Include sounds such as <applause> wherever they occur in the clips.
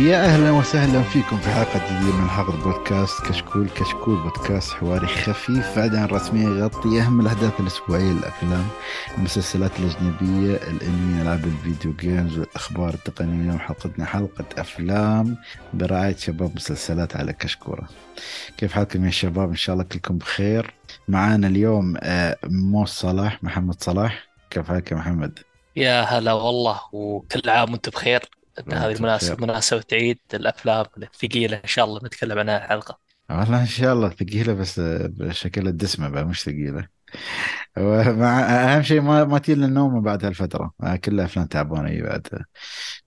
يا أهلا وسهلا فيكم في حلقة جديدة من حلقه بودكاست كشكول كشكول بودكاست حواري خفيف بعد رسميا يغطي اهم الاحداث الأسبوعية الافلام المسلسلات الأجنبية الإنمي ألعاب الفيديو جيمز والأخبار التقنية. اليوم حلقتنا حلقة أفلام برعاية شباب مسلسلات على كشكوره كيف حالكم يا شباب؟ إن شاء الله كلكم بخير. معانا اليوم آه، مو صلاح محمد صلاح. كيف حالك يا محمد؟ يا هلا والله وكل عام وأنت بخير. هذه وانت المناسبة مناسبة عيد الأفلام الثقيلة. إن شاء الله نتكلم عنها الحلقة والله إن شاء الله ثقيلة بس بشكل الدسمة بقى مش ثقيلة. ومع أهم شيء ما ما تجي النوم بعد هالفترة. آه، كلها افلام تعبانة هي بعد.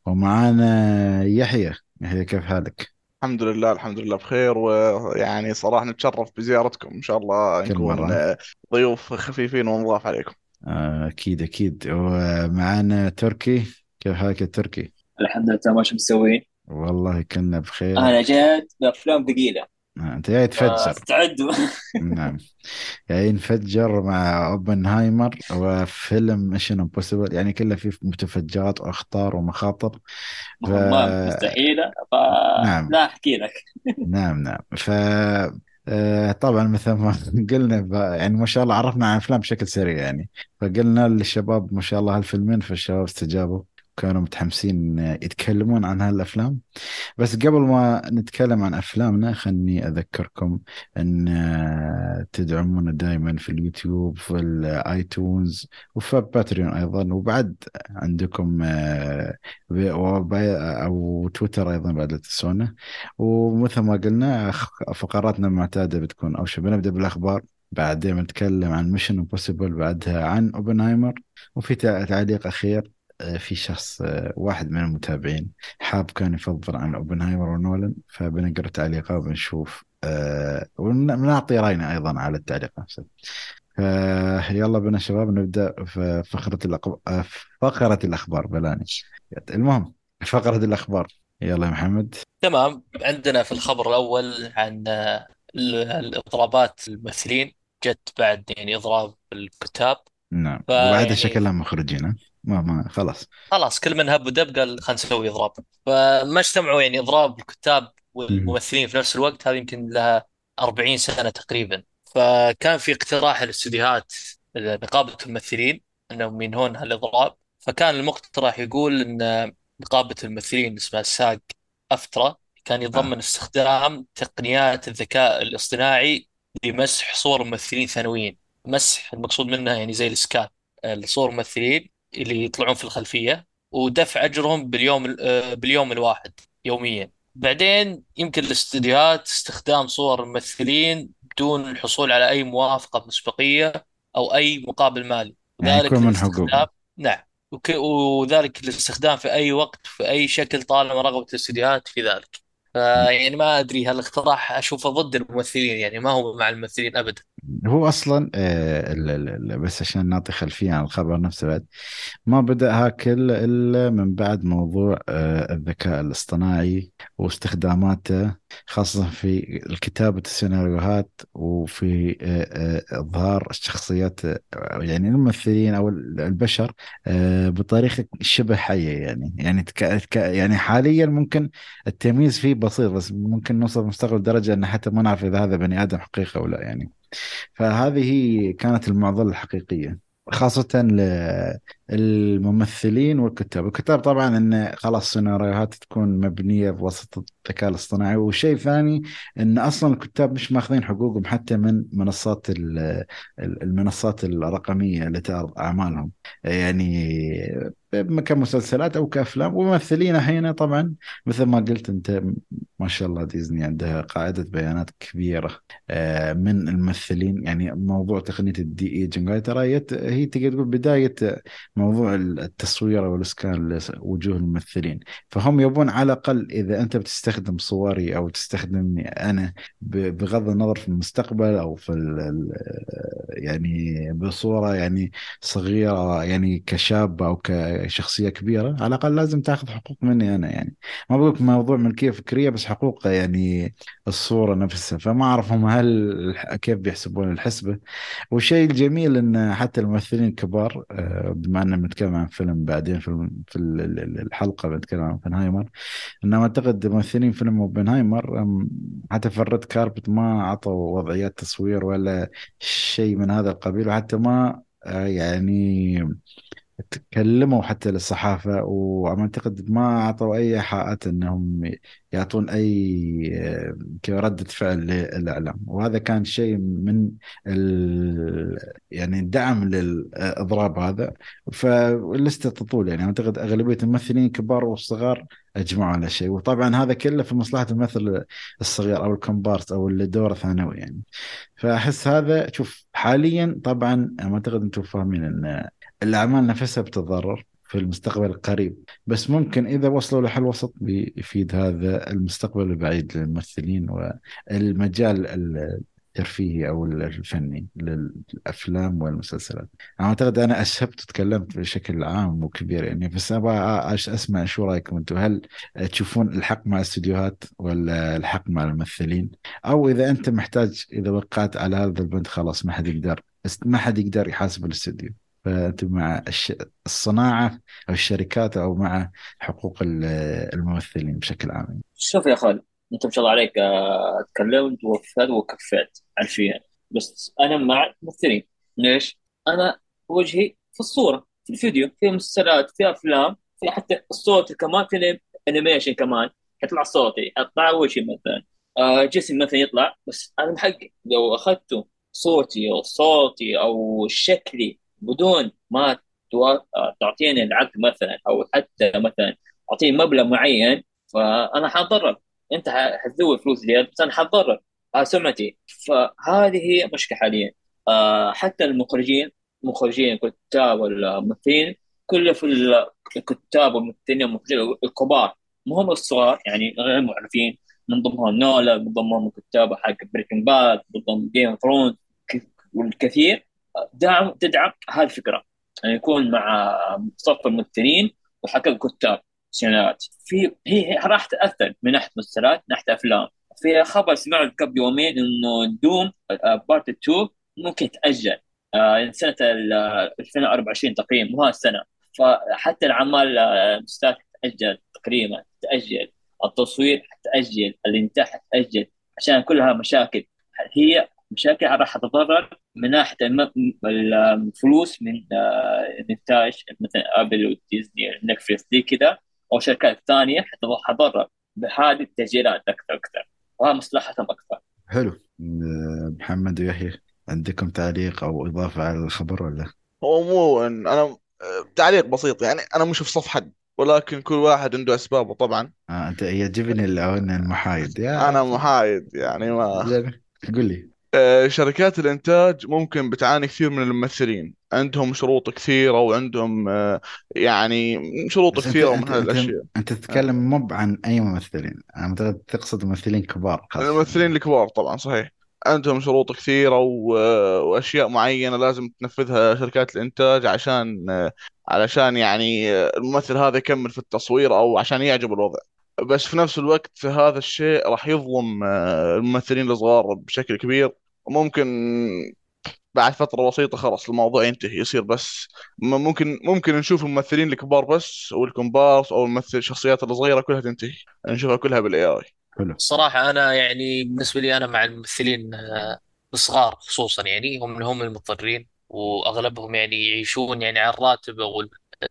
ومعانا يحيى. يحيى كيف حالك؟ الحمد لله الحمد لله بخير. ويعني صراحة نتشرف بزيارتكم. إن شاء الله نكون ضيوف خفيفين ونضاف عليكم. آه، أكيد أكيد. ومعانا تركي. كيف حالك يا تركي؟ الحمد لله تمام. شو مسوين؟ والله كنا بخير. أنا جيت بأفلام ثقيلة. آه، أنت جاي تفجر. فاستعدوا نعم. جاي نفجر مع أوبنهايمر وفيلم Mission Impossible يعني كله فيه متفجرات وأخطار ومخاطر. ف مهمات مستحيلة نعم. فلا أحكي لك. نعم نعم. ف آه، طبعا مثل ما <laughs> قلنا يعني ما شاء الله عرفنا عن افلام بشكل سريع يعني. فقلنا للشباب ما شاء الله هالفيلمين فالشباب استجابوا. كانوا متحمسين يتكلمون عن هالأفلام. بس قبل ما نتكلم عن أفلامنا خلني أذكركم إن آه، تدعمونا دائما في اليوتيوب في الآيتونز وفي باتريون أيضا. وبعد عندكم آه، أو تويتر أيضا بعد لا تنسونا ومثل ما قلنا فقراتنا المعتادة بتكون أول شيء بنبدأ بالأخبار بعدين بنتكلم عن Mission Impossible بعدها عن Oppenheimer وفي تع- تعليق أخير. في شخص آه، واحد من المتابعين حاب كان يفضل عن Oppenheimer ونولن فبنقرا تعليقه وبنشوف آه ونعطي رأينا أيضا على التعليق نفسه. آه يلا بنا شباب نبدأ في فقرة الأخب... آه، فقرة الأخبار بلاني المهم فقرة الأخبار. يلا يا محمد. تمام. عندنا في الخبر الأول عن آه، ال- الإضرابات الممثلين جت بعد يعني إضراب الكتاب. نعم. وبعدها فيعني شكلها مخرجين؟ ما ما خلاص خلاص كل من هب ودب قال خلينا نسوي إضراب فما اجتمعوا يعني إضراب الكتاب مم. والممثلين في نفس الوقت هذه يمكن لها 40 سنة تقريبا فكان في اقتراح الاستديوهات نقابة الممثلين أنهم ينهون هالإضراب فكان المقترح يقول إن نقابة الممثلين اسمها الساق أفترا كان آه. يتضمن استخدام تقنيات الذكاء الاصطناعي لمسح صور الممثلين ثانويين مسح المقصود منها يعني زي الإسكان الصور الممثلين اللي يطلعون في الخلفية ودفع أجرهم باليوم آه، باليوم الواحد يوميا. بعدين يمكن الاستديوهات استخدام صور الممثلين بدون الحصول على أي موافقة مسبقية أو أي مقابل مالي. يعني وذلك من حقوقهم. نعم. وذلك للاستخدام في أي وقت في أي شكل طالما رغبت الاستديوهات في ذلك. فيعني ما أدري هالاقتراح أشوفه ضد الممثلين يعني ما هو مع الممثلين ابدا. هو أصلا آه بس عشان نعطي خلفية عن الخبر نفسه بعد ما بدأ هاكل إلا من بعد موضوع آه، الذكاء الاصطناعي واستخداماته خاصة في كتابة السيناريوهات وفي آه، إظهار الشخصيات يعني الممثلين أو البشر بطريقة شبه حية يعني. يعني يعني حاليا ممكن التمييز فيه بسيط بس ممكن نوصل مستقبل درجة أن حتى ما نعرف إذا هذا بني آدم حقيقي أو لا يعني. فهذه كانت المعضلة الحقيقية خاصة للممثلين والكتاب. الكتاب طبعا ان خلاص سيناريوهات تكون مبنية بواسطة الذكاء الاصطناعي. وشيء ثاني إن أصلا الكتاب مش ماخذين حقوقهم حتى من منصات ال- ال- المنصات الرقمية اللي تعرض أعمالهم. يعني كمسلسلات أو كأفلام. وممثلين هنا طبعا مثل ما قلت أنت ما شاء الله ديزني عندها قاعدة بيانات كبيرة. آه، من الممثلين يعني موضوع تقنية الدي هاي ترى هي تقدر تقول بداية موضوع التصوير أو الإسكان لوجوه الممثلين. فهم يبون على الأقل إذا أنت بتستخدم صوري أو تستخدمني أنا بغض النظر في المستقبل أو في يعني بصورة يعني صغيرة يعني كشاب أو كشخصية كبيرة على الأقل لازم تاخذ حقوق مني أنا يعني. ما بقولك موضوع ملكية فكرية بس حقوق يعني الصورة نفسها. فما أعرف هم هل كيف بيحسبون الحسبة. والشيء الجميل أن حتى الممثلين الكبار آه، بما أننا بنتكلم عن فيلم بعدين في في ال- ال- الحلقة بنتكلم عن اوبنهايمر. انما اعتقد ممثلين فيلم Oppenheimer حتى في ال red carpet ما اعطوا وضعيات تصوير ولا شيء من هذا القبيل وحتى ما آه، يعني تكلموا حتى للصحافة وعم أعتقد ما أعطوا أي إيحاءات أنهم يعطون أي آه، ردة فعل للإعلام. وهذا كان شيء من ال... يعني الدعم للإضراب هذا. فلسته تطول يعني. أعتقد أغلبية الممثلين الكبار والصغار أجمعوا على شيء. وطبعا هذا كله في مصلحة الممثل الصغير أو الكومبارس أو اللي دوره ثانوي يعني. فأحس هذا شوف حاليا طبعا أنا أعتقد أنتم فاهمين أن الأعمال نفسها بتتضرر في المستقبل القريب بس ممكن إذا وصلوا لحل وسط بيفيد هذا المستقبل البعيد للممثلين والمجال الترفيهي أو الفني للأفلام والمسلسلات. أنا أعتقد أنا أسهبت وتكلمت بشكل عام وكبير يعني بس أبغى أش- أسمع شو رأيكم أنتم؟ هل تشوفون الحق مع الاستديوهات ولا الحق مع الممثلين؟ أو إذا أنت محتاج إذا وقعت على هذا البند خلاص ما حد يقدر ما حد يقدر يحاسب الاستديو فأنت مع الش... الصناعة أو الشركات أو مع حقوق ال- الممثلين بشكل عام. شوف يا خالد أنت ما شاء الله عليك آه، تكلمت ووفيت وكفيت حرفيا بس أنا مع الممثلين. ليش؟ أنا وجهي في الصورة في الفيديو في مسلسلات في أفلام في حتى الصوت كمان في أنيميشن كمان. يطلع صوتي يطلع وجهي مثلا. آه جسم مثلا يطلع بس أنا محقق لو اخذته صوتي أو صوتي أو شكلي بدون ما آه، تعطيني العقد مثلا أو حتى مثلا تعطيني مبلغ معين فأنا حاتضرر أنت ح- حتزود فلوس زيادة بس أنا حاتضرر على سمعتي. فهذه هي مشكله حاليا. آه حتى المخرجين مخرجين كتاب والممثلين كله في ال- الكتاب والممثلين والمخرجين الكبار مو هم الصغار يعني غير معروفين من ضمنهم نولن من ضمنهم الكتاب حق Breaking Bad من ضمن Game of Thrones والكثير. دعم تدعم هذه الفكرة. يعني يكون مع صف الممثلين وحق الكتاب سيناريوهات. في هي راح تأثر من ناحية مسلسلات ناحية أفلام. في خبر سمعت قبل يومين إنه دوم بارت 2 ممكن تأجل. آه، سنة ال- آه، 2024 تقريبا مو هالسنه فحتى الاعمال آه، المسلسلات تاجل تقريبا تاجل التصوير تاجل الإنتاج تاجل عشان كلها مشاكل. هي مشاكل راح تتضرر من ناحية الم- الفلوس من آه، الانتاج مثلا أبل وديزني نتفلكس دي كذا أو شركات ثانية حتضرر بهذه التسجيلات أكثر أكثر وهذا مصلحتهم أكثر. حلو. آه، محمد ويحيى عندكم تعليق أو إضافة على الخبر ولا؟ هو مو أنا آه، تعليق بسيط. يعني أنا مش في صف حد ولكن كل واحد عنده أسبابه طبعا. آه أنت يعجبني المحايد. يا أنا محايد يعني ما قل لي. آه، شركات الإنتاج ممكن بتعاني كثير من الممثلين. عندهم شروط كثيرة وعندهم آه، يعني شروط بس أنت كثيرة من أنت هذه أنت الأشياء. أنت تتكلم مو عن أي ممثلين. أعتقد تقصد ممثلين كبار خاصة الممثلين الكبار طبعا صحيح. عندهم شروط كثيرة و... آه، وأشياء معينة لازم تنفذها شركات الإنتاج عشان آه، علشان يعني آه، الممثل هذا يكمل في التصوير أو عشان يعجب الوضع. بس في نفس الوقت هذا الشيء راح يظلم آه، الممثلين الصغار بشكل كبير. وممكن بعد فترة بسيطة خلاص الموضوع ينتهي يصير بس ممكن ممكن نشوف الممثلين الكبار بس والكومبارس أو الممثل الشخصيات الصغيرة كلها تنتهي. نشوفها كلها بالاي اي حلو. صراحة أنا يعني بالنسبة لي أنا مع الممثلين آه، الصغار خصوصا يعني هم هم المضطرين وأغلبهم يعني يعيشون يعني على الراتب أو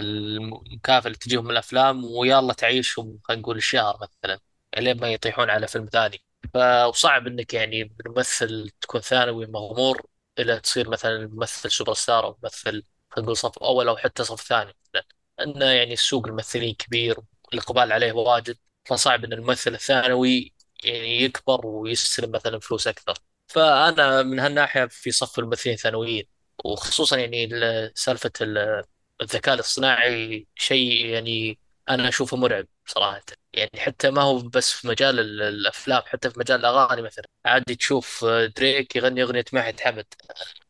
المكافأة اللي تجيهم من الأفلام ويلا تعيشهم خلينا نقول الشهر مثلا لين ما يطيحون على فيلم ثاني. فصعب إنك يعني ممثل تكون ثانوي مغمور إلى تصير مثلا ممثل سوبر ستار أو ممثل خلينا نقول صف أول أو حتى صف ثاني. لأن يعني السوق الممثلين كبير الإقبال عليه واجد فصعب إن الممثل الثانوي يعني يكبر ويستلم مثلا فلوس أكثر. فأنا من هالناحية في صف الممثلين الثانويين وخصوصا يعني ال- سالفة ال- الذكاء الاصطناعي شيء يعني أنا أشوفه مرعب صراحة. يعني حتى ما هو بس في مجال ال- الأفلام حتى في مجال الأغاني مثلا. عادي تشوف دريك يغني أغنية معهد حمد.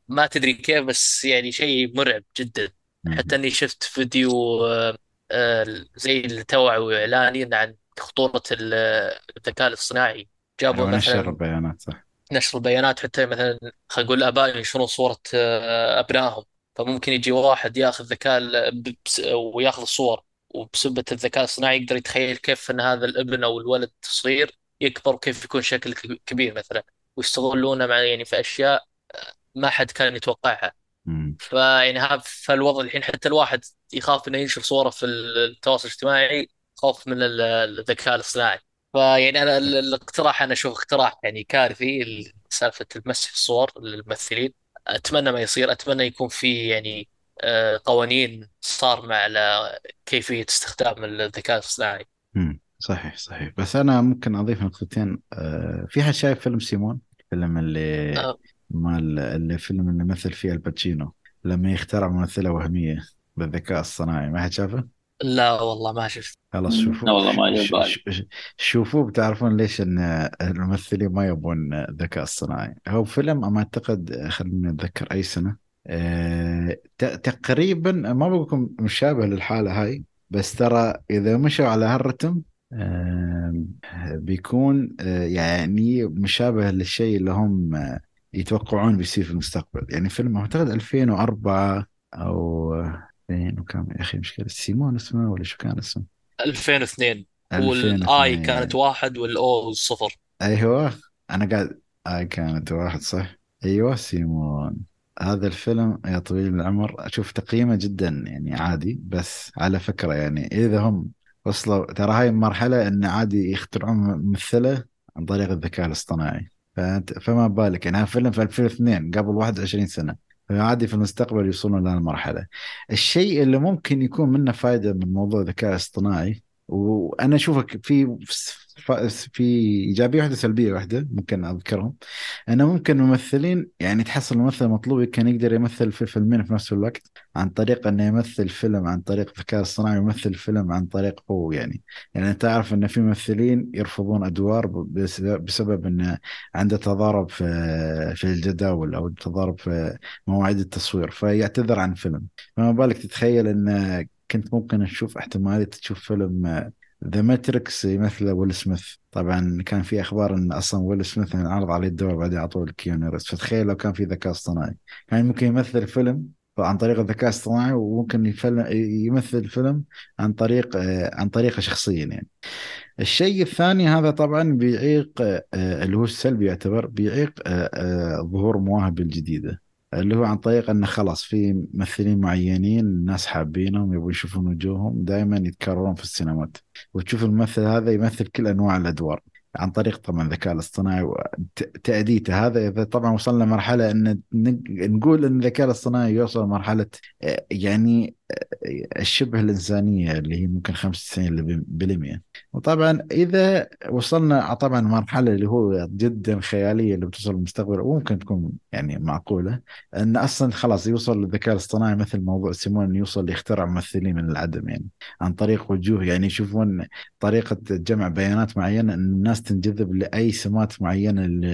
ما تدري كيف بس يعني شيء مرعب جدا. حتى إني شفت فيديو آه، آه، زي التوعوي اعلاني عن خطورة ال- الذكاء الاصطناعي. جابوا أيوة نشر مثلا البيانات صح. نشر البيانات حتى مثلا خلينا نقول الاباء ينشرون صورة آه، أبنائهم. فممكن يجي واحد ياخذ ذكاء وياخذ الصور وبسبة الذكاء الصناعي يقدر يتخيل كيف إن هذا الابن أو الولد الصغير يكبر وكيف يكون شكل كبير مثلا ويستغلونه مع يعني في أشياء ما حد كان يتوقعها. فيعني هذا فالوضع الحين حتى الواحد يخاف إنه ينشر صورة في التواصل الاجتماعي خوف من ال- الذكاء الاصطناعي فيعني أنا ال- الاقتراح أنا أشوف اقتراح يعني كارثي سالفة المسح الصور للممثلين. أتمنى ما يصير أتمنى يكون في يعني قوانين صار مع على كيفية استخدام الذكاء الاصطناعي. مم. صحيح صحيح. بس أنا ممكن أضيف نقطتين. آه في حد شايف فيلم Simone؟ الفيلم اللي آه، مال اللي فيلم اللي مثل فيه آل باتشينو لما يخترع ممثلة وهمية بالذكاء الصناعي ما حد شافه؟ لا والله ما شفت خلاص شوفوا لا والله ما ش- شوفوا بتعرفون ليش إن الممثلين ما يبون الذكاء الصناعي هو فيلم ما أعتقد خليني أتذكر أي سنة ت- تقريبا ما بقول لكم مشابه للحالة هاي بس ترى إذا مشوا على هالرتم بيكون أه يعني مشابه للشيء اللي هم آه، يتوقعون بيصير في المستقبل. يعني فيلم أعتقد 2004 أو 2000 وكم يا أخي مشكلة سيمون اسمه ولا شو كان اسمه؟ 2002 والآي 2002 كانت واحد والأو صفر. أيوه أنا قاعد آي كانت واحد صح؟ أيوه سيمون. هذا الفيلم يا طويل العمر أشوف تقييمه جدا يعني عادي بس على فكرة يعني إذا هم وصلوا ترى هاي المرحلة إن عادي يخترعون ممثلة عن طريق الذكاء الاصطناعي. فانت فما بالك يعني فيلم في 2002 قبل 21 سنة. فعادي في المستقبل يوصلون لهذه المرحلة. الشيء اللي ممكن يكون منه فائدة من موضوع الذكاء الاصطناعي وأنا اشوفك في في إيجابية واحدة سلبية واحدة ممكن أذكرهم. انه ممكن ممثلين يعني تحصل ممثل مطلوب كان يقدر يمثل في فيلمين في نفس الوقت عن طريق إنه يمثل فيلم عن طريق الذكاء الصناعي ويمثل فيلم عن طريق هو يعني. يعني أنت تعرف إن في ممثلين يرفضون أدوار بس- بسبب انه عنده تضارب في في الجداول أو تضارب في مواعيد التصوير فيعتذر عن فيلم. فما بالك تتخيل إن كنت ممكن نشوف احتمالية تشوف فيلم The Matrix يمثله ويل سميث طبعا كان في أخبار إن أصلا ويل سميث انعرض عليه الدور بعدين اعطوه لكيوني ريفز. فتخيل لو كان في ذكاء اصطناعي. كان ممكن يمثل فيلم عن طريق الذكاء الاصطناعي وممكن يمثل فيلم عن طريق آه، عن طريقه شخصيا يعني. الشيء الثاني هذا طبعا بيعيق آه، اللي هو السلبي يعتبر بيعيق آه، آه، ظهور مواهب الجديدة. اللي هو عن طريق إنه خلاص في ممثلين معينين الناس حابينهم يبغوا يشوفون وجوههم دائما يتكررون في السينمات وتشوف الممثل هذا يمثل كل أنواع الأدوار عن طريق طبعا الذكاء الاصطناعي وتأديته هذا إذا طبعا وصلنا مرحلة إن نق- نقول إن الذكاء الاصطناعي يوصل مرحله آه، يعني الشبه الإنسانية اللي هي ممكن 95% وطبعا إذا وصلنا طبعا مرحلة اللي هو جدا خيالية اللي بتوصل للمستقبل وممكن تكون يعني معقولة إن أصلا خلاص يوصل للذكاء الاصطناعي مثل موضوع سيمون يوصل ليخترع ممثلين من العدم يعني عن طريق وجوه. يعني يشوفون طريقة جمع بيانات معينة إن الناس تنجذب لأي سمات معينة ال-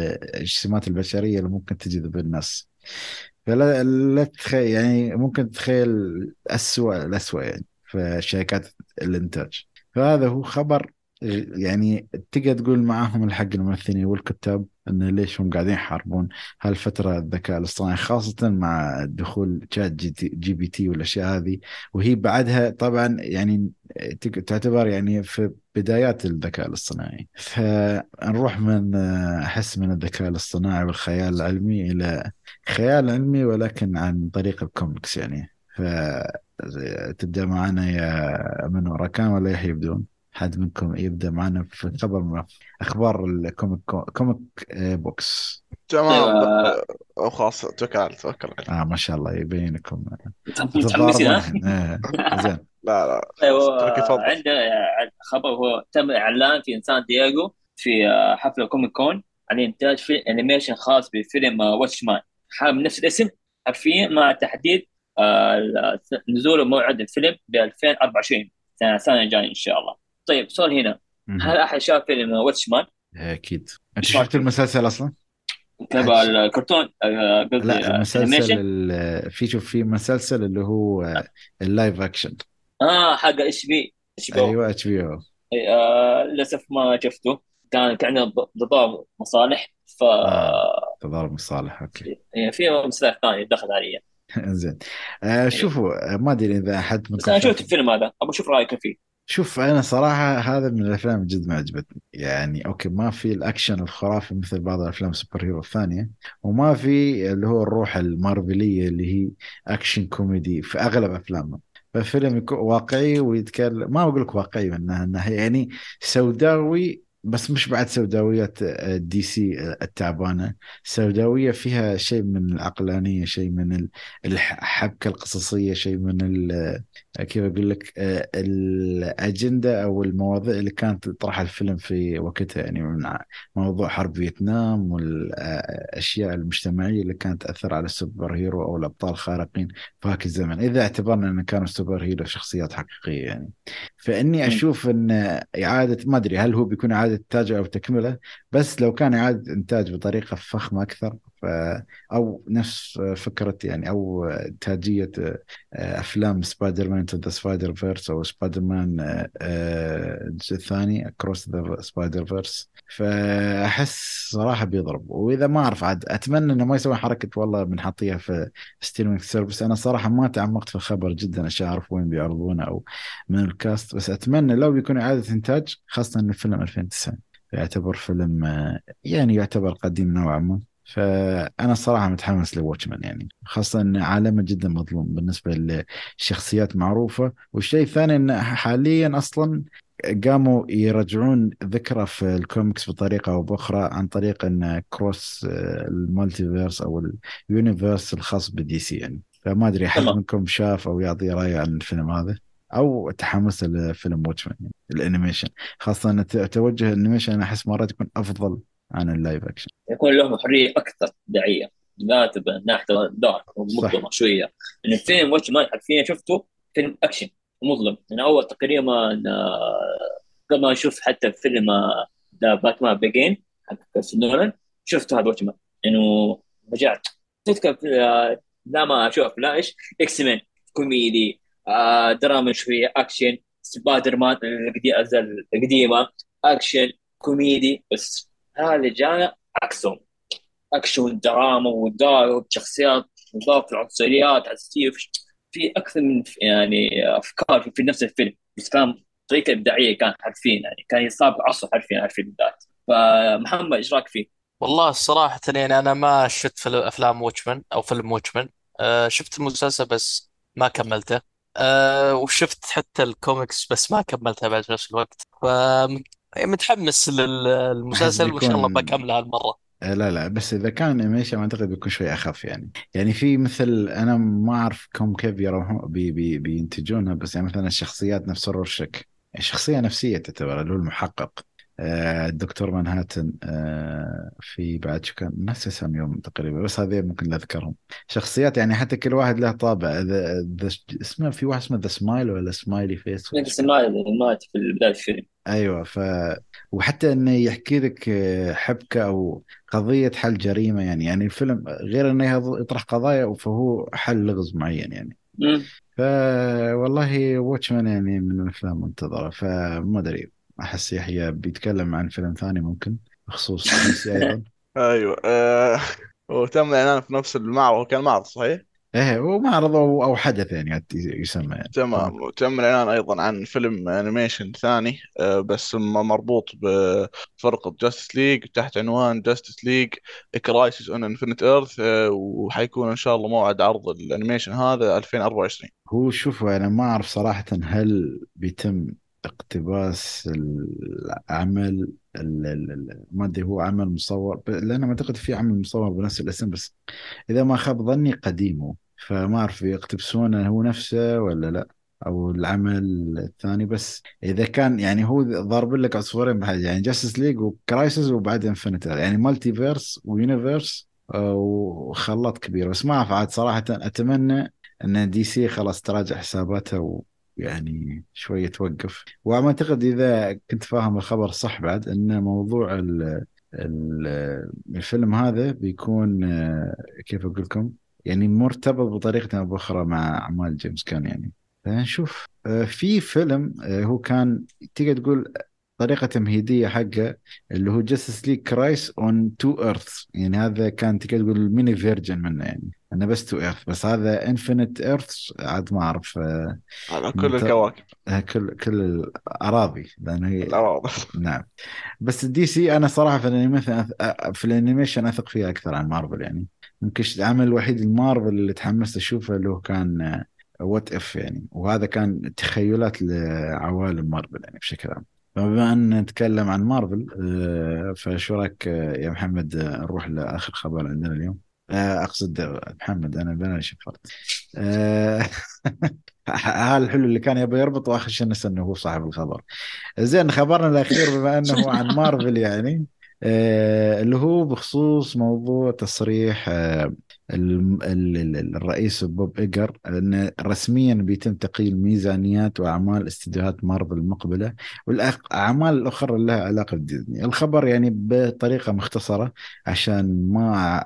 السمات البشرية اللي ممكن تجذب الناس. فلا لا تتخيل يعني ممكن تتخيل أسوأ الأسوأ يعني في شركات الإنتاج. فهذا هو خبر يعني تقدر تقول معاهم الحق الممثلين والكتاب انه ليش هم قاعدين يحاربون هالفترة الذكاء الاصطناعي خاصة مع دخول Chat G, GPT والأشياء هذه. وهي بعدها طبعا يعني تعتبر يعني في بدايات الذكاء الاصطناعي. فنروح من احس من الذكاء الاصطناعي والخيال العلمي إلى خيال علمي ولكن عن طريق الكوميكس يعني. فتبدا معنا يامن وراكان ولا يحيى يبدون؟ حد منكم يبدأ معنا في خبر من أخبار ال comic comic books. تمام. أيوة. أو خلاص توكل توكل عليه. آه ما شاء الله يبينكم. متحمسين. آه، زين. <laughs> لا لا. أيوه عندنا خبر هو تم إعلان في سان دييغو في حفلة Comic Con عن إنتاج فيلم animation خاص بفيلم Watchmen حامل نفس الاسم حرفيا مع تحديد آه، نزول موعد الفيلم ب 2024 السنة الجايه إن شاء الله. طيب سؤال هنا. هل أحد شاف فيلم Watchmen؟ أكيد. أنت شفت المسلسل أصلا؟ تبع الكرتون آه، لا آه، المسلسل في شوف في مسلسل اللي هو آه، ال live action. آه حق HB إتش بي أيوه إتش بي أو. آه للأسف ما شفته. كان كان عندنا ض- تضارب مصالح ف آه. تضارب مصالح أوكي. <laughs> يعني في مسلسل ثاني دخل علي. زين. آه شوفوا آه، ما أدري إذا أحد بس أنا شفت الفيلم هذا أبغى أشوف رأيك فيه. شوف أنا صراحة هذا من الأفلام جد ما عجبتني. يعني okay ما في الأكشن الخرافي مثل بعض الأفلام ال superhero الثانية وما في اللي هو الروح المارفلية اللي هي أكشن كوميدي في أغلب أفلامه. فالفيلم يكون واقعي ويتكلم ما أقول لك واقعي من ناحيه يعني سوداوي بس مش بعد سوداويات آه، DC آه، التعبانة. سوداوية فيها شيء من العقلانية شيء من ال- الحبكة القصصية شيء من ال- كيف أقول لك آه، الأجندة أو المواضيع اللي كانت تطرحها الفيلم في وقتها يعني من موضوع حرب فيتنام والأشياء المجتمعية اللي كانت تأثر على ال superhero أو الأبطال الخارقين في هاك الزمن. إذا اعتبرنا إن كانوا ال superhero شخصيات حقيقية يعني. فإني أشوف إن إعادة ما أدري هل هو بيكون إعادة انتاج أو تكمله بس لو كان إعادة إنتاج بطريقة فخمة أكثر أو نفس فكرة يعني أو إنتاجية أفلام Spider-Man to the Spider-Verse أو سبايدر مان آه، الجزء الثاني Across the Spider-Verse فأحس صراحة بيضرب. وإذا ما أعرف عاد أتمنى إنه ما يسوي حركة والله بنحطيها في streaming service أنا صراحة ما تعمقت في الخبر جدا عشان أعرف وين بيعرضونه أو من الكاست. بس أتمنى لو بيكون إعادة إنتاج خاصة ان الفيلم 2009 يعتبر فيلم آه، يعني يعتبر قديم نوعا ما. فأنا صراحة متحمس ل Watchmen يعني خاصة ان عالمه جدا مظلوم بالنسبة لشخصيات معروفة. والشيء الثاني ان حاليا أصلا قاموا يرجعون ذكرى في الكوميكس بطريقة أو بأخرى عن طريق إن cross ال multiverse أو ال universe الخاص ب DC يعني. فما أدري أحد. منكم شاف أو يعطي رايه عن الفيلم هذا أو تحمس لفيلم Watchmen يعني ال animation. خاصة إن توجه ال animation أنا أحس مرات يكون أفضل عن ال live action. يكون لهم حرية أكثر داعية لا من ناحية دارك. ومظلمه شوية. لأن الفيلم Watchmen حرفيا شفته فيلم أكشن مظلم من أول تقريبا آه، قبل ما أشوف حتى فيلم آه، ذا باتمان بيجين حق نولان شفته هذا واتش مان انه رجعت. تذكر في- آه، لا ما أشوف لا إيش إكس مان كوميدي دراما شوية أكشن سبايدر مان القديمة أكشن كوميدي بس هذا جانا عكسهم أكشن دراما ودار شخصيات مضاف العنصريات عزيزية. في أكثر من يعني أفكار في, في نفس الفيلم. بس كان طريقة إبداعية كان حرفيا يعني كان يصاب عصر حرفيا على الفيلم ذات فمحمد إيش رأيك فيه؟ والله صراحة يعني أنا ما شفت فيلم أفلام Watchmen أو فيلم Watchmen أه شفت المسلسل بس ما كملته. أه وشفت حتى الكوميكس بس ما كملتها بعد في نفس الوقت. فمتحمس للمسلسل وإن شاء الله بكملها هالمرة. آه، لا لا بس إذا كان animation أعتقد بيكون شوي أخف يعني. يعني في مثل أنا ما أعرف كم كيف يروحون بي بي بينتجونها بس يعني مثلا الشخصيات نفس Rorschach. شخصيه نفسية تعتبر اللي هو المحقق. آه، الدكتور مانهاتن آه، في بعد شو كان؟ نفس اسم يوم تقريبا بس هذه ممكن لا اذكرهم شخصيات يعني حتى كل واحد له طابع. ذا- اسمه في واحد اسمه ذا سمايل ولا سمايلي فيس المال مات في بداية الفيلم. أيوه ف وحتى إنه يحكي لك آه، حبكة أو قضية حل جريمة يعني يعني الفيلم غير إنه يطرح قضايا فهو حل لغز معين يعني. ف والله Watchmen يعني من الأفلام المنتظرة فما أدري أحس يحيى بيتكلم عن فيلم ثاني ممكن بخصوص أيضا <laughs> أيوه آه وتم الاعلان في نفس المعرض كان معرض صحيح؟ إيه ومعرض أو حدث يعني يسمى يعني تمام. وتم الاعلان أيضا عن فيلم animation ثاني آه بس مربوط بفرقه Justice League تحت عنوان Justice League Crisis on Infinite Earths وحيكون إن شاء الله موعد عرض ال animation هذا 2024 هو شوفوا أنا ما أعرف صراحة هل بيتم اقتباس العمل ال- ال- ال- ما أدري هو عمل مصور لأن ما أعتقد في عمل مصور بنفس الاسم بس إذا ما خاب ظني قديمه فما أعرف يقتبسونه هو نفسه ولا لا أو العمل الثاني. بس إذا كان يعني هو ضارب لك عصفورين بحاجة يعني Justice League و Crisis وبعد Infinite يعني multiverse و universe وخلاط كبير. بس ما أعرف عاد صراحة أتمنى إن دي سي خلاص تراجع حساباتها ويعني شوية توقف. وأعتقد إذا كنت فاهم الخبر صح بعد إن موضوع ال- ال- الفيلم هذا بيكون آه، كيف أقول لكم؟ يعني مرتبط بطريقة أو بأخرى مع أعمال جيمس كان يعني. فنشوف آه، في فيلم آه، هو كان تقدر تقول طريقة تمهيدية حقه اللي هو Justice League Crisis on Two Earths يعني هذا كان تقدر تقول ال mini version منه يعني. أنا بس Two Earths بس هذا Infinite Earths عاد ما أعرف آه، على كل منت- الكواكب. آه، كل كل الأراضي لأنه هي الأراضي. <laughs> نعم. بس DC أنا صراحة في ال animation في ال animation أثق فيها أكثر عن مارفل يعني. يمكن العمل الوحيد المارفل اللي تحمست أشوفه اللي هو كان What If يعني. وهذا كان تخيلات لعوالم مارفل يعني بشكل عام. فبما أن نتكلم عن مارفل آه، فشو رأيك آه، يا محمد آه، نروح لآخر خبر عندنا اليوم؟ آه، أقصد محمد أنا أنا شفرت آه، <laughs> هذا الحلو اللي كان يبغى يربط واخر شيء نسى إنه هو صاحب الخبر. زين خبرنا الأخير بما أنه عن مارفل يعني. آه اللي هو بخصوص موضوع تصريح آه الرئيس بوب إيجر أن رسميا بيتم تقييم ميزانيات وأعمال استديوهات مارفل المقبلة والأعمال الأخرى اللي لها علاقة بديزني. الخبر يعني بطريقة مختصرة عشان ما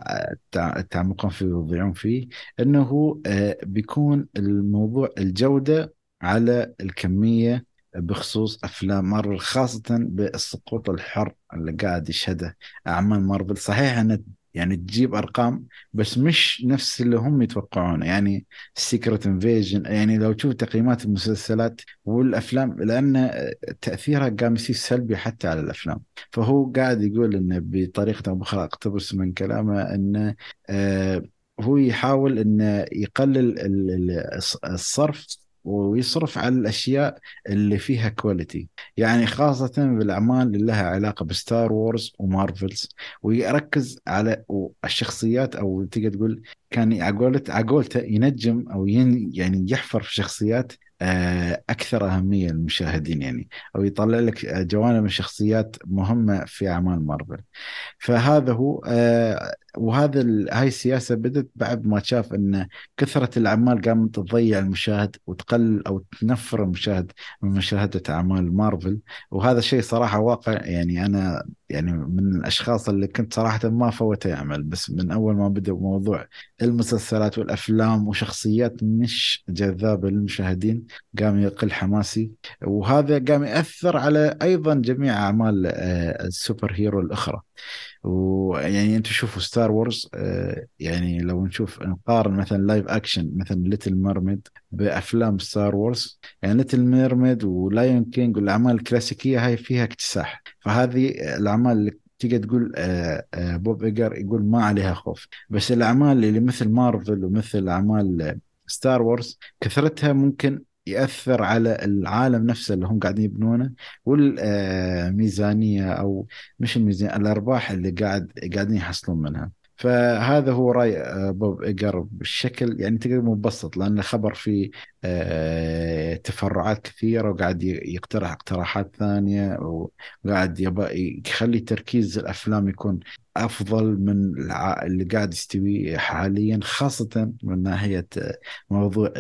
تع- تعمقون فيه ويضيعون فيه أنه آه بيكون الموضوع الجودة على الكمية بخصوص أفلام مارفل خاصة بالسقوط الحر اللي قاعد يشهده أعمال مارفل. صحيح انها يعني تجيب أرقام بس مش نفس اللي هم يتوقعونه. يعني Secret Invasion يعني لو تشوف تقييمات المسلسلات والأفلام لأن تأثيرها قام يصير سلبي حتى على الأفلام. فهو قاعد يقول إنه بطريقة أو باخرى اقتبس من كلامه إنه آه هو يحاول إنه يقلل ال- ال- الصرف ويصرف على الأشياء اللي فيها كواليتي يعني خاصة بالأعمال اللي لها علاقة بستار وورز ومارفلز ويركز على الشخصيات أو تقدر تقول كان عقولت عقولته ينجم أو ين يعني يحفر في شخصيات آه، أكثر أهمية للمشاهدين يعني. أو يطلع لك جوانب من شخصيات مهمة في أعمال مارفل فهذا هو آه، وهذا هاي السياسة بدت بعد ما شاف أن كثرة الأعمال قامت تضيع المشاهد وتقلل أو تنفر المشاهد من مشاهدة أعمال مارفل. وهذا الشيء صراحة واقع. يعني أنا يعني من الأشخاص اللي كنت صراحة ما فوت يعمل بس من أول ما بدأ موضوع المسلسلات والأفلام وشخصيات مش جذابة للمشاهدين قام يقل حماسي. وهذا قام يأثر على أيضا جميع أعمال آه، ال superhero الأخرى. ويعني أنتم شوفوا Star Wars آه، يعني لو نشوف نقارن مثلا live action مثلا Little Mermaid بأفلام Star Wars يعني Little Mermaid و Lion King والأعمال الكلاسيكية هاي فيها اكتساح. فهذه الأعمال اللي تقدر تقول آه، آه، Bob Iger يقول ما عليها خوف. بس الأعمال اللي مثل مارفل ومثل أعمال Star Wars كثرتها ممكن يأثر على العالم نفسه اللي هم قاعدين يبنونه والميزانية أو مش الميزانية الأرباح اللي قاعد قاعدين يحصلون منها. فهذا هو رأي آه، بوب إيجر بالشكل يعني تقدر مبسط لأن الخبر فيه آه، تفرعات كثيرة وقاعد يقترح اقتراحات ثانية وقاعد يبقى يخلي تركيز الأفلام يكون أفضل من اللي قاعد يستوي حاليا خاصة من ناحية آه، موضوع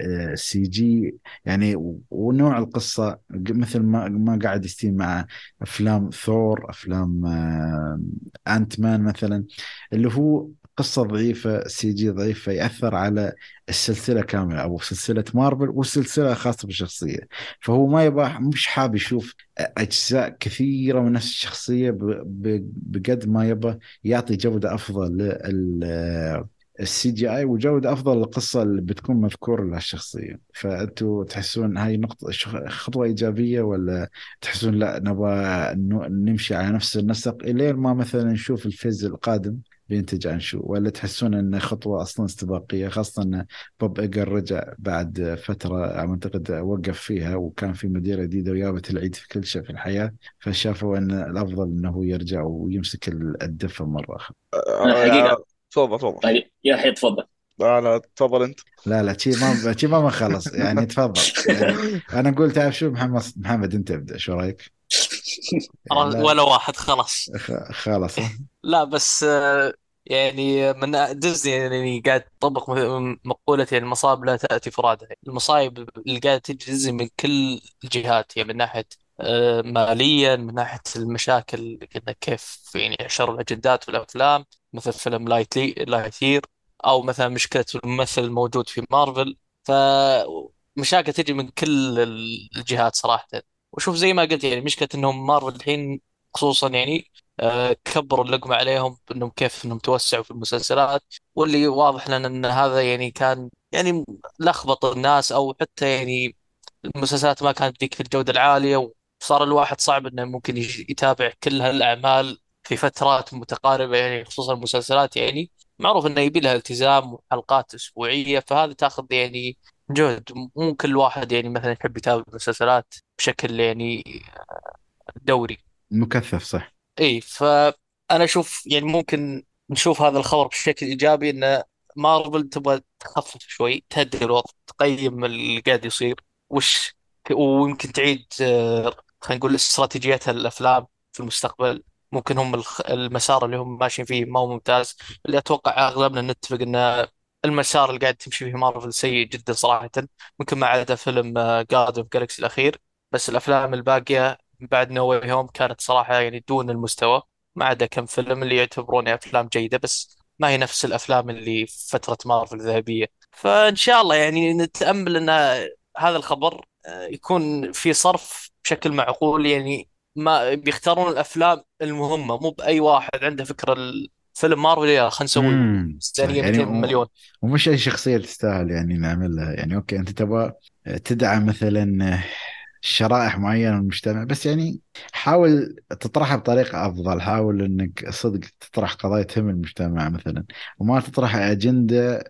ال CG. يعني ونوع القصة مثل ما ما قاعد يستوي مع أفلام ثور أفلام آه، Ant-Man مثلا اللي هو قصة ضعيفة CG ضعيفة يأثر على السلسلة كاملة أو سلسلة مارفل والسلسلة خاصة بالشخصية. فهو ما يبغى مش حاب يشوف أجزاء كثيرة من نفس ب- بقد ما يبغى يعطي جودة أفضل لل CGI وجودة أفضل للقصة اللي بتكون مذكورة لهالشخصية. فأنتوا تحسون هاي نقطة شخ- خطوة إيجابية ولا تحسون لا نبغى نمشي على نفس النسق إلين ما مثلا نشوف ال phase القادم؟ بينتج عن شو ولا تحسون انه خطوة أصلا استباقية خاصة إن بوب إيجر رجع بعد فترة أعتقد وقف فيها وكان في مديرة جديدة وجابت العيد في كل شيء في الحياة فشافوا إن الأفضل إنه يرجع ويمسك الدفة مرة أخرى أنا حقيقة- تفضل تفضل. طيب يا حي تفضل. لا لا تفضل أنت. لا لا شي ما شي ما بنخلص يعني تفضل. يعني أنا أقول تعرف شو محمد محمد أنت ابدأ. شو رأيك؟ <laughs> لا. ولا واحد خلاص. خ- خلاص؟ لا بس آه، يعني من ديزني يعني قاعد تطبق مقولة يعني المصائب لا تأتي فرادى المصايب اللي قاعدة تجي ديزني من كل الجهات يعني من ناحية آه، ماليا من ناحية المشاكل إنه كيف يعني يحشروا الأجندات في الأفلام مثل فيلم Lightly Lightyear أو مثلا مشكلة الممثل الموجود في مارفل. فمشاكل تجي من كل الجهات صراحة. وشوف زي ما قلت يعني مشكلة إنهم مارفل الحين خصوصا يعني كبروا اللقمة عليهم إنهم كيف إنهم توسعوا في المسلسلات واللي واضح لنا إن هذا يعني كان يعني لخبط الناس أو حتى يعني المسلسلات ما كانت ذيك الجودة العالية صار الواحد صعب إنه ممكن يتابع كل هالأعمال في فترات متقاربة يعني خصوصا المسلسلات يعني. معروف إنه يبي لها التزام وحلقات أسبوعية فهذا تاخذ يعني جهد. مو كل واحد يعني مثلا يحب يتابع المسلسلات بشكل يعني دوري. مكثف صح. اي فأنا أشوف يعني ممكن نشوف هذا الخبر بشكل إيجابي إن مارفل تبغى تخفف شوي تهدي الوضع تقيم اللي قاعد يصير وش ويمكن تعيد آه، خلينا نقول استراتيجيتها الأفلام في المستقبل. ممكن هم المسار اللي هم ماشيين فيه ما هو ممتاز. اللي أتوقع اغلبنا نتفق إن المسار اللي قاعد تمشي فيه مارفل سيء جدا صراحة. ممكن ما عدا فيلم Guardian of Galaxy الأخير بس الأفلام الباقية بعد No Way Home كانت صراحة يعني دون المستوى. ما عدا كم فيلم اللي يعتبرونها أفلام جيدة بس ما هي نفس الأفلام اللي في فترة مارفل الذهبية. فإن شاء الله يعني نتأمل أن هذا الخبر آه، يكون في صرف بشكل معقول. يعني ما بيختارون الأفلام المهمة مو بأي واحد عنده فكرة الفيلم مارفل يلا خلينا نسوي يعني 200 و- مليون. ومش أي شخصية تستاهل يعني نعملها. يعني أوكي أنت تبغى تدعم مثلا شرائح معينة من المجتمع بس يعني حاول تطرحها بطريقة أفضل حاول إنك صدق تطرح قضايا تهم المجتمع مثلا وما تطرح أجندة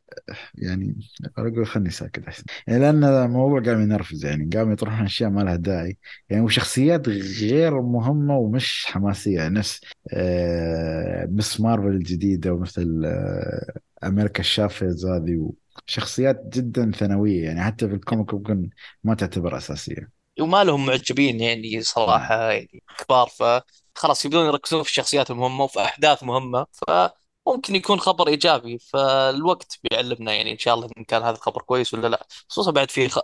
يعني أقول خلني ساكت أحسن. يعني لأن الموضوع قام ينرفز يعني قام يطرحون أشياء ما لها داعي. يعني وشخصيات غير مهمة ومش حماسية يعني نفس آه مس مارفل الجديدة ومثل آه أمريكا الشافز هذه شخصيات جدا ثانوية يعني حتى في الكوميك ممكن ما تعتبر أساسية. وما لهم معجبين يعني مم. صراحة يعني كبار فخلاص يبدون يركزون في الشخصيات المهمة وفي أحداث مهمة فممكن يكون خبر إيجابي فالوقت بيعلمنا يعني إن شاء الله إن كان هذا الخبر كويس ولا لا. خصوصا بعد في خ...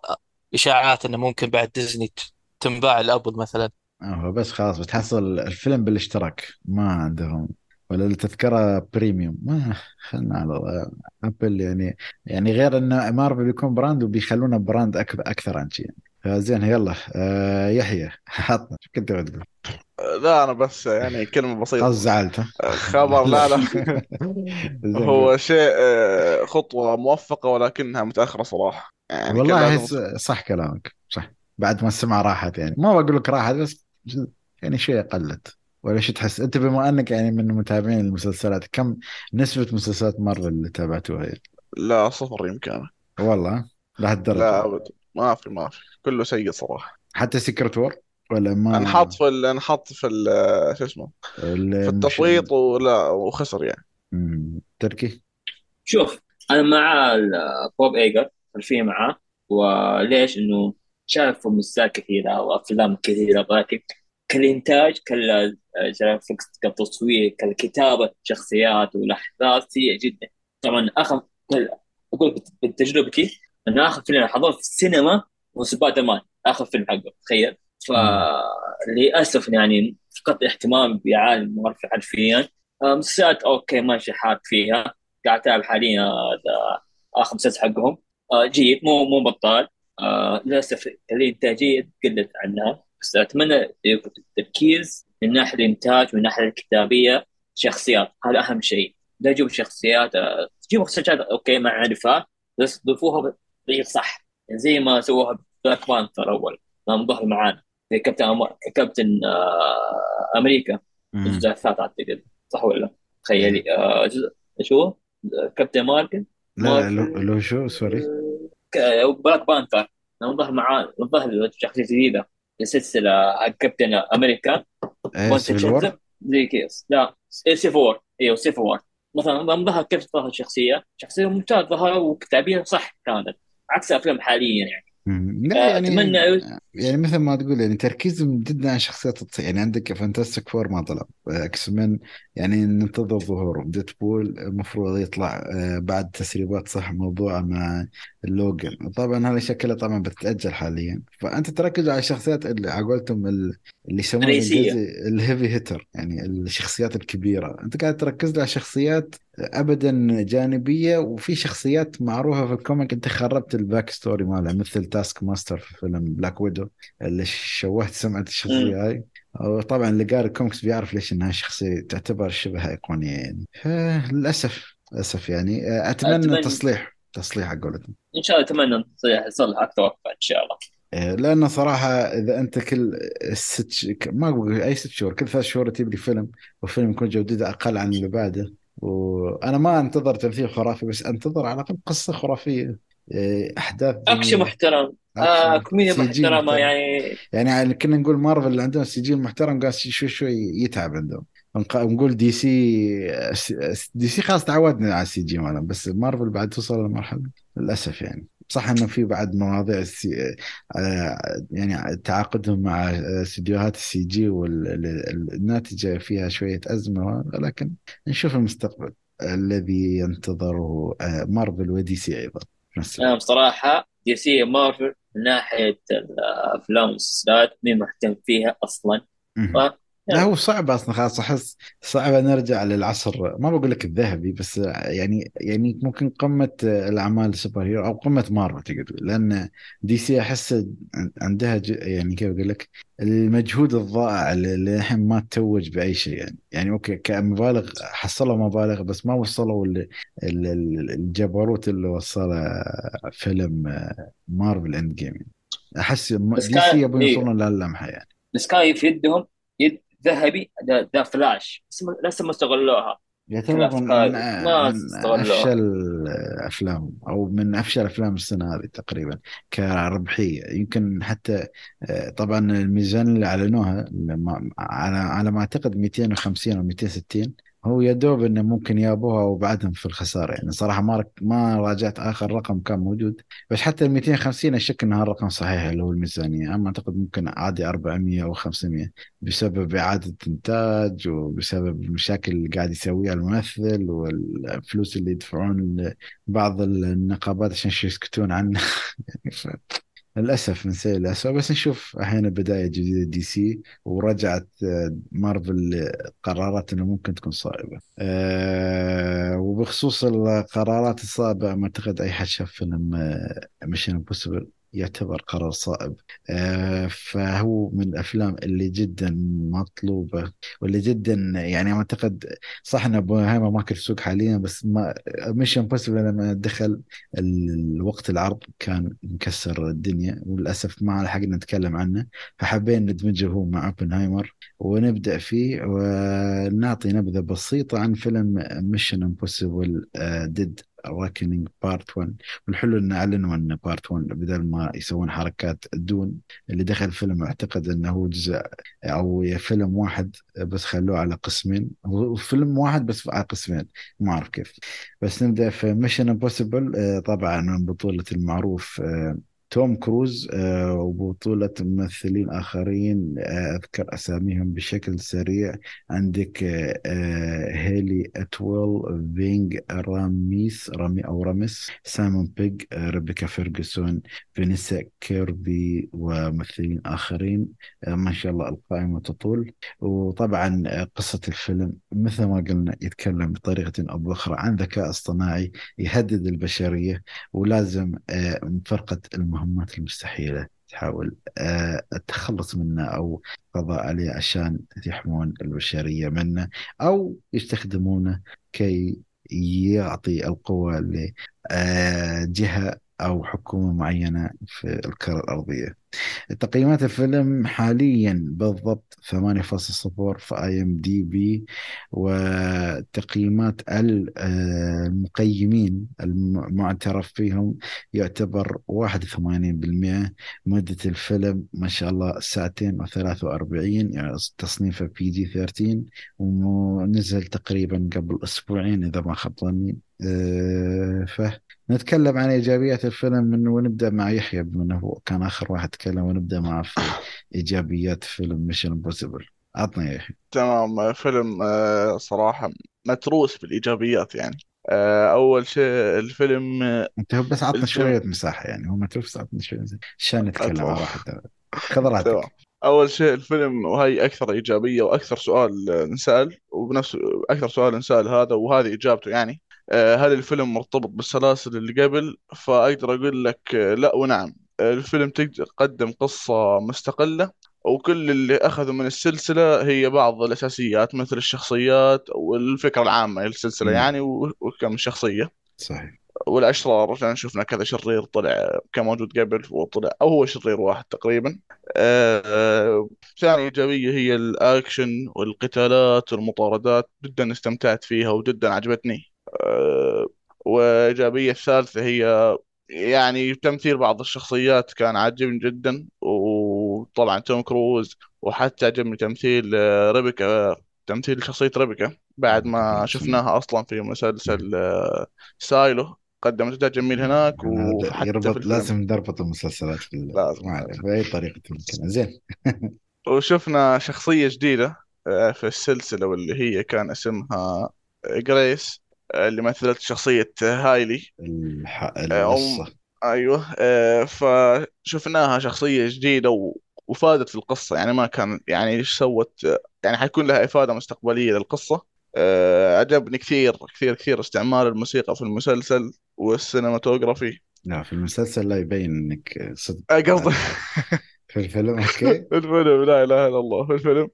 إشاعات إنه ممكن بعد ديزني تنباع لأبل مثلا. هو بس خلاص بتحصل الفيلم بالاشتراك. ما عندهم. ولا التذكرة بريميوم ما خلنا على ابل يعني يعني غير إنه مارفل بيكون براند وبيخلونه براند أكثر عن شيء فزين يلا. آه يحيى حطنا شو كنت بتقول لا أنا بس يعني كلمة بسيطة. زعلت ها؟ خبر لا لا. <laughs> زين هو شيء آه، خطوة موفقة ولكنها متأخرة صراحة. يعني والله أحس صح كلامك صح. بعد ما السمعة راحت يعني. ما بقول لك راحت بس يعني شوية قلت. ولا شو تحس. أنت بما أنك يعني من متابعين المسلسلات كم نسبة مسلسلات مارفل اللي تابعتوها؟ يعني؟ لا صفر يمكن. والله؟ لهالدرجة. لا ابدا ما في ما في. كله سيء صراحة. حتى Secret War ولا انحط ما في ال- انحط في ال- شو اسمه؟ في. التصويت ولا وخسر يعني. مم. تركي؟ شوف أنا مع ال- بوب ايجر خلفية معاه. وليش؟ إنه شاف مسلسلات كثيرة وأفلام كثيرة ولكن كالإنتاج كال graphics كالتصوير كالكتابة شخصيات والأحداث سيء جدا. طبعا اخر أقول بتجربتي إنه آخر فيلم حضرته في السينما هو سبايدر مان آخر فيلم حقه تخيل. فللاسف يعني فقدت الاهتمام بعالم مارفل حرفيا آه، مسلسلات أوكي ماشي حاب فيها. قاعد أتابع حاليا آخر مسلسل حقهم. آه، جيد مو مو بطال. آه، للأسف الانتاجيه قلت عنها بس أتمنى يكون التركيز من ناحية الإنتاج من الناحيه الكتابية شخصيات. هذا أهم شيء. لا تجيبوا شخصيات آه، تجيبوا شخصيات أوكي ما نعرفها بس ضيفوها بطريقة صح. زي ما سووها Black Panther أول. لما ظهر معانا. زي Captain Am... Captain آه، America. الجزء الثالث أعتقد. صح ولا لا؟ تخيلي. آه، جزء شو؟ كابتن ماركن لا لو, شو سوري. بلاك بانثر لما ظهر معاه ظهر شخصية جديدة. السلسلة حق كابتن تشذب زي كيس لا سيف وور أيوه سيف وور مثلا لما ظهر كيف ظهر الشخصية؟ شخصية ممتازة. ظهر وكتابية صح كانت. عكس الأفلام حاليا يعني. لا يعني اتمنى يعني مثل ما تقول يعني تركيزهم جدا على شخصيات التص... يعني عندك فانتاستيك فور ما طلع. X-Men يعني ننتظر ظهورهم Deadpool المفروض يطلع آه، بعد تسريبات صح موضوع مع Logan طبعا هذا شكله طبعا بتتأجل حاليا. فأنت تركز على الشخصيات اللي على قولتهم اللي. بالانجليزي ال heavy hitter يعني الشخصيات الكبيرة. أنت قاعد تركز على شخصيات ابدا جانبية وفي شخصيات معروفة في ال comic. أنت خربت ال backstory مالها مثل Taskmaster في فيلم Black Widow اللي شوهت سمعة الشخصية هاي. وطبعا اللي قاري الكوميكس بيعرف ليش إنها شخصية تعتبر شبه أيقونية يعني. للأسف للأسف يعني. أتمنى أتمنى. تصليح تصليح على قولتهم إن شاء الله أتمنى تصلح يصلح أتوقع إن شاء الله. لأنه صراحة إذا أنت كل ست ش... ما بقول أي ست شهور كل ثلاث شهور تجيب لي فيلم والفيلم يكون جودته أقل عن اللي بعده وأنا ما أنتظر تمثيل خرافي بس أنتظر على الأقل قصة خرافية إيه، أحداث أكشن. محترم آه. كوميديا محترمة محترم. يعني يعني كنا نقول مارفل اللي عندهم CG محترم قاعد شوي شوي يتعب عندهم نق- نقول دي سي دي سي خلاص تعودنا على ال CG مالهم بس مارفل بعد توصل للمرحله للأسف يعني صح إنه في بعد مواضيع ال C... آه، يعني تعاقدهم مع استديوهات ال CG والناتجة فيها شوية أزمة ولكن نشوف المستقبل الذي ينتظره مارفل ودي سي أيضا. أنا بصراحة دي سي مارفل من ناحية الأفلام والمسلسلات مين مهتم فيها أصلا. لا هو صعب أصلا خلاص أحس صعب نرجع للعصر ما بقول لك الذهبي بس يعني يعني ممكن قمة الأعمال ال superhero أو قمة مارفل تقدر تقول. لأن دي سي أحس عندها يعني كيف أقول لك المجهود الضائع اللي الحين ما تتوج بأي شيء يعني يعني أوكي كمبالغ حصلوا مبالغ بس ما وصلوا ال- ال- ال- الجبروت اللي وصله فيلم مارفل Endgame أحس بس دي سي يبون إيه. يوصلون لهاللمحة يعني DC كان في يدهم يد ذهبي The Flash. بس لسه ما استغلوها. يعتبر من, من. أفشل افلام أو من أفشل أفلام السنة هذه تقريبا كربحية. يمكن حتى آه، طبعا الميزان اللي أعلنوها على ما أعتقد 250 أو 260 هو يا دوب إنه ممكن يابوها وبعدهم في الخسارة. يعني صراحة ما ما راجعت آخر رقم كان موجود. بس حتى ال 250 أشك ان هالرقم صحيح اللي هو الميزانية. أما أعتقد ممكن عادي 400 أو 500 بسبب إعادة إنتاج وبسبب المشاكل اللي قاعد يسويها الممثل والفلوس اللي يدفعون بعض النقابات عشان يسكتون عنه. <laughs> ف... للأسف من سيء لأسوأ بس نشوف أحيانا بداية جديدة دي سي ورجعت آه، مارفل قرارات أنه ممكن تكون صائبة أه وبخصوص القرارات الصائبة ما أعتقد أي حد شاف فيلم Mission Impossible يعتبر قرار صائب. آه، فهو من الأفلام اللي جدا مطلوبة واللي جدا يعني أعتقد صح إن أوبنهايمر ما في السوق حاليا بس Mission Impossible لما دخل الوقت العرض كان مكسر الدنيا وللأسف ما لحقنا نتكلم عنه. فحبينا ندمجه هو مع أوبنهايمر ونبدأ فيه ونعطي نبذة بسيطة عن فيلم Mission Impossible Dead Reckoning Part 1 والحلو ان أعلنوا إن Part 1 بدل ما يسوون حركات Dune اللي دخل الفيلم أعتقد إنه هو جزء أو فيلم واحد بس خلوه على قسمين. فيلم واحد بس على قسمين ما أعرف كيف. بس نبدأ في Mission Impossible طبعا من بطولة المعروف آه، توم كروز آه، وبطولة ممثلين آخرين آه، أذكر أساميهم بشكل سريع. عندك آه، هيلي أتويل فينج ريمز رامي أو راميس سايمون بيج ريبيكا فيرجسون فانيسا كيربي وممثلين آخرين. ما شاء الله القائمة تطول. وطبعا قصة الفيلم مثل ما قلنا يتكلم بطريقة أو بأخرى عن ذكاء اصطناعي يهدد البشرية ولازم آه، مفرقة المهمات المستحيلة تحاول آه، التخلص منه أو القضاء عليه عشان يحمون البشرية منه أو يستخدمونه كي يعطي القوة لجهة أو حكومة معينة في الكرة الأرضية. تقييمات الفيلم حاليا بالضبط 8.0 في آي إم دي بي وتقييمات آه، المقيمين المعترف فيهم يعتبر 81% مدة الفيلم ما شاء الله ساعتين و43 يعني تصنيفه بي جي 13 ونزل تقريبا قبل أسبوعين إذا ما خاب آه، فنتكلم عن إيجابيات الفيلم من ونبدأ مع يحيى بما انه كان آخر واحد تكلم ونبدأ معه في إيجابيات فيلم Mission Impossible عطنا يا يحيى تمام فيلم آه، صراحة متروس بالإيجابيات يعني. آه، أول شيء الفيلم آه، انت هو بس عطنا الفيلم- شوية مساحة يعني. هو تلفز عطنا شوية عشان نتكلم راحتنا خذ راحتك. أول شيء الفيلم وهي أكثر إيجابية وأكثر سؤال انسأل وبنفس أكثر سؤال انسأل هذا وهذه إجابته يعني. هل الفيلم مرتبط بالسلاسل اللي قبل؟ فأقدر أقول لك لا ونعم. الفيلم تقدر قدم قصة مستقلة وكل اللي أخذوا من السلسلة هي بعض الأساسيات مثل الشخصيات والفكرة العامة للسلسلة. يعني وكم شخصية. صحيح. والأشرار عشان شفنا كذا شرير طلع كان موجود قبل وطلع أو هو شرير واحد تقريبا. آه، آه، ثاني إيجابية هي الأكشن والقتالات والمطاردات جدا استمتعت فيها وجدا عجبتني. آه، وإيجابية الثالثة هي يعني تمثيل بعض الشخصيات كان عاجبني جدا وطبعا توم كروز وحتى عجبني تمثيل آه، ريبيكا تمثيل شخصية ريبيكا بعد ما شفناها أصلا في مسلسل آه، سايلو. قدمت أداء جميل هناك وحتى يربط لازم نربط المسلسلات لازم. بأي طريقة ممكنه زين. <laughs> وشفنا شخصية جديدة آه، في السلسلة واللي هي كان اسمها جريس آه، اللي مثلت شخصية هايلي. الح... آه، القصة. أيوه. آه، فشفناها شخصية جديدة و... وفادت في القصة. يعني ما كان يعني إيش سوت؟ آه، يعني حيكون لها إفادة مستقبلية للقصة. آه، عجبني كثير كثير كثير استعمال الموسيقى في المسلسل وال cinematography لا في المسلسل لا يبين إنك صدق. آه، قصدي <laughs> في الفيلم أوكي. <laughs> الفيلم. لا إله إلا الله. في الفيلم.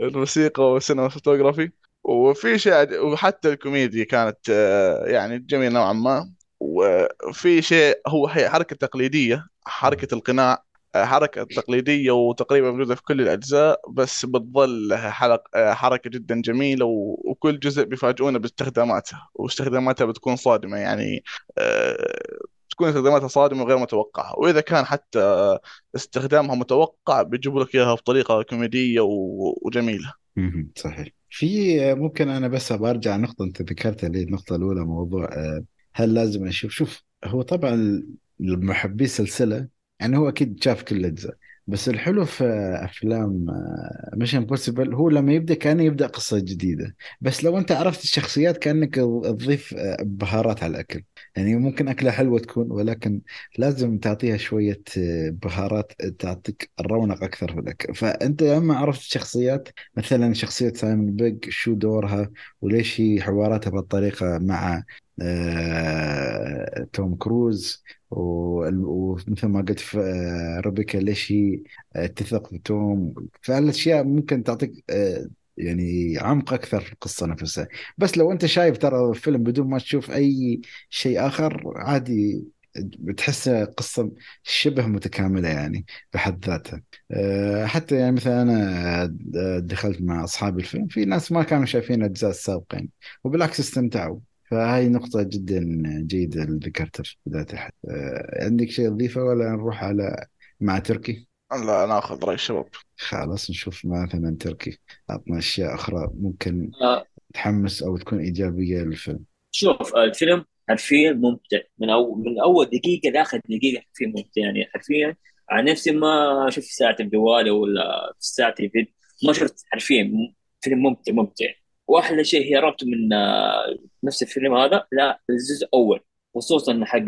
الموسيقى والسينماتوجرافي وفي شيء وحتى الكوميديا كانت آه، يعني جميلة نوعا ما. وفي شيء هو هي حركة تقليدية حركة القناع آه، حركة تقليدية وتقريبا موجودة في كل الأجزاء بس بتظل لها حلق آه، حركة جدا جميلة وكل جزء بيفاجئونا باستخداماتها واستخداماتها بتكون صادمة يعني تكون استخداماتها صادمة وغير متوقعة. وإذا كان حتى استخدامها متوقع بيجيبوا لك إياها بطريقة كوميدية وجميلة. صحيح. في ممكن أنا بس برجع نقطة أنت ذكرتها هي النقطة الأولى موضوع آه، هل لازم أشوف شوف هو طبعا المحبي السلسله يعني هو أكيد شاف كل الأجزاء بس الحلو في أفلام مش امبوسيبل هو لما يبدأ كأنه يبدأ قصة جديدة بس لو أنت عرفت الشخصيات كأنك تضيف آه، بهارات على الأكل. يعني ممكن أكلة حلوة تكون ولكن لازم تعطيها شوية آه، بهارات تعطيك الرونق أكثر في الأكل. فأنت لما عرفت الشخصيات مثلا شخصية سايمون بيج شو دورها؟ وليش هي حواراتها بالطريقة مع آه، توم كروز؟ ومثل ما قلت في آه، ريبيكا ليش هي آه، تثق بتوم فالاشياء ممكن تعطيك آه، يعني عمق أكثر في القصة نفسها. بس لو أنت شايف ترى الفيلم بدون ما تشوف أي شيء آخر عادي بتحسها قصة شبه متكاملة يعني بحد ذاتها. آه، حتى يعني مثلا أنا آه، دخلت مع أصحابي الفيلم في ناس ما كانوا شايفين الاجزاء السابقين وبالعكس استمتعوا. فهاي نقطة جدا جيدة اللي ذكرتها في بداية الحديث. آه، عندك شيء تضيفه ولا نروح على مع تركي؟ لا ناخذ رأي الشباب خلاص نشوف مثلا تركي. أعطنا أشياء أخرى ممكن آه، تحمس أو تكون إيجابية للفيلم. شوف آه، الفيلم حرفيا ممتع. من أو من أول دقيقة لآخر دقيقة حرفيا ممتع. يعني حرفيا عن نفسي ما شفت ساعتي بجوالي ولا في ساعتي فيديو ما شفت حرفيا فيلم ممتع ممتع. وأحلى شيء هي ربط من آه، نفس الفيلم هذا لا الجزء الأول خصوصا حق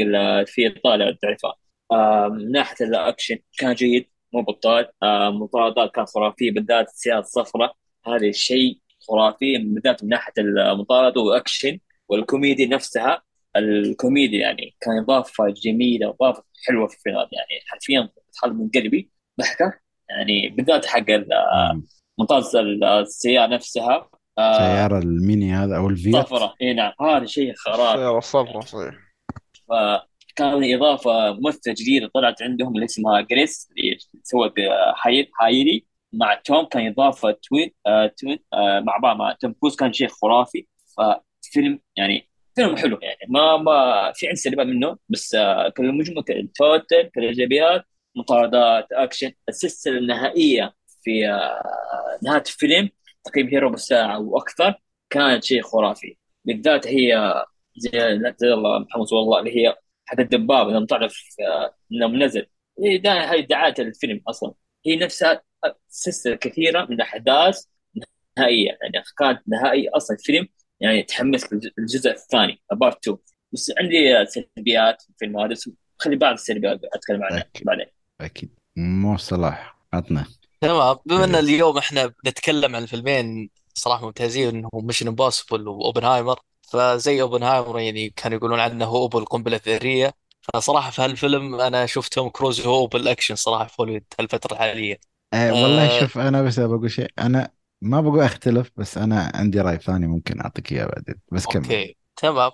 في طالع تعرفها آه، من ناحية الأكشن كان جيد. مو بطال آه، مطاردات كانت خرافية بالذات السيارة الصفراء هذا الشيء خرافي بالذات من ناحية المطاردة واكشن والكوميديا نفسها. الكوميديا يعني كان إضافة جميلة وإضافة حلوة في الفيلم هذا يعني حرفيا تخل من قلبي ضحكة. يعني بالذات حق ال- مم. ممتاز السيارة نفسها. آه، سيارة الميني هذا أو الفيات. صفرة. إي نعم هذا شيء خرافي. السيارة الصفراء صحيح. كان إضافة ممثلة جديدة طلعت عندهم اللي اسمها جريس اللي سوت آه، هاي هايلي مع توم كان إضافة توين آه توين آه مع بعض مع توم كروز كان شيء خرافي. ففيلم يعني فيلم حلو يعني. ما ما في عندي سلبيات منه بس آه كالمجموع ال total كالايجابيات مطاردات أكشن السلسلة النهائية في آه نهاية الفيلم تقريبا هي ربع ساعه وأكثر كانت شيء خرافي. بالذات هي زي زي الله محمد رسول الله اللي هي حق الدبابة لما تعرف آه، إنه نزل هي دا- هاي دعايه الفيلم أصلا. هي نفسها سلسلة كثيرة من الاحداث نهائية يعني كانت نهائي أصلا. الفيلم يعني تحمس للجزء الثاني part 2 بس عندي سلبيات في الفيلم هذا خلي بعض السلبيات أتكلم عنها أكيد. بعدين. أكيد. مو صلاح عطنا. تمام. بما إن إيه. اليوم إحنا بنتكلم عن فيلمين صراحة ممتازين انهم ميشن امبوسيبل وأوبنهايمر. فزي اوبنهايمر يعني كانوا يقولون عنه هو أبو القنبلة الذرية. فصراحة في هالفيلم أنا شفت توم كروز هو أبو الأكشن صراحة في هوليوود هالفترة الحالية. أه والله آه، شوف أنا بس بقول شيء. أنا ما بقول أختلف بس أنا عندي رأي ثاني ممكن أعطيك إياه بعدين. بس كمل. okay تمام.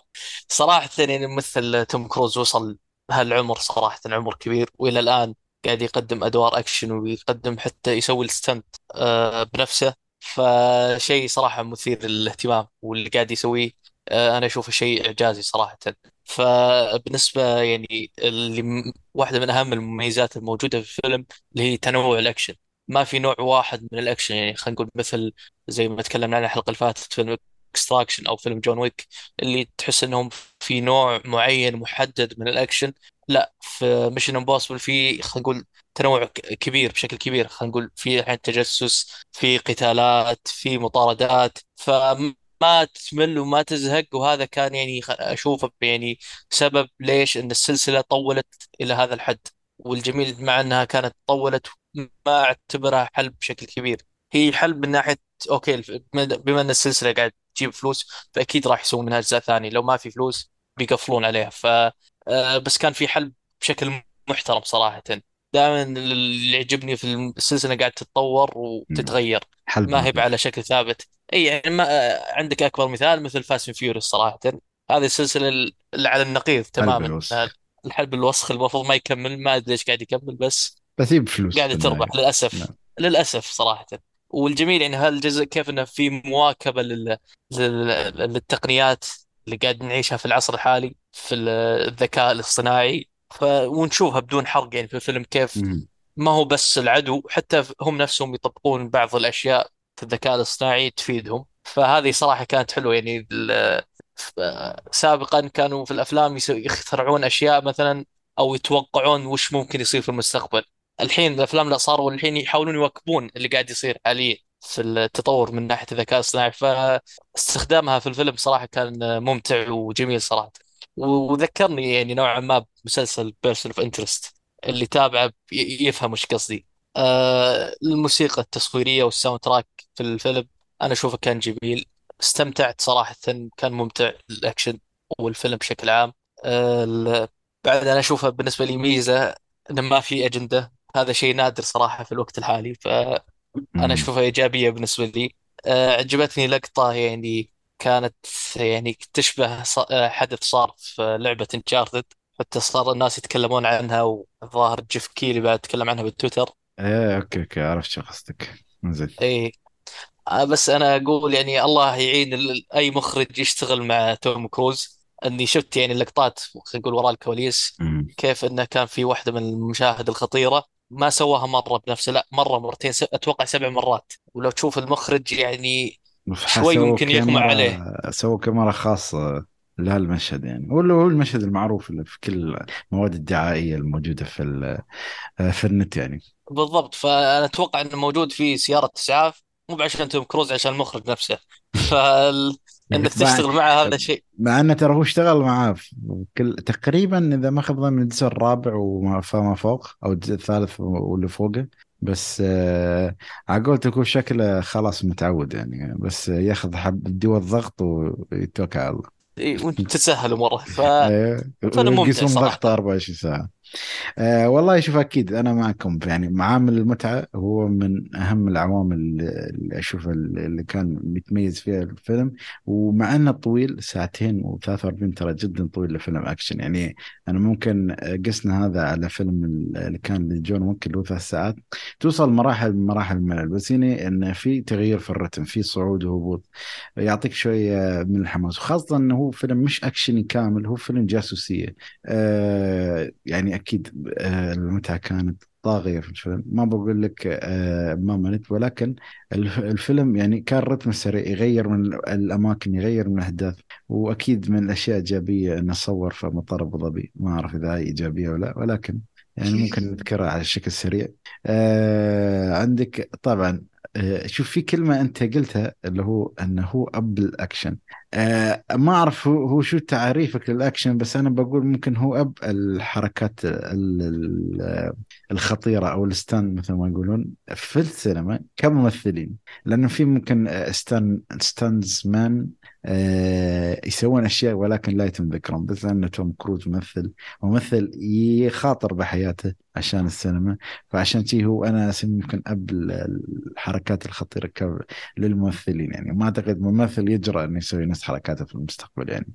صراحة يعني ممثل توم كروز وصل هالعمر صراحة عمر كبير وإلى الآن قاعد يقدم أدوار أكشن ويقدم حتى يسوي ال stunt آه، بنفسه. فشيء صراحة مثير للاهتمام واللي قاعد يسويه. أنا أشوفه شيء اعجازي صراحة. فبالنسبة يعني اللي واحدة من أهم المميزات الموجودة في الفيلم اللي هي تنوع الأكشن. ما في نوع واحد من الأكشن يعني خلينا نقول مثل زي ما تكلمنا عنه الحلقة اللي فاتت فيلم اكستراكشن أو فيلم جون ويك اللي تحس إنهم في نوع معين محدد من الأكشن. لا في ميشن امبوسيبل في خلينا نقول تنوع كبير بشكل كبير. خلينا نقول في الحين تجسس في قتالات في مطاردات. فما تمل وما تزهق وهذا كان يعني أشوفه يعني سبب ليش إن السلسلة طولت إلى هذا الحد. والجميل مع إنها كانت طولت ما أعتبرها حل بشكل كبير. هي حل من ناحية أوكي بما إن السلسلة قاعد تجيب فلوس فأكيد راح يسوون منها أجزاء ثانية. لو ما في فلوس بيقفلون عليها. ف آه، بس كان في حل بشكل محترم صراحة. دائما اللي يعجبني في السلسلة قاعد تتطور وتتغير. ما هي. على شكل ثابت. اي يعني ما عندك أكبر مثال مثل فاست فيوريوس صراحة هذه السلسلة اللي على النقيض تماما. الحلب الوسخ المفروض ما يكمل ما أدري ليش قاعد يكمل بس بس يجيب فلوس قاعدة تربح النهاية. للأسف نعم. للأسف صراحة والجميل يعني هالجزء كيف إنه في مواكبة لل... لل... للتقنيات اللي قاعد نعيشها في العصر الحالي في ال- الذكاء الاصطناعي ف... ونشوفها بدون حرق يعني في الفيلم كيف. ما هو بس العدو حتى هم نفسهم يطبقون بعض الأشياء الذكاء الاصطناعي تفيدهم. فهذه صراحة كانت حلوة. يعني سابقا كانوا في الأفلام يخترعون أشياء مثلا أو يتوقعون وش ممكن يصير في المستقبل. الحين الأفلام لا صاروا الحين يحاولون يواكبون اللي قاعد يصير حاليا في التطور من ناحية الذكاء الاصطناعي. فاستخدامها في الفيلم صراحة كان ممتع وجميل صراحة. وذكرني يعني نوعا ما بمسلسل بيرسون اوف انترست اللي تابعه يفهم وش قصدي. آه الموسيقى التصويرية وال soundtrack في الفيلم أنا أشوفه كان جميل. استمتعت صراحة كان ممتع الأكشن والفيلم بشكل عام. آه بعد أنا اشوفها بالنسبة لي ميزة إنه ما في أجندة. هذا شيء نادر صراحة في الوقت الحالي فانا مم. اشوفها إيجابية بالنسبة لي. آه عجبتني لقطة يعني كانت يعني تشبه آه، حدث صار في لعبة انشارتد حتى صار الناس يتكلمون عنها والظاهر جيف كيلي بعد تكلم عنها بالتويتر. إيه okay okay عرفت شو قصدك. زين اي آه، بس أنا أقول يعني الله يعين ال- أي مخرج يشتغل مع توم كروز. إني شفت يعني اللقطات خلينا نقول وراء الكواليس. كيف إنه كان في واحدة من المشاهد الخطيرة. ما سواها مرة بنفسه لا مرة مرتين س- أتوقع سبع مرات. ولو تشوف المخرج يعني شوي سووا ممكن يغمى كاميرا- عليه. سووا كاميرا خاصة لهالمشهد يعني. ولا هو المشهد المعروف اللي في كل المواد الدعائية الموجودة في ال- في النت يعني. بالضبط. فأنا أتوقع إنه موجود في سيارة اسعاف مو عشان توم كروز عشان المخرج نفسه. <laughs> فال إنك تشتغل معه هذا شيء. مع إنه ترى هو اشتغل معاه كل تقريبا إذا ما خاب ظني الجزء الرابع وما فما فوق أو الجزء الثالث واللي فوقه. بس آه على قولتك هو شكله خلاص متعود يعني. بس ياخذ حب دواء الضغط ويتوكل على الله. إيه، وأنت تتسهل مره ف <laughs> أيوه. فيلم ممتع صراحة. ضغطه 24 ساعة. أه والله شوف أكيد أنا معكم. يعني معامل المتعة هو من أهم العوامل اللي اشوفها اللي كان متميز فيها الفيلم. ومع أنه طويل ساعتين و43 ترى جدا طويل لفيلم أكشن. يعني أنا ممكن قسنا هذا على فيلم اللي كان لجون اللي هو ثلاث ساعات. توصل مراحل مراحل الملل بس هنا انه في تغيير في الرتم في صعود وهبوط يعطيك شوية من الحماس. وخاصة إنه هو فيلم مش أكشني كامل هو فيلم جاسوسية. أه يعني أكيد آه، المتعة كانت؟ طاغية في الفيلم. ما بقول لك آه، ما ملت ولكن الف- الفيلم يعني كان رتم سريع يغير من الأماكن يغير من الأحداث وأكيد من الأشياء إيجابية أنه صور في مطار أبو ظبي. ما أعرف إذا هي إيجابية ولا لا ولكن يعني ممكن <laughs> نذكرها على شكل سريع. آه عندك طبعا آه شوف في كلمة أنت قلتها اللي هو أنه هو أب الأكشن. آه ما أعرف هو, شو تعريفك للأكشن بس أنا بقول ممكن هو أب الحركات ال- ال- الخطيرة أو ال stunt مثل ما يقولون في السينما كممثلين. لأنه في ممكن آه، stunt stunts man آه، يسوون أشياء ولكن لا يتم ذكرهم بس لأنه توم كروز ممثل ممثل يخاطر بحياته. عشان السينما. فعشان شي هو أنا أسميه يمكن ال- الحركات الخطيرة ك- للممثلين يعني. ما أعتقد ممثل يجرأ أنه يسوي نفس حركاته في المستقبل يعني.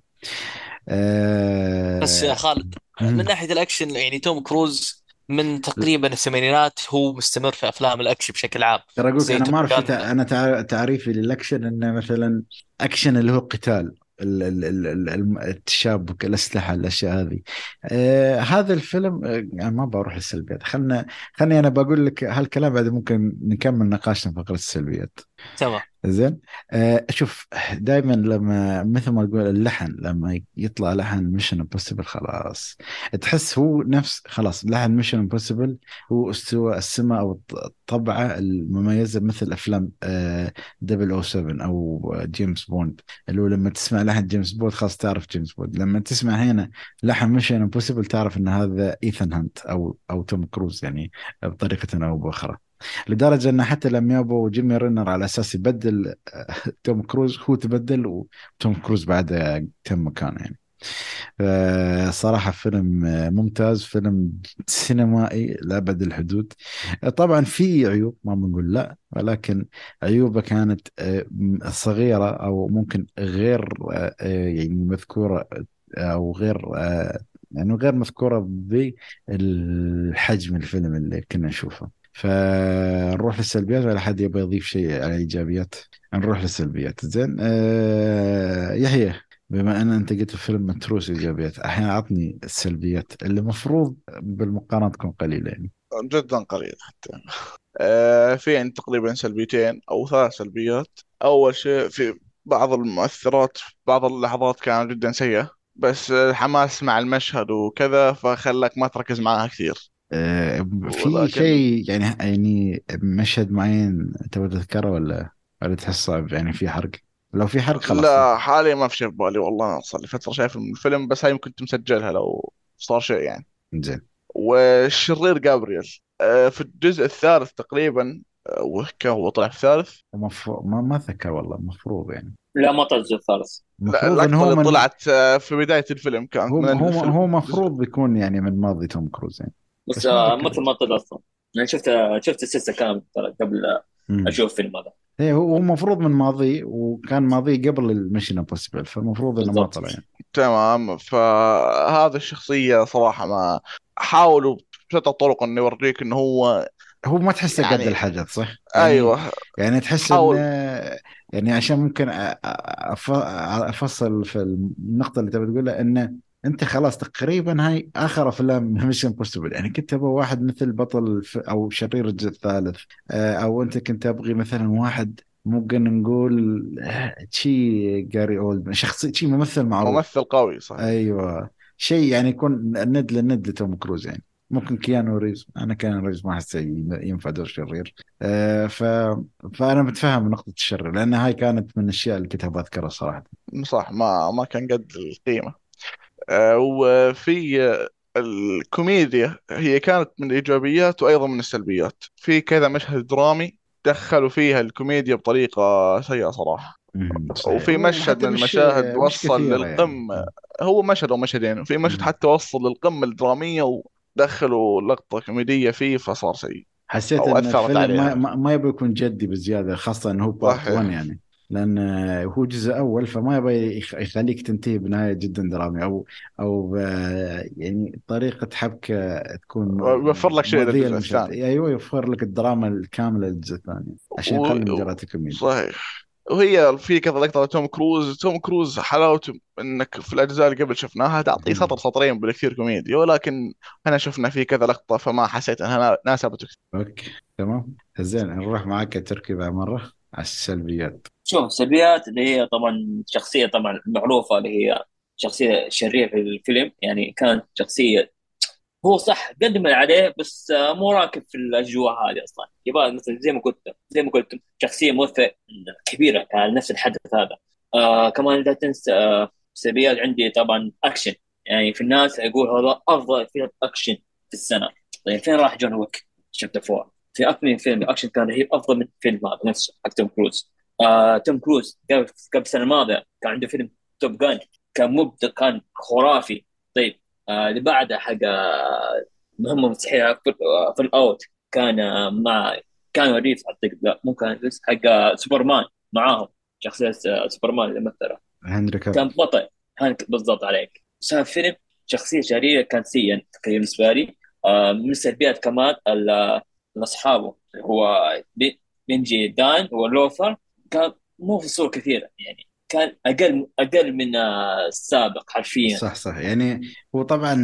بس يا خالد. من ناحية الأكشن يعني توم كروز من تقريبا الثمانينات هو مستمر في أفلام الأكشن بشكل عام. ترى أقول أنا ما أعرف. أنا تع... تعريفي للأكشن إنه مثلا أكشن اللي هو قتال. التشابك الأسلحة الأشياء هذه. آه هذا الفيلم آه يعني ما بروح للسلبيات. خلنا خلني أنا بقول لك هالكلام بعد ممكن نكمل نقاشنا في فقرة السلبيات. تمام. زين؟ آه شوف دائما لما مثل ما تقول اللحن لما يطلع لحن ميشن امبوسيبل خلاص. تحس هو نفس خلاص لحن ميشن امبوسيبل هو استوى السمة أو الط- الطبعة المميزة مثل أفلام آه 007 أو جيمس بوند اللي هو لما تسمع لحن جيمس بوند خلاص تعرف جيمس بوند لما تسمع هنا لحن ميشن امبوسيبل تعرف إن هذا ايثان هانت أو أو توم كروز يعني بطريقة أو بأخرى. لدرجة أن حتى لما يابوا جيمي رينر على أساس يبدل آه، توم كروز هو تبدل وتوم كروز بعد تم مكانه يعني. آه، صراحة فيلم آه، ممتاز فيلم سينمائي لأبعد الحدود. طبعا في عيوب ما بنقول لا ولكن عيوبه كانت صغيرة أو ممكن غير يعني مذكورة آه، أو غير يعني غير مذكورة بالحجم الفيلم اللي كنا نشوفه. فنروح للسلبيات ولا حد يبغى يضيف شيء على الإيجابيات؟ نروح للسلبيات. زين آه يحيى بما أن أنت قلت الفيلم متروس إيجابيات أحيانا عطني السلبيات اللي المفروض بالمقارنة تكون قليلة يعني. جدا قليل حتى. آه في عندي تقريبا سلبيتين أو ثلاث سلبيات. أول شيء في بعض المؤثرات بعض اللحظات كانت جدا سيئة بس الحماس مع المشهد وكذا فخلك ما تركز معاها كثير. في ولكن شيء يعني يعني مشهد معين تبغى تذكره ولا ولا تحس صعب؟ يعني في حرق؟ لو في حرق خلاص لا حاليا ما في شيء في بالي والله. صار لي فترة شايف الفيلم بس هاي يمكن كنت مسجلها لو صار شيء يعني. زين. والشرير جابرييل آه، في الجزء الثالث تقريبا آه، وكان هو طلع في الثالث. المفروض ما ما أتذكر والله المفروض يعني. لا ما طلع الجزء الثالث. لا المفروض هو من طلعت آه، في بداية الفيلم كانت هو هو هو مفروض بيكون يعني من ماضي توم كروز يعني. بس آه، مثل ما طلع أصلا. أنا شفت شفت السلسلة كاملة قبل أشوف الفيلم هذا. إيه هو هو المفروض من ماضي وكان ماضي قبل ال Mission Impossible فالمفروض إنه ما طلع يعني. تمام. فهذا الشخصية صراحة ما حاولوا بشتى الطرق انه يوريك إنه هو هو ما تحسه قد يعني الحدث صح؟ يعني أيوه. يعني تحس إنه حاول. يعني عشان ممكن أف- أفصل في النقطة اللي تبي تقولها إنه أنت خلاص تقريبا هاي آخر أفلام <laughs> Mission Impossible يعني كنت أبغى واحد مثل بطل أو شرير الجزء الثالث. آه، أو أنت كنت أبغي مثلا واحد ممكن نقول آه، شي Gary Oldman شخصي شي ممثل معروف. ممثل قوي صحيح أيوه. شيء يعني يكون ند لند لتوم كروز يعني. ممكن كيانو ريفز. أنا كيانو ريفز ما أحسه ينفع دور شرير. آه ف... فأنا متفهم نقطة الشر لأن هاي كانت من الأشياء اللي كنت أبغى أذكرها صراحة. صح ما ما كان قد القيمة. آه، وفي آه، الكوميديا هي كانت من الإيجابيات وأيضا من السلبيات. في كذا مشهد درامي دخلوا فيها الكوميديا بطريقة سيئة صراحة. مم، صحيح وفي مشهد من مش المشاهد مش وصل يعني. للقمة. هو مشهد أو مشهدين وفي مشهد. حتى وصل للقمة الدرامية دخلوا لقطة كوميدية فيه فصار سيء حسيت أو إن الفيلم ما, ما, يبغى يكون جدي بزيادة خاصة انه هو part صحيح. 1 يعني. لأن هو جزء أول فما يبغى يخ- يخليك تنتهي بنهاية جدا درامي. أو أو آه، يعني طريقة حبكه تكون يوفر لك شيء للجزء الثاني أيوه يوفر لك الدراما الكاملة للجزء الثاني عشان. يقلل و- مجرد الكوميديا. صحيح. وهي في كذا لقطة لتوم كروز. توم كروز حلاوته إنك في الأجزاء اللي قبل شفناها تعطيه. سطر سطرين بالكثير كوميديا. ولكن هنا شفنا في كذا لقطة فما حسيت إنها ناسبته. أوكي تمام. زين نروح معك تركي بعد مرة. على السلبيات. شوف سلبيات اللي هي طبعا شخصية طبعا معروفة اللي هي شخصية شريرة في الفيلم. يعني كانت شخصية هو صح قدم عليه بس مو راكب في الأجواء هذه أصلا. يبغى مثلا زي ما قلت زي ما قلت شخصية مؤثرة كبيرة على نفس الحدث هذا. آه كمان لا تنسى آه سلبيات عندي طبعا أكشن. يعني في الناس يقول هذا أفضل فيلم أكشن في السنة. طيب فين راح جون ويك؟ Chapter 4 في من فيلم أكشن كان رهيب أفضل من فيلم هذا نفسه حق توم كروز. آه توم كروز قبل قبل السنة الماضية كان عنده فيلم Top Gun كان مبدع كان خرافي. طيب آه اللي بعده حق آه، مهمة مستحيلة في, آه، الأوت كان آه، مع كيانو ريف اعتقد لا مو كان حق آه، سوبرمان معاهم شخصية سوبرمان اللي مثله. هنري كافل بطل هنري بالضبط عليك. صار فيلم شخصية شريره كانت سيئا بالنسبة لي. آه من السلبيات كمان آه، اصحابه هو بنجي دن واللوثر كان مو في صورة كثيرة يعني كان أقل أقل من آه، السابق حرفيا صح صح يعني هو طبعا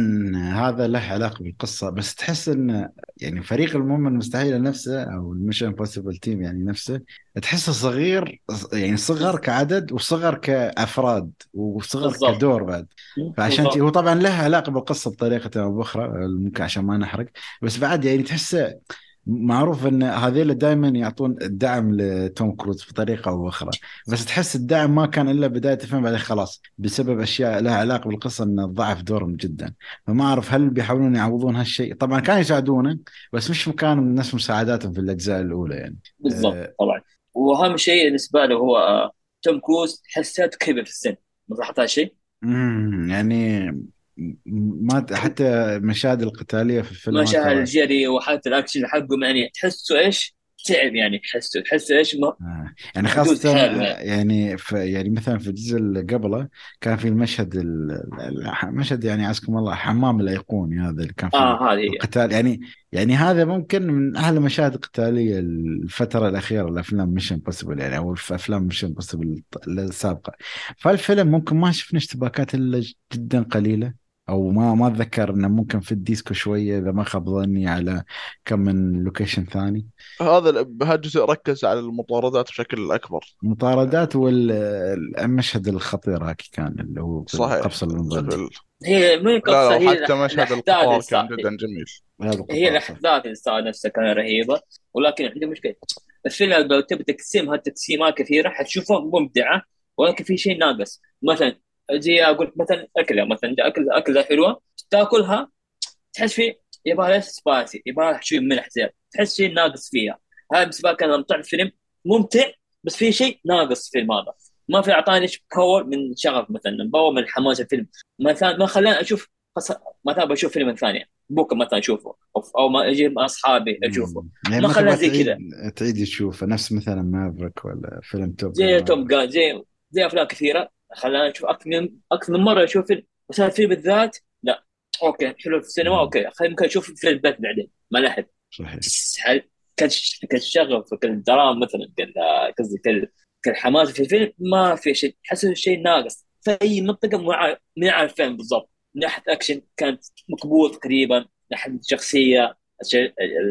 هذا له علاقة بالقصة بس تحس إن يعني فريق المهمة المستحيلة نفسه أو ال Mission Impossible team يعني نفسه تحسه صغير يعني صغر كعدد وصغر كأفراد وصغر بالضبط. كدور بعد فعشان بالضبط. هو طبعا له علاقة بالقصة بطريقة أو بأخرى ممكن عشان ما نحرق بس بعد يعني تحسه معروف إن هذيل دائما يعطون الدعم لتوم كروز بطريقة أو أخرى بس تحس الدعم ما كان إلا بداية الفيلم بعدين خلاص بسبب أشياء لها علاقة بالقصة إنه ضعف دورهم جدا. فما أعرف هل بيحاولون يعوضون هالشيء. طبعا كانوا يساعدونه بس مش مكان نفس مساعداتهم في الأجزاء الأولى يعني. بالضبط آه. طبعا. وأهم شيء بالنسبة له هو آه، توم كروز حسيت كبر في السن. لاحظت هذا الشيء؟ امم يعني ما حتى مشاهد القتالية في الفيلم مشاهد الجري وحتى الأكشن حقه يعني تحسه إيش؟ تعب يعني تحسه تحسه إيش ما آه. يعني حاله. يعني في يعني مثلا في الجزء اللي قبله كان في المشهد ال- المشهد يعني عزكم الله حمام الايقوني هذا اللي كان هذه هي القتال يعني يعني هذا ممكن من أحلى المشاهد القتالية الفترة الأخيرة الأفلام Mission Impossible يعني أو في أفلام Mission Impossible السابقة فالفيلم ممكن ما شفنا اشتباكات إلا جدا قليلة أو ما ما أتذكر إنه ممكن في الديسكو شوية إذا ما خاب ظني على كم من location ثاني. هذا بهالجزء ركز على المطاردات بشكل أكبر. مطاردات والمشهد الخطير هاك كان اللي هو صحيح. القفص البنزين هي مو لا هي الأح- مشهد القطار كان. جدا جميل. هي. الأحداث اللي نفسها كانت رهيبة. ولكن عندي مشكلة. الفيلم لو تبي تقسمها تقسيمات كثيرة حتشوفها ممتعة ولكن في شيء ناقص. مثلا زي أقول مثلا أكلة مثلا اكل أكلة حلوة تاكلها تحس في يبغى لها سبايسي يبغى شوي ملح زيادة تحس شيء ناقص فيها. هذا بالنسبة لك لما طلع الفيلم ممتع بس في شيء ناقص في هذا ما في أعطاني power من شغف مثلا power من حماس الفيلم. مثلا ما خلاني أشوف مثلا بشوف فيلم ثاني بكره مثلا أشوفه أو ما أجي مع أصحابي أشوفه. يعني ما تبغى زي تعيد تعيد تشوفه نفس مثلا مافريك ولا فيلم Top زي. Top Gun زي زي أفلام كثيرة. خلاني أشوف أكثر من أكثر من مرة أشوف فيلم. بس هذا الفيلم بالذات لا. أوكي حلو في السينما. أوكي خلينا ممكن أشوف في البيت بعدين. ما لحد صحيح. كالش- كالشغف كالدراما مثلا قصدي كال- كالحماس في الفيلم ما في شيء. تحس شيء ناقص. في أي منطقة عارف من عارف الفيلم بالضبط. من ناحية أكشن كانت مقبول تقريبا. من ناحيه شخصيه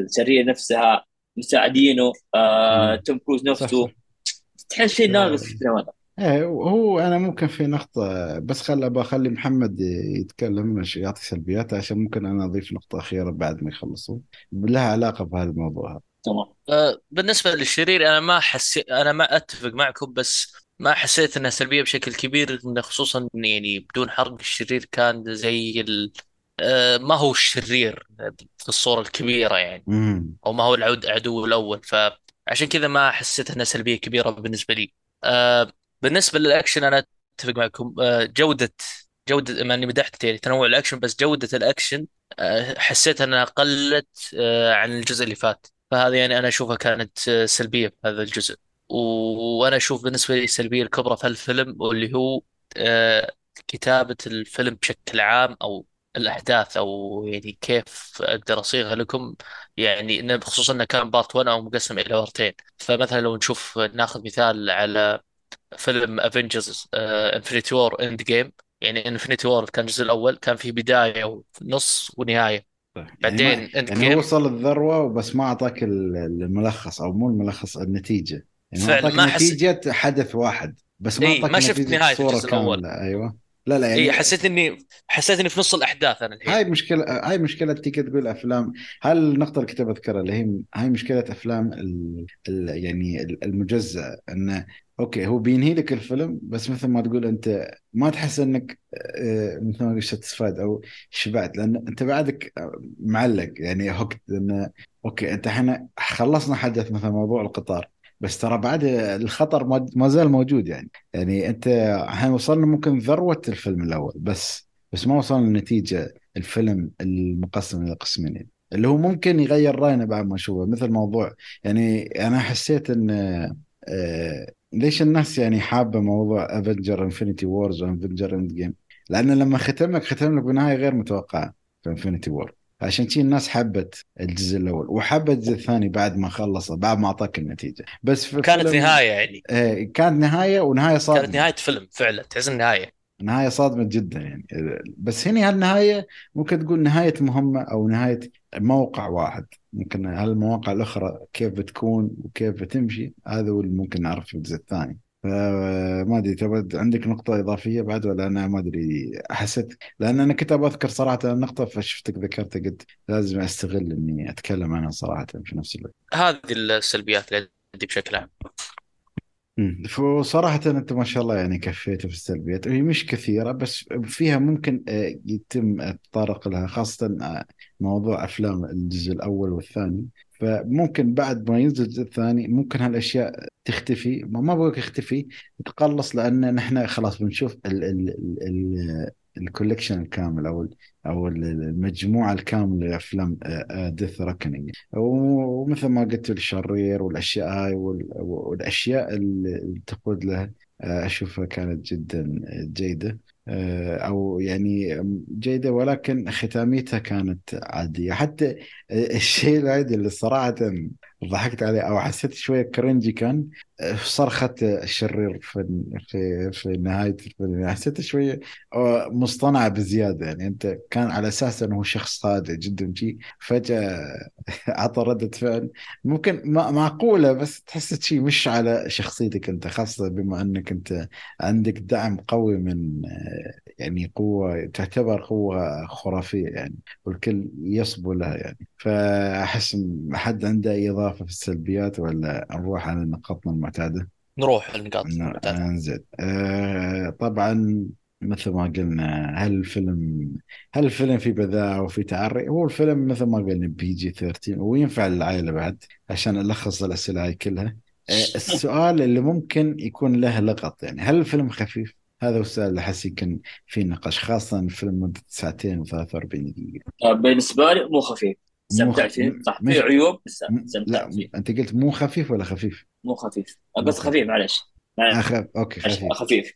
الشريه نفسها مساعدينه آه،. توم كروز نفسه. تحس شيء ناقص في الفيلم هذا إيه هو أنا ممكن في نقطة بس خل بخلي محمد يتكلم مش يعطي سلبياته عشان ممكن أنا أضيف نقطة أخيرة بعد ما يخلصوا لها علاقة بهذا الموضوع هذا. تمام. آه، بالنسبة للشرير أنا ما حسيت أنا ما أتفق معكم بس ما حسيت إنها سلبية بشكل كبير خصوصا يعني بدون حرق الشرير كان زي ال... آه، ما هو الشرير في الصورة الكبيرة يعني. أو ما هو العود عدو الأول. فعشان كذا ما حسيت إنها سلبية كبيرة بالنسبة لي. آه، بالنسبة للأكشن أنا أتفق معكم آه، جودة جودة مع إني مدحت يعني تنوع الأكشن بس جودة الأكشن آه، حسيت أنها قلت آه، عن الجزء اللي فات. فهذه يعني أنا أشوفها كانت سلبية في هذا الجزء. وأنا أشوف بالنسبة لي السلبيه الكبرى في الفيلم واللي هو كتابة الفيلم بشكل عام أو الأحداث أو يعني كيف أقدر أصيغها لكم. يعني إنه بخصوص إنه كان part 1 أو مقسم إلى بارتين فمثلا لو نشوف ناخذ مثال على فيلم Avengers Infinity War Endgame يعني Infinity War كان الجزء الأول كان فيه بداية ونص ونهاية. يعني ما بعدين End يعني game وصل الذروة بس ما أعطاك ال- الملخص أو مو الملخص النتيجة. يعني ما فعلا أعطاك ما حس حدث واحد بس ما إي أعطاك ما شفت نهاية الجزء الأول. أيوة. لا لا إي يعني حسيت اني حسيت إني في نص الأحداث أنا الحين. هاي مشكلة هاي مشكلة تيجي تقول أفلام. هاي النقطة اللي كنت بذكرها اللي هي هاي مشكلة أفلام ال... ال... يعني المجزأة إنه أوكي هو بينهي لك الفيلم بس مثل ما تقول أنت ما تحس إنك آه، مثل ما تقول satisfied أو شبعت لأن أنت بعدك معلق يعني هوكد إنه أوكي أنت إحنا خلصنا حدث مثلا موضوع القطار بس ترى بعد الخطر ما زال موجود يعني يعني أنت إحنا وصلنا ممكن ذروة الفيلم الأول بس بس ما وصلنا لنتيجة الفيلم المقسم إلى قسمين يعني. اللي هو ممكن يغير رأينا بعد ما نشوفه مثل موضوع يعني أنا حسيت إن آه ليش الناس يعني حابة موضوع Avengers Infinity War و Avengers Endgame لأن لما ختم لك ختم لك بنهاية غير متوقعة في Infinity War عشان شي الناس حبت الجزء الأول وحبت الجزء الثاني بعد ما خلص بعد ما أعطاك النتيجة. بس في كانت فيلم نهاية يعني. آه كانت نهاية ونهاية كانت صادمة نهاية فيلم فعلا تحس النهايه نهاية. صادمة جدا يعني. بس هنا هالنهاية ممكن تقول نهاية مهمة أو نهاية موقع واحد. ممكن هالمواقع الأخرى كيف بتكون وكيف بتمشي هذا هو اللي ممكن نعرف في الجزء الثاني. فما أدري تبغى عندك نقطة إضافية بعد ولا أنا ما أدري حسيت لأن أنا كنت أبغى أذكر صراحة النقطة فشفتك ذكرتها قلت لازم أستغل إني أتكلم عنها صراحة في نفس الوقت. هذه السلبيات اللي عندي بشكل عام. فصراحة أنت ما شاء الله يعني كفيت في السلبيات. هي مش كثيرة بس فيها ممكن آه، يتم التطرق لها خاصة آه، موضوع أفلام الجزء الأول والثاني. فممكن بعد ما ينزل الجزء الثاني ممكن هالأشياء تختفي. ما ما بقول تختفي تقلص لأن نحن خلاص بنشوف ال ال ال ال collection الكامل أو ال- أو ال- المجموعة الكاملة لأفلام Dead Reckoning ومثل ما قلت الشرير والأشياء هاي وال- والأشياء اللي تقود لها آه، أشوفها كانت جدا جيدة. آه، أو يعني جيدة ولكن ختاميتها كانت عادية. حتى الشيء الوحيد اللي صراحة ضحكت عليه أو حسيت شوية كرنجي كان صرخه الشرير في في في نهاية الفيلم. يعني حسيت شوية مصطنعه بزيادة. يعني أنت كان على أساس إنه هو شخص صادق جدا. شيء فجأة <laughs> عطى ردة فعل. ممكن معقولة بس تحس شيء مش على شخصيتك أنت خاصة بما أنك أنت عندك دعم قوي من يعني قوة تعتبر قوة خرافية يعني والكل يصبو لها يعني. فأحس ما حد عنده أي إضافة في السلبيات ولا نروح على نقاطنا المعتادة؟ نروح للنقاط ن- المعتادة. انزين آه طبعا مثل ما قلنا هل الفيلم هل الفيلم فيه بذاءة وفي تعري؟ هو الفيلم مثل ما قلنا بي جي 13 وينفع للعائلة بعد عشان ألخص الأسئلة هاي كلها. آه <laughs> السؤال اللي ممكن يكون له لغط يعني هل الفيلم خفيف؟ هذا هو السؤال اللي أحس يمكن فيه نقاش خاصة الفيلم مدة ساعتين و43 دقيقة. آه، بالنسبة لي مو خفيف. استمتعت فيه صح مش فيه عيوب بس استمتعت لا فيه أنت قلت مو خفيف ولا خفيف؟ مو خفيف. آه، مو بس خفيف. معلش معلش أخ... أوكي معلش، خفيف. خفيف.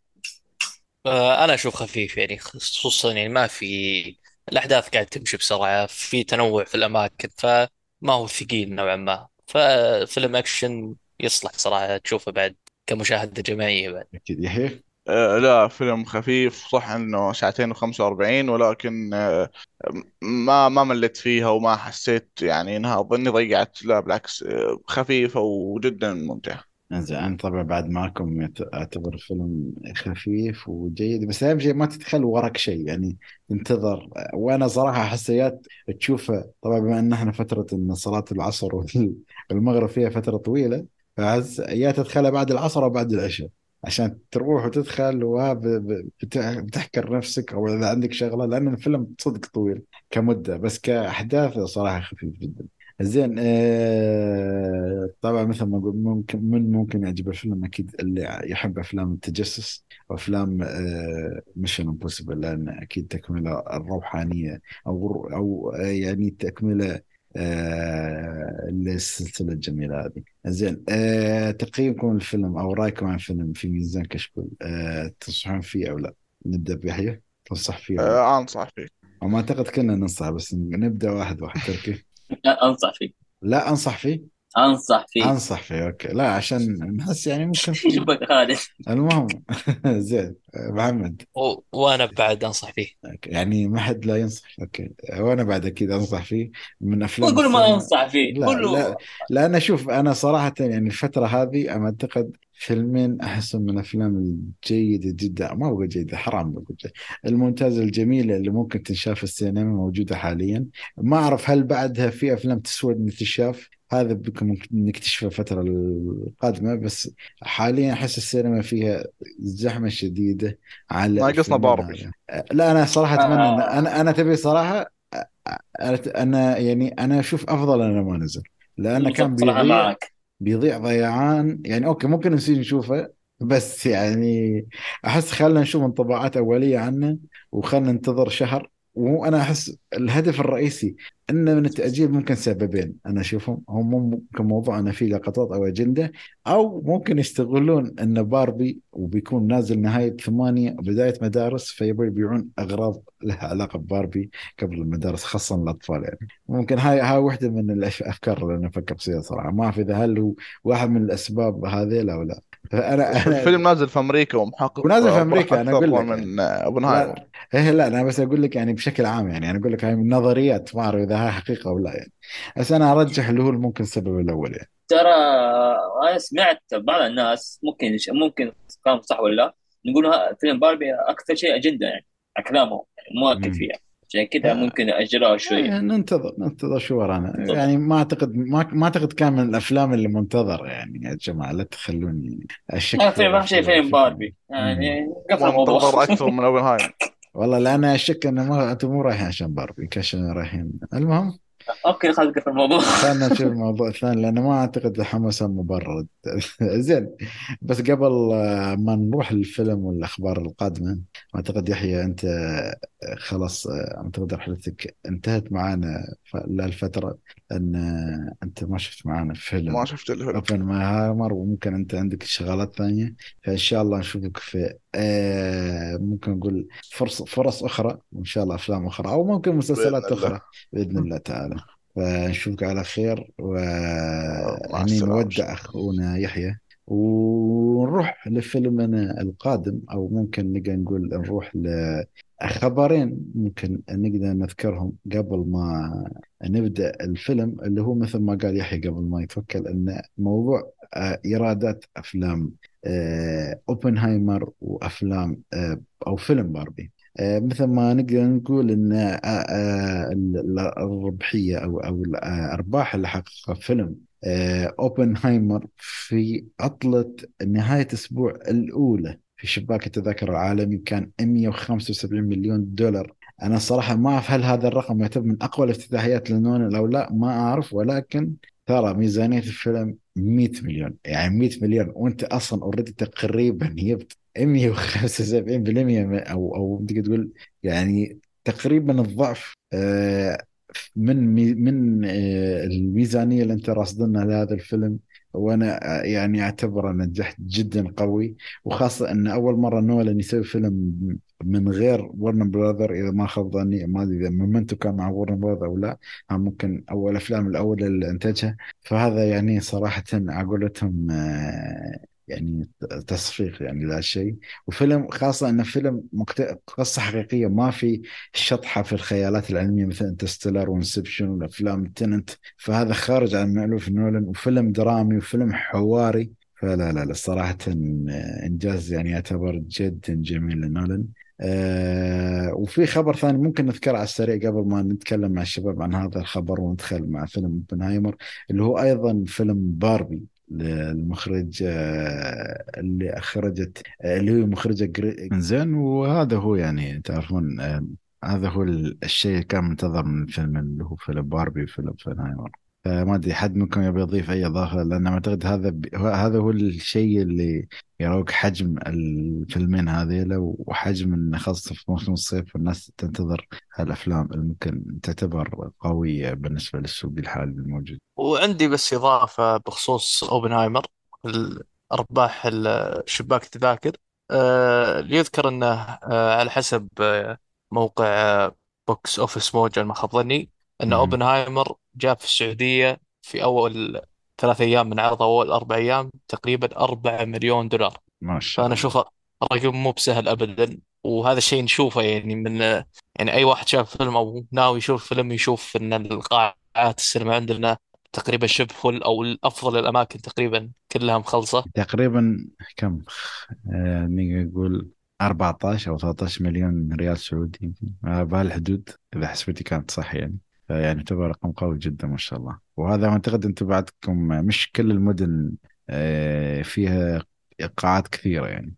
آه، أنا أشوف خفيف يعني خصوصا يعني ما في الأحداث قاعد تمشي بسرعة في تنوع في الأماكن فما هو ثقيل نوعا ما. ففيلم أكشن يصلح صراحة تشوفه بعد كمشاهدة جماعية بعد. أكيد يحيى؟ آه لا فيلم خفيف صح إنه ساعتين و45 ولكن آه ما ما مليت فيها وما حسيت يعني إنها اظني ضيعت لا بالعكس آه خفيفة وجدا ممتعة. انزين أنا طبعا بعد معكم يت- أعتبر الفيلم خفيف وجيد بس أهم شيء ما تتخيل وراك شيء يعني انتظر وأنا صراحة حسيات تشوفه طبعا بما إن إحنا فترة إن صلاة العصر وال- والمغرب فيها فترة طويلة فعز يا تدخلها بعد العصر أو بعد العشاء. عشان تروح وتدخل وبتحكر نفسك أو إذا عندك شغلة لأن الفيلم صدق طويل كمدة بس كأحداث صراحة خفيف جدا. زين آه طبعا مثل ما قلت ممكن من ممكن يعجب الفيلم أكيد اللي يحب أفلام التجسس وأفلام آه Mission Impossible لأن أكيد تكملة الروحانية أو أو آه، يعني تكملة آه للسلسله الجميلة هذه. زين آه تقييمكم الفيلم أو رايكم عن الفيلم في ميزان كشكول آه تنصحون فيه أو لا؟ نبدأ بيحيى تنصح فيه؟ آه أنصح فيه. وما أعتقد كنا ننصح بس نبدأ واحد واحد تركي. <laughs> لا أنصح فيه. لا أنصح فيه؟ أنصح فيه. أنصح فيه أوكي. لا عشان نحس يعني ممكن إيش في بك خالد المهم <laughs> زين. محمد. و... وأنا بعد أنصح فيه. أوكي. يعني ما حد لا ينصح أوكي. وأنا بعد أكيد أنصح فيه من أفلام قول ما أنصح فيه. لا قول له. لا لا أنا أشوف أنا صراحة يعني الفترة هذه أنا أعتقد فيلمين أحسهم من الافلام الجيده جدا. ما بقول جيدة حرام بقول جيدة. الممتازة الجميلة اللي ممكن تنشاف في السينما موجودة حاليا. ما أعرف هل بعدها في أفلام تسوى ان تشاف هذا بكم ممكن نكتشفه الفترة القادمة بس حاليا أحس السينما فيها زحمة شديدة على ناقصنا باربي لا أنا صراحة أتمنى إن آه. أنا أنا تبي صراحة أنا أنا يعني أنا أشوف أفضل أنه ما نزل لأنه كان صراحة بيضيع معك. بيضيع ضيعان. يعني أوكي ممكن نصير نشوفه بس يعني أحس خلينا نشوف انطباعات أولية عنه وخلينا ننتظر شهر. وأنا أحس الهدف الرئيسي انه من التأجيل ممكن سببين أنا أشوفهم هم ممكن موضوع انه في لقطات أو أجندة أو ممكن يستغلون أن باربي وبيكون نازل نهاية ثمانية بداية مدارس فيبغوا يبيعون أغراض لها علاقة بباربي قبل المدارس خاصة الأطفال يعني. ممكن هاي هاي واحدة من الافكار اللي أنا أفكر فيها صراحة. ما أعرف إذا هل هو واحد من الأسباب هذه أو لا. فأنا أنا الفيلم نازل في أمريكا ومحقق ونازل في أمريكا أنا أقول لك. من أوبنهايمر. لا. إيه لا أنا بس أقول لك يعني بشكل عام يعني أنا أقول لك هاي من نظريات ما أعرف إذا هاي حقيقة أو لا يعني. بس أنا أرجح اللي هو ممكن السبب الأول يعني. ترى أنا سمعت بعض الناس ممكن ممكن كلام صح ولا لا يقولوا فيلم باربي أكثر شيء أجندة يعني على كلامهم يعني مؤكد مم. فيها. عشان كذا آه. ممكن أجلوها شوية إيه، ننتظر ننتظر شو ورانا. بالضبط. يعني ما أعتقد ما, ما أعتقد كان من الأفلام اللي منتظرة يعني يا جماعة لا تخلوني أشك في فيلم أهم شيء في- فيلم في- باربي. يعني قفل الموضوع. منتظر أكثر <laughs> من اوبنهايمر والله لا أنا أشك إنه ما أنتم مو رايحين عشان باربي عشان رايحين. المهم أوكي خلاص قفل الموضوع. خلينا نشوف <laughs> الموضوع الثاني لأنه ما أعتقد حماسه مبرر. <laughs> زين بس قبل آه، ما نروح للفيلم والأخبار القادمة أعتقد يحيى أنت آه، خلاص آه، أعتقد رحلتك انتهت معانا للفتره أن أنت ما شفت معانا فيلم. ما شفت الفيلم. اوبنهايمر وممكن أنت عندك شغلات ثانية. فإن شاء الله نشوفك في آه ممكن نقول فرص فرص أخرى وإن شاء الله أفلام أخرى أو ممكن مسلسلات. أخرى بإذن الله تعالى. فنشوفك على خير مع وهني السلامة. نودع أخونا يحيى ونروح لفيلمنا القادم أو ممكن نقدر نقول نروح لخبرين ممكن نقدر نذكرهم قبل ما نبدأ الفيلم اللي هو مثل ما قال يحيى قبل ما يتوكل إن موضوع آه، إيرادات أفلام آه، أوبنهايمر وأفلام آه، أو فيلم باربي آه، مثل ما نقدر نقول إن آه، آه، ال- الربحية أو أو الارباح اللي حققها فيلم أوبنهايمر في عطلة نهاية الأسبوع الأولى في شباك التذاكر العالمي كان 175 مليون دولار. أنا الصراحه ما أعرف هل هذا الرقم يعتبر من أقوى الافتتاحيات لنولان أو لا ما أعرف. ولكن ترى ميزانية الفيلم 100 مليون يعني 100 مليون. وأنت أصلا already تقريبا جبت 175% من- أو أو تقدر تقول يعني تقريبا الضعف آه، من من آه، الميزانية اللي أنت راصدنها لهذا الفيلم. وأنا آه، يعني أعتبره نجاح جدا قوي. وخاصة إن أول مرة نولان يسوي فيلم من غير ورن براذر إذا ما خاب ظني ما أدري إذا مومنتو كان مع ورن براذر أو لا. ممكن أول الافلام الاولى اللي إنتجها. فهذا يعني صراحة على قولتهم يعني تصفيق يعني لا شيء. وفيلم خاصة إنه فيلم مكت... قصة حقيقية. ما في شطحة في الخيالات العلمية مثل Interstellar و Inception والأفلام Tenet فهذا خارج عن مألوف نولان وفيلم درامي وفيلم حواري. فلا لا لا صراحة إنجاز يعني يعتبر جدا جميل لنولان آه وفي خبر ثاني ممكن نذكره على السريع قبل ما نتكلم مع الشباب عن هذا الخبر وندخل مع فيلم اوبنهايمر اللي هو أيضا فيلم باربي. للمخرج آه، اللي أخرجت آه، اللي هو مخرجة. زين وهذا هو يعني تعرفون آه، هذا هو الشيء اللي كان منتظر من الفيلم اللي هو فيلم باربي وفيلم اوبنهايمر فما أدري حد منكم يبي يضيف أي إضافة لأن أعتقد هذا ب... هذا هو الشيء اللي يروق حجم الفيلمين هذيلا وحجم انه خاصة في موسم الصيف والناس تنتظر هالأفلام اللي ممكن تعتبر قوية بالنسبة للسوق الحالي الموجود. وعندي بس إضافة بخصوص أرباح ال- شباك التذاكر آه، يذكر أنه آه، على حسب آه، موقع آه، Box Office Mojo ما خاب ظني أن مهم. أوبنهايمر جاء في السعودية في أول ثلاث أيام من عرضه أول أربع أيام تقريبا أربعة مليون دولار. ما شاء فأنا الله. أشوفه رقم مو بسهل أبدا وهذا الشيء نشوفه يعني من يعني أي واحد شاف فيلم أو ناوي يشوف فيلم يشوف أن القاعات السينما عندنا تقريبا شبه فل أو الأفضل الأماكن تقريبا كلها مخلصة. تقريبا كم؟ آه نقدر نقول 14 أو 13 مليون ريال سعودي يمكن. آه بهالحدود إذا حسبتي كانت صح يعني. فيعني تعتبر رقم قوي جدا ما شاء الله. وهذا أعتقد أنتم بعدكم مش كل المدن آه فيها قاعات كثيرة يعني.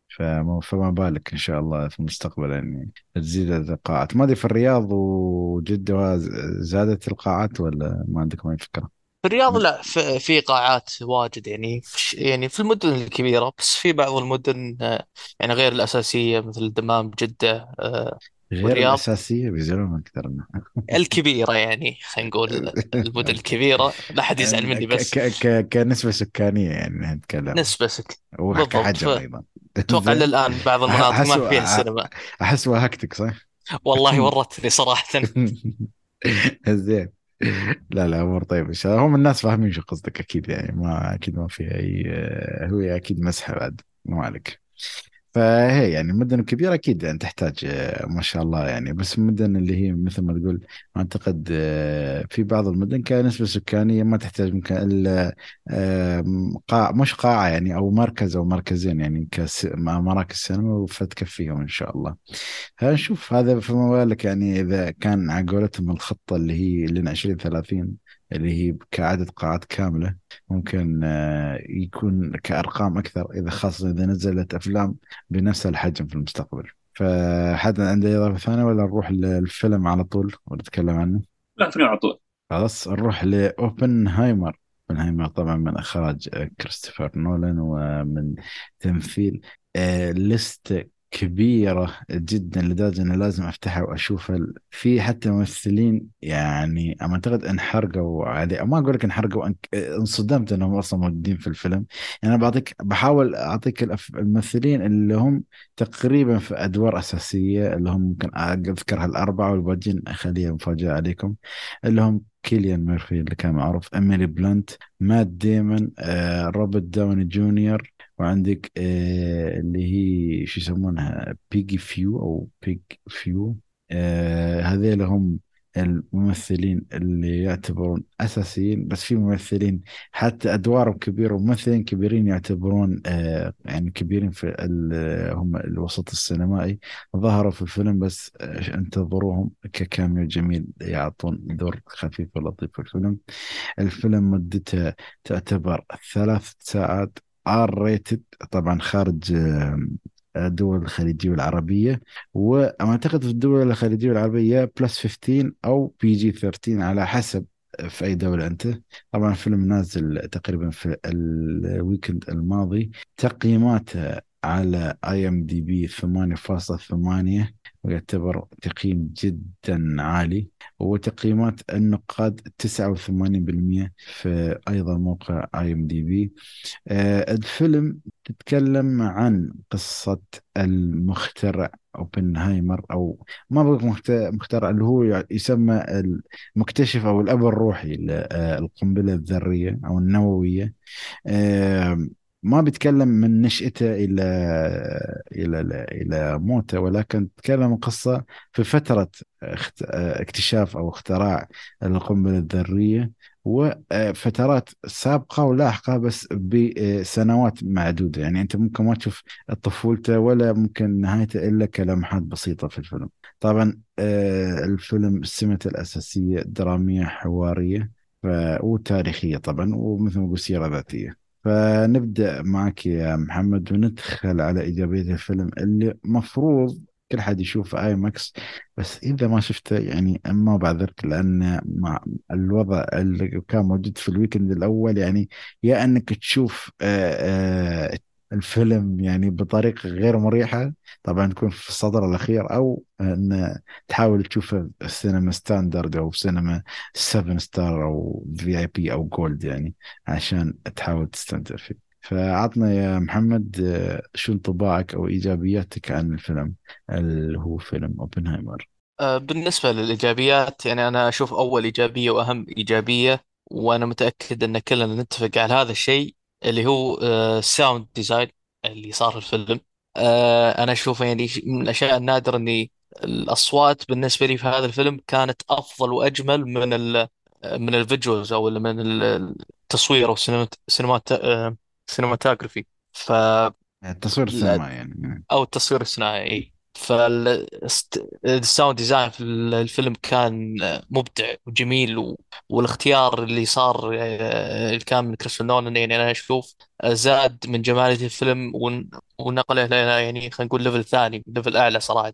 فما بالك إن شاء الله في المستقبل يعني تزيد القاعات ما أدري في الرياض وجدة زادت القاعات ولا ما عندكم اي فكرة؟ في الرياض لا في, قاعات واجد يعني. يعني في المدن الكبيرة بس في بعض المدن آه، يعني غير الأساسية مثل الدمام جدة آه، غير والرياض الأساسية بيزيدون أكثر منها الكبيرة يعني خلينا نقول <laughs> المدن الكبيرة. لا أحد يزعل مني ك بس. ك ك كنسبة سكانية يعني نتكلم. نسبة سك بالضبط. وكحجم أيضا. أتوقع زين. للآن بعض المناطق أحس ما فيها سينما. أحس وهكتك صح؟ والله ورتني صراحة. <laughs> زين. لا لا أمور طيبة إن شاء الله. هم الناس فاهمين شو قصدك أكيد يعني. ما أكيد ما في اي هو أكيد مسحة بعد. مو عليك. فهي يعني المدن الكبيرة أكيد يعني تحتاج آه، ما شاء الله يعني. بس المدن اللي هي مثل ما تقول أعتقد آه، في بعض المدن كنسبة سكانية ما تحتاج ممكن إلا آه، قاع مش قاعة يعني أو مركز أو مركزين يعني كمراكز سينما فتكفيهم إن شاء الله. هنشوف هذا فما بالك يعني إذا كان على قولتهم الخطة اللي هي لنا 20 30 اللي هي كعدد قاعات كاملة. ممكن آه، يكون كأرقام أكثر إذا خاصة إذا نزلت أفلام بنفس الحجم في المستقبل. فحد عنده إضافة ثانية ولا نروح للفيلم على طول ونتكلم عنه؟ لا فيلم على طول. خلاص نروح لأوبنهايمر. أوبنهايمر طبعا من إخراج آه، كريستوفر نولان ومن تمثيل آه، لست كبيرة جدا لدرجة أنه لازم أفتحها وأشوفها. في حتى ممثلين يعني أعتقد انحرقوا عليه ما أقول لك انحرقوا انصدمت أنهم أصلا موجودين في الفيلم. يعني أنا بعطيك بحاول أعطيك الممثلين اللي هم تقريبا في أدوار أساسية اللي هم ممكن أذكرها الأربعة والباقيين أخليها مفاجأة عليكم. اللي هم كيليان ميرفي اللي كان معروف. أميلي بلانت مات ديمون آه، روبرت داوني جونيور. وعندك آه، اللي هي شو يسمونها فلورنس بيو أو بيو آه، هذيل هم الممثلين اللي يعتبرون أساسيين بس في ممثلين حتى أدوارهم كبيرة وممثلين كبيرين يعتبرون آه، يعني كبيرين في ال- هم الوسط السينمائي. ظهروا في الفيلم بس آه، انتظروهم ك cameo جميل يعطون دور خفيف ولطيف في الفيلم. الفيلم مدته تعتبر ثلاث ساعات. R rated طبعا خارج آه، الدول الخليجية والعربية وأعتقد في الدول الخليجية والعربية plus 15 أو PG 13 على حسب في أي دولة أنت. طبعا الفيلم نازل تقريبا في ال weekend الماضي. تقييماته على IMDb 8.8 ويعتبر تقييم جدا عالي. وتقييمات النقاد 89% في أيضا موقع IMDb الفيلم تتكلم عن قصة المخترع أوبنهايمر أو ما بقول مخت- مخترع اللي هو يسمى المكتشف أو الأب الروحي للقنبلة الذرية أو النووية. آم، ما بيتكلم من نشأته إلى إلى إلى موته ولكن تكلم قصة في فترة اكتشاف أو اختراع القنبلة الذرية وفترات سابقة ولاحقة بس بسنوات معدودة. يعني أنت ممكن ما تشوف طفولته ولا ممكن نهايته إلا كلمحات بسيطة في الفيلم. طبعا آه، الفيلم سمته الأساسية درامية حوارية ف- وتاريخية طبعا ومثل ما قلت سيرة ذاتية. فنبدأ معك يا محمد وندخل على إيجابية الفيلم اللي مفروض كل حد يشوف IMAX بس إذا ما شفته يعني ما بعذرك لأن مع الوضع اللي كان موجود في ال weekend الأول يعني يا إنك تشوف آه، آه، الفيلم يعني بطريقة غير مريحة طبعا تكون في الصف الأخير أو أن تحاول تشوفه السينما standard أو سينما 7 star أو VIP أو gold يعني عشان تحاول تستمتع فيه. فعطنا يا محمد آه، شو انطباعك أو إيجابياتك عن الفيلم؟ اللي هو فيلم أوبنهايمر؟ آه، بالنسبة للإيجابيات يعني أنا أشوف أول إيجابية وأهم إيجابية وأنا متأكد أن كلنا نتفق على هذا الشيء. اللي هو ال sound design اللي صار في الفيلم. آه، أنا أشوفه يعني من الأشياء النادرة أني الأصوات بالنسبة لي في هذا الفيلم كانت أفضل وأجمل من ال من ال visuals أو من ال- التصوير أو cinemat- cinemat- cinematography ف التصوير السينمائي يعني. أو التصوير الصناعي فال sound design في الفيلم كان مبدع وجميل و... والاختيار اللي صار آه، اللي كان من كريستوفر نولان يعني أنا أشوف آه، زاد من جمالية الفيلم ون... ونقله إلى يعني خلينا نقول level ثاني level أعلى صراحة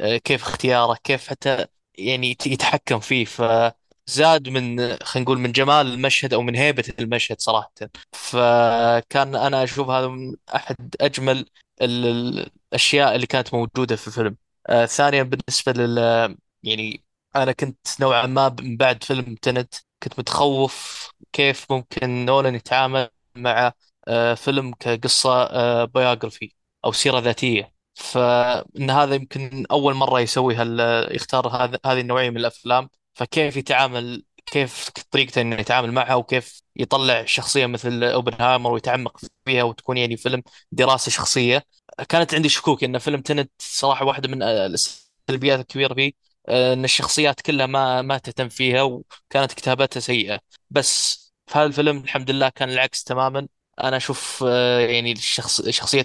آه، كيف اختياره كيف حتى يعني يت- يتحكم فيه. فزاد من خلينا نقول من جمال المشهد أو من هيبة المشهد صراحة. فكان أنا أشوف هذا من أحد أجمل ال- الأشياء اللي كانت موجودة في الفيلم آه ثانيا بالنسبة لل يعني أنا كنت نوعا ما من بعد فيلم Tenet كنت متخوف كيف ممكن نولان يتعامل مع آه فيلم كقصة آه بايوغرافي أو سيرة ذاتية. فإن هذا يمكن أول مرة يسوي هال يختار هذا هذه النوعية من الأفلام. فكيف يتعامل كيف طريقته إنه يتعامل معها وكيف يطلع شخصية مثل أوبنهايمر ويتعمق فيها وتكون يعني فيلم دراسة شخصية. كانت عندي شكوك إن فيلم تنت صراحة واحدة من السلبيات الكبيرة فيه آه، إن الشخصيات كلها ما ما تهتم فيها وكانت كتابتها سيئة. بس في هذا الفيلم الحمد لله كان العكس تماما. أنا أشوف آه، يعني الشخص شخصية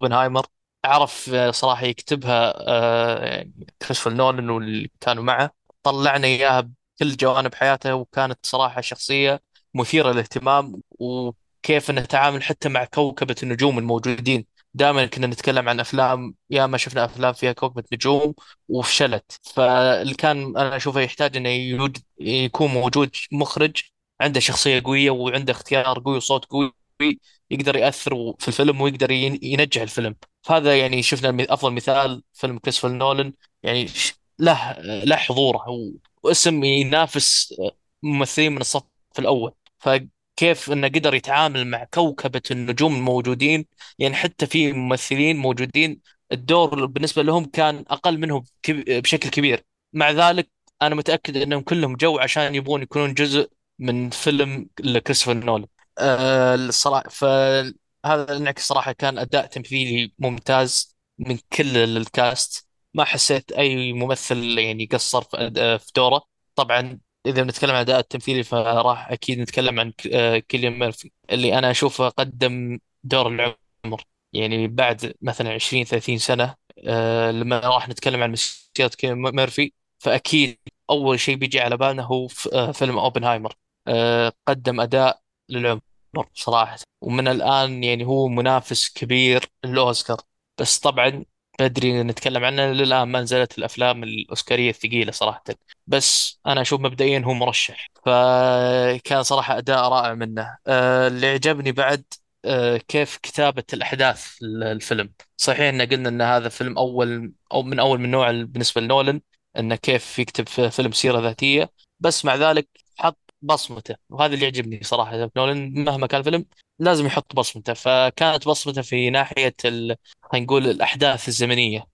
أوبنهايمر عرف آه، صراحة يكتبها آه، كريستوفر نولان واللي كانوا معه. طلعنا إياها بكل جوانب حياته وكانت صراحة شخصية مثيرة للاهتمام وكيف نتعامل حتى مع كوكبة النجوم الموجودين. دائما كنا نتكلم عن أفلام يا ما شفنا أفلام فيها كوكبة نجوم وفشلت. فاللي كان أنا أشوفه يحتاج إنه يكون موجود مخرج عنده شخصية قوية وعنده اختيار قوي وصوت قوي يقدر يأثر في الفيلم ويقدر ين- ينجح الفيلم. فهذا يعني شفنا أفضل مثال فيلم كريستوفر نولان. يعني له له حضوره واسم ينافس ممثلين من الصف الأول. فكيف إنه قدر يتعامل مع كوكبة النجوم الموجودين يعني حتى في ممثلين موجودين الدور بالنسبة لهم كان أقل منهم بشكل كبير. مع ذلك أنا متأكد أنهم كلهم جو عشان يبغون يكونون جزء من فيلم لكريستوفر نولان. أه الصراحة فهذا انعكس صراحة كان أداء تمثيلي ممتاز من كل ال cast. ما حسيت أي ممثل يعني قصر في دوره. طبعا إذا بنتكلم عن أداء التمثيلي فراح أكيد نتكلم عن آه، كيليان مورفي اللي أنا أشوفه قدم دور العمر. يعني بعد مثلا 20 30 سنة آه لما راح نتكلم عن مسيرة كيليان ميرفي فأكيد أول شيء بيجي على بالنا هو آه فيلم أوبنهايمر. آه قدم أداء للعمر صراحة. ومن الآن يعني هو منافس كبير للأوسكار. بس طبعا بدري نتكلم عنه للآن ما نزلت الأفلام الأوسكارية الثقيلة صراحة. بس أنا أشوف مبدئيا هو مرشح فكان صراحة أداء رائع منه. آه اللي عجبني بعد آه، كيف كتابة الأحداث الفيلم. صحيح إن قلنا إن هذا فيلم أول أو من أول من نوع بالنسبة لنولن إنه كيف يكتب في فيلم سيرة ذاتية. بس مع ذلك بصمته وهذا اللي يعجبني صراحة. في نولن مهما كان الفيلم لازم يحط بصمته. فكانت بصمته في ناحية ال... خلينا نقول الأحداث الزمنية.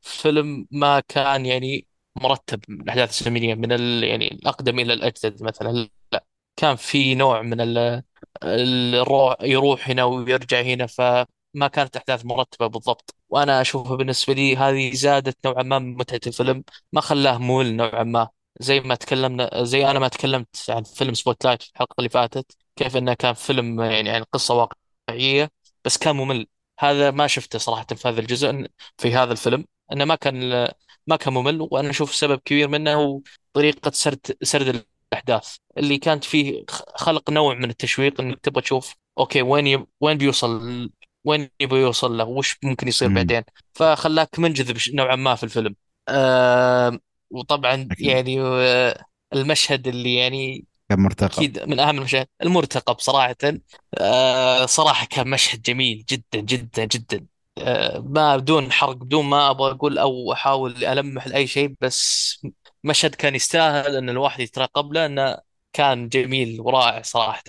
فيلم ما كان يعني مرتب من الأحداث الزمنية من ال... يعني الأقدم إلى الأجدد مثلا. لا كان في نوع من ال... الروح يروح هنا ويرجع هنا فما كانت أحداث مرتبة بالضبط. وأنا أشوفها بالنسبة لي هذه زادت نوعا ما من متعة الفيلم ما خلاه ممل نوعا ما. زي ما تكلمنا زي أنا ما تكلمت عن فيلم Spotlight في الحلقة اللي فاتت كيف إنه كان فيلم يعني عن قصة واقعية بس كان ممل. هذا ما شفته صراحة في هذا الجزء في هذا الفيلم إنه ما كان ما كان ممل وأنا أشوف سبب كبير منه هو طريقة سرد سرد الأحداث. اللي كانت فيه خلق نوع من التشويق إنك تبغى تشوف أوكي وين ي... وين بيوصل وين يبغى يوصل له؟ وش ممكن يصير مم. بعدين؟ فخلاك منجذب نوعا ما في الفيلم. آه وطبعا أكيد. يعني المشهد اللي يعني كان مرتقب أكيد من أهم المشاهد. المرتقب صراحة آه صراحة كان مشهد جميل جدا جدا جدا. آه ما بدون حرق بدون ما أبغى أقول أو أحاول ألمح لأي شيء بس مشهد كان يستاهل إن الواحد يترقب له إنه كان جميل ورائع صراحة.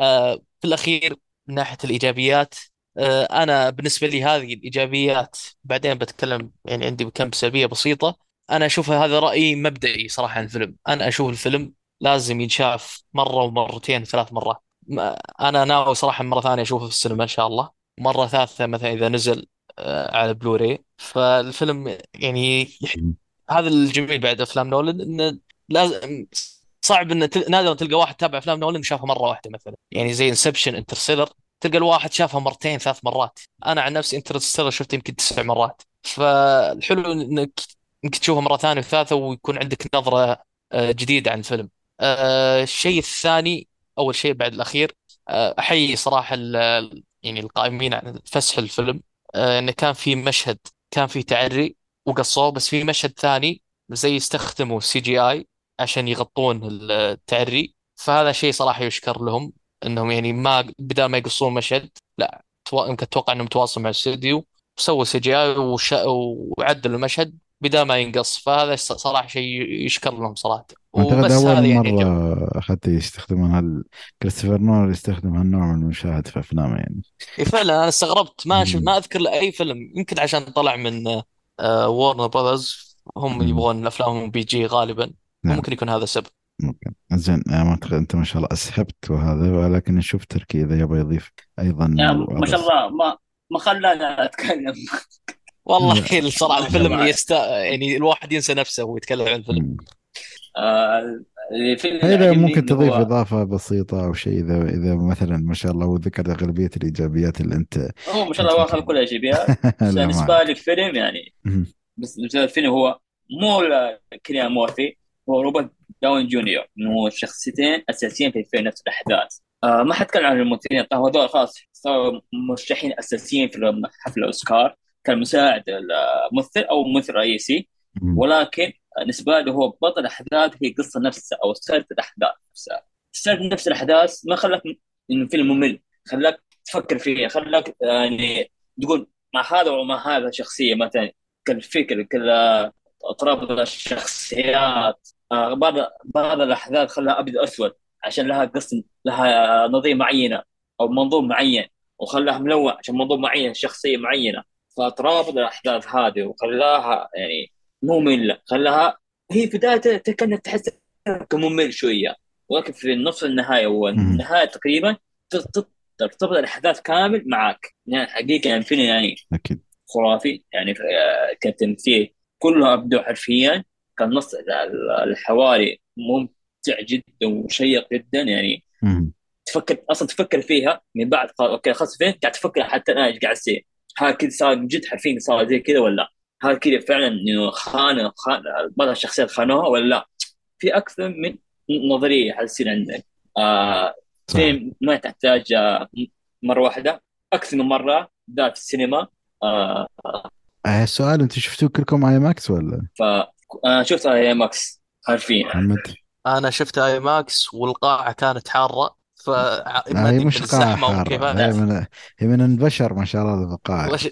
آه في الأخير من ناحية الإيجابيات آه أنا بالنسبة لي هذه الإيجابيات بعدين بتكلم يعني عندي كم سلبية بسيطة. أنا اشوفها هذا رأيي مبدئي صراحة عن الفيلم. أنا أشوف الفيلم لازم ينشاف مرة ومرتين ثلاث مرات. أنا ناوي صراحة مرة ثانية أشوفه في السينما إن شاء الله. مرة ثالثة مثلا إذا نزل آه، على بلوراي فالفيلم يعني. هذا الجميل بعد أفلام نولان إنه لازم صعب إن تل... نادر تلقى واحد تابع أفلام نولان شافها مرة واحدة مثلا. يعني زي Inception Interstellar تلقى الواحد شافها مرتين ثلاث مرات. أنا عن نفسي Interstellar شفته يمكن تسع مرات. فالحلو إنك إنك تشوفه مرة ثانية وثالثة ويكون عندك نظرة آه، جديدة عن الفيلم. آه، الشيء الثاني أول شيء بعد الأخير آه، أحيي صراحة يعني القائمين على فسح الفيلم. انه كان في مشهد كان في تعري وقصوه بس في مشهد ثاني زي يستخدموا CGI عشان يغطون التعري. فهذا شيء صراحة يشكر لهم إنهم يعني ما بدل ما يقصون مشهد لا يمكن أتوقع إنهم تواصلوا مع الاستوديو وسووا CGI. وعدلوا المشهد. بدل ما ينقص. فهذا صراحة شيء يشكر لهم صراحة. وبس أول هذه يعني مرة حتى يستخدمون هال كريستوفر نولان يستخدم هالنوع من المشاهد في أفلامه يعني. فعلا أنا استغربت. ما شفت. ما أذكر له أي فيلم. يمكن عشان طلع من وورنر براذرز هم مم. يبغون أفلامهم PG غالبا. نعم. وممكن يكون هذا السبب. ممكن. زين أنا ما أعتقد أنت ما شاء الله أسهبت وهذا ولكن نشوف تركي إذا يبغى يضيف أيضا يعني ما شاء الله. ما ما خلانا أتكلم. والله. الصراحه <laughs> الفيلم يست... يعني الواحد ينسى نفسه وهو يتكلم عن الفيلم. آه الفيلم إذا عجبني ممكن تضيف هو إضافة بسيطة أو شيء إذا إذا مثلا ما شاء الله وذكر أغلبية الإيجابيات اللي أنت هو ما شاء الله واخذ كل الإيجابيات <laughs> ما بالنسبة الفيلم يعني. بس بالنسبة للفيلم هو مو كيليان مورفي هو روبرت داون جونيور إنه شخصيتين أساسيين في الفيلم نفس الأحداث آه ما حتكلم عن الممثلين طبعا هذول خلاص صاروا مرشحين أساسيين في حفل الأوسكار كمساعد الممثل أو ممثل رئيسي. ولكن بالنسبة له هو بطل الأحداث هي القصة نفسها أو سرد الأحداث نفسها. سرد نفس الأحداث ما خلاك الفيلم ممل خلاك تفكر فيها خلاك يعني تقول مع هذا ومع هذا شخصية مثلا كالفكر كال ترابط الشخصيات. آه، بعض بعض الأحداث خلاها أبيض اسود عشان لها قصة لها نظريه معينة أو منظور معين وخلاها ملون عشان منظور معين شخصية معينة. فترابط الأحداث هذه وخلاها يعني مملة خلاها هي بداية كانت تحس كممل شوية. ولكن في نصف النهاية مم. والنهاية تقريبا تقدر تربط الأحداث كامل معك يعني حقيقة يعني فيلم يعني أكيد. خرافي. يعني آه، كتمثيل كله أبدع حرفيا. كان نص الحواري ممتع جدا وشيق جدا. يعني مم. تفكر أصلا تفكر فيها من بعد أوكي خلاص فين قاعد تفكر حتى الآن إيش قاعد يصير. هل كذا صار من جد حرفيا صار زي كذا ولا لا؟ هل كذا فعلا إنه خان خان بعض الشخصيات خانوها ولا لا؟ في أكثر من نظرية حتصير عندك. آه فيلم ما تحتاج آه مرة واحدة أكثر من مرة ذات في السينما. آه آه، السؤال أنت شفتوه كلكم IMAX ولا؟ ف أنا شفت آي ماكس حرفيا. محمد؟ أنا شفت IMAX والقاعة كانت حارة. ف لا ما هي مش من قاعة الزحمه حارة. وكيف هي من هي من البشر ما شاء الله وش...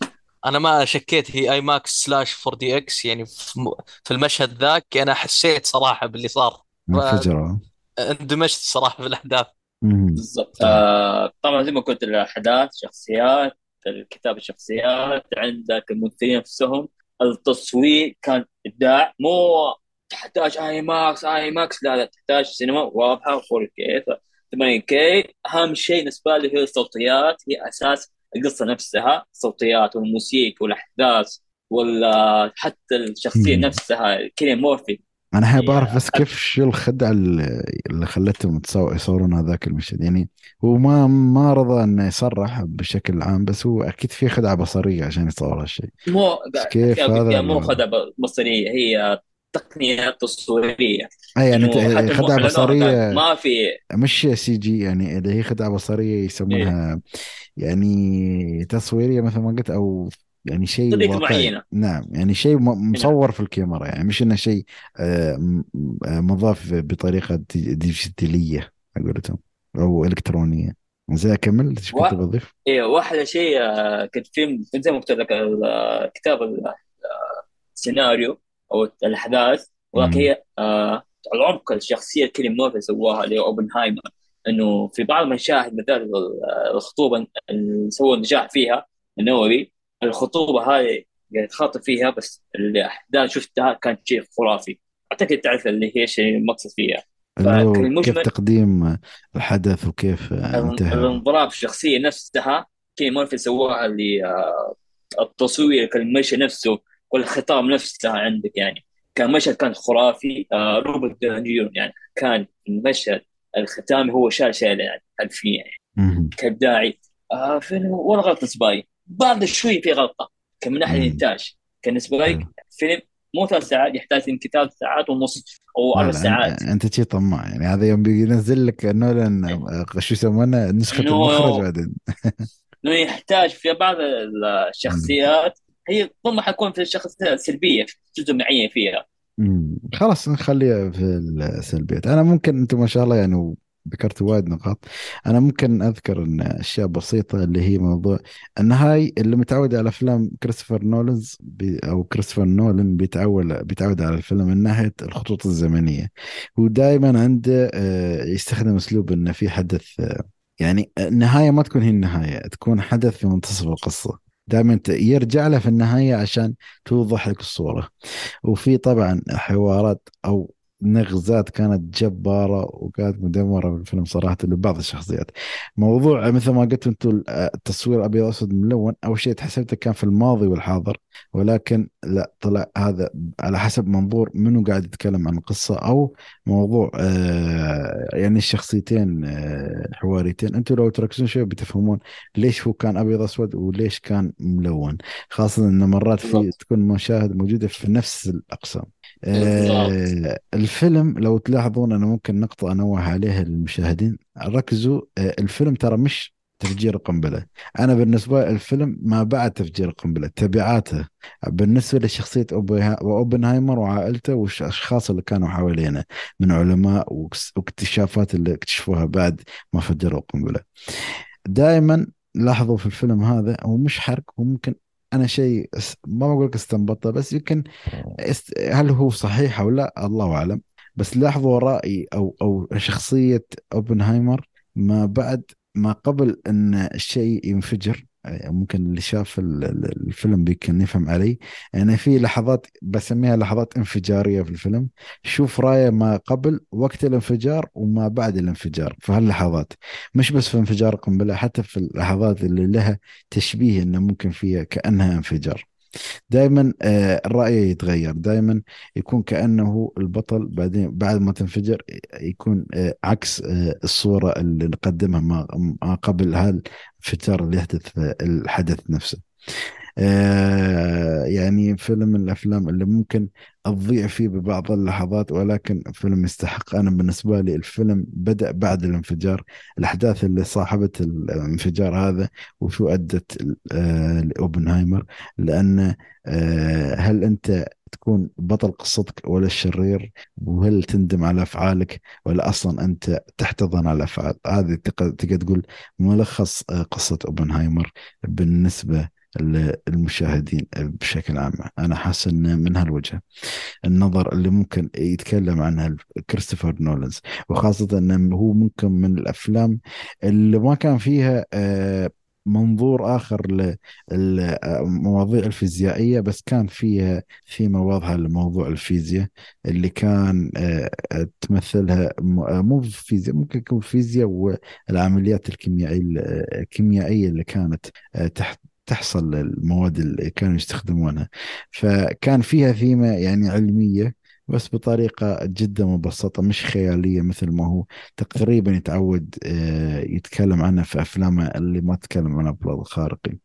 أنا ما شكيت هي IMAX slash 4DX يعني في المشهد ذاك أنا حسيت صراحة باللي صار. منفجرة. اندمجت صراحة في الأحداث. بالضبط. آه طبعا زي ما قلت الأحداث شخصيات الكتاب الشخصيات عندك الممثلين نفسهم. التصوير كان إبداع. مو تحتاج IMAX IMAX لا لا تحتاج سينما واضحة 4K 8K أهم شيء بالنسبة لي هي الصوتيات. هي أساس القصة نفسها الصوتيات والموسيقى والأحداث ولا حتى الشخصية. نفسها كيليان مورفي. أنا حابب أعرف بس كيف شو الخدعه اللي خلتهم يصورون هذاك المشهد. يعني هو ما ما رضى إنه يصرح بشكل عام بس هو أكيد في خدعة بصرية عشان يصور هالشيء. مو كيف هذا مو خدعة بصرية هي التقنيه التصويريه اي يعني ت- حتى خدعة المؤثرات بصرية ما في مش CG يعني اللي هي خدعة بصرية إيه. يسمونها يعني تصويرية مثل ما قلت أو يعني شيء واقعي. معينة. نعم يعني شيء نعم مصور في الكاميرا يعني مش إنه شيء آه، آه، مضاف بطريقة دي- ديجيتالية على قولتهم أو إلكترونية. زي أكمل. إيش كنت و... بضيف؟ إيه وأحلى شيء آه، كنت فيلم زي ما قلت لك ال- آه، كتاب السيناريو أو الأحداث. ولكن. هي آه العمق الشخصية اللي كيليان مورفي سواها اللي هو أوبنهايمر. إنه في بعض المشاهد مثال ال- الخطوبة اللي سووا النجاح فيها النووي الخطوبة هذه قاعد تخاطب فيها بس الاحداث شفتها كانت شيء خرافي. أعتقد تعرف اللي هي شيء المقصد فيها. كيف تقديم الحدث وكيف انتهى. الانضراب الشخصية نفسها كيليان مورفي سواها اللي آه، التصوير كالمشي نفسه والخطاب نفسها عندك يعني. كان مشهد كان خرافي آه روبرت داوني يعني كان المشهد الختامي هو شال شايله يعني حرفيا يعني. كابداعي. آه فيلم ولا غلطة سباي بعض شوي في غلطة كان من ناحية. الإنتاج. كان حلو فيلم مو ثلاث ساعات يحتاج يمكن ثلاث ساعات ونص أو أربع ساعات. أنت شي طماع يعني. هذا يوم بينزل لك نولان آه، شو يسمونه؟ نسخة المخرج بعدين. <laughs> إنه يحتاج في بعض الشخصيات هي ضمن حيكون في الشخصيات السلبيه في جزء معين فيها. مم. خلاص نخليها في السلبيات. أنا ممكن أنتم ما شاء الله يعني ذكرت وايد نقاط. أنا ممكن أذكر إن أشياء بسيطة اللي هي موضوع النهاية اللي متعود على أفلام كريستوفر نولنز بي أو كريستوفر نولن بيتعود بيتعود على الفيلم من ناحية الخطوط الزمنية. هو دائما عنده آه، يستخدم أسلوب إنه في حدث آه، يعني النهايه ما تكون هي النهاية تكون حدث في منتصف القصة. دائما يرجع له في النهاية عشان توضح لك الصورة. وفي طبعا حوارات أو نغزات كانت جبارة وكانت مدمرة في الفيلم صراحة لبعض الشخصيات. موضوع مثل ما قلت أنتم التصوير أبيض أسود ملون أول شيء تحسبته كان في الماضي والحاضر ولكن لا طلع هذا على حسب منظور منو قاعد يتكلم عن القصة أو موضوع آه يعني الشخصيتين آه حواريتين. أنتم لو تركزون شوي بتفهمون ليش هو كان أبيض أسود وليش كان ملون خاصة أن مرات في تكون مشاهد موجودة في نفس الأقسام. بالضبط آه الفيلم لو تلاحظون أنا ممكن نقطة أنوه عليها للمشاهدين. ركزوا آه الفيلم ترى مش تفجير قنبلة. أنا بالنسبة لي الفيلم ما بعد تفجير قنبلة تبعاته. بالنسبة لشخصية أوبنها- أوبنهايمر وعائلته والأشخاص اللي كانوا حوالينه من علماء واكتشافات اللي اكتشفوها بعد ما فجروا القنبلة دائما لاحظوا في الفيلم هذا هو مش حرق هو ممكن أنا شيء ما بقول لك استنبطه بس يمكن است... هل هو صحيح أو لا؟ الله أعلم. بس لاحظوا رأي أو أو شخصية أوبنهايمر ما بعد ما قبل إن الشيء ينفجر. ممكن اللي شاف ال- ال- الفيلم بيمكن يفهم علي. يعني في لحظات بسميها لحظات انفجارية في الفيلم. شوف راية ما قبل وقت الانفجار وما بعد الانفجار في هاللحظات. مش بس في انفجار القنبلة حتى في اللحظات اللي لها تشبيه إنه ممكن فيها كأنها انفجار. دائما الرأي يتغير. دائما يكون كأنه البطل بعدين بعد ما تنفجر يكون آه، عكس آه، الصورة اللي نقدمها ما قبل الانفجار اللي يحدث الحدث نفسه. آه، يعني فيلم من الأفلام اللي ممكن تضيع فيه ببعض اللحظات ولكن فيلم يستحق. أنا بالنسبة لي الفيلم بدأ بعد الانفجار. الأحداث اللي صاحبت الانفجار هذا وشو أدت آه، لأوبنهايمر. لأن آه، هل أنت تكون بطل قصتك ولا الشرير وهل تندم على أفعالك ولا أصلا أنت تحتضن على الأفعال؟ هذه تق- تقدر تقول ملخص آه، قصة أوبنهايمر بالنسبة للمشاهدين بشكل عام. أنا حاسس إن من هالوجه النظر اللي ممكن يتكلم عنها كريستوفر نولانز وخاصة إنه هو ممكن من الأفلام اللي ما كان فيها آه، منظور آخر للمواضيع الفيزيائية بس كان فيها ثيمة واضحة لموضوع الفيزياء اللي كان آه، تمثلها آه، مو فيزياء ممكن يكون فيزياء والعمليات الكيميائية الكيميائية اللي كانت آه، تحت تحصل المواد اللي كانوا يستخدمونها. فكان فيها ثيمة يعني علمية بس بطريقة جدا مبسطة مش خيالية مثل ما هو. تقريبا يتعود آه، يتكلم عنها في أفلامه اللي ما تكلم عن الأبطال الخارقين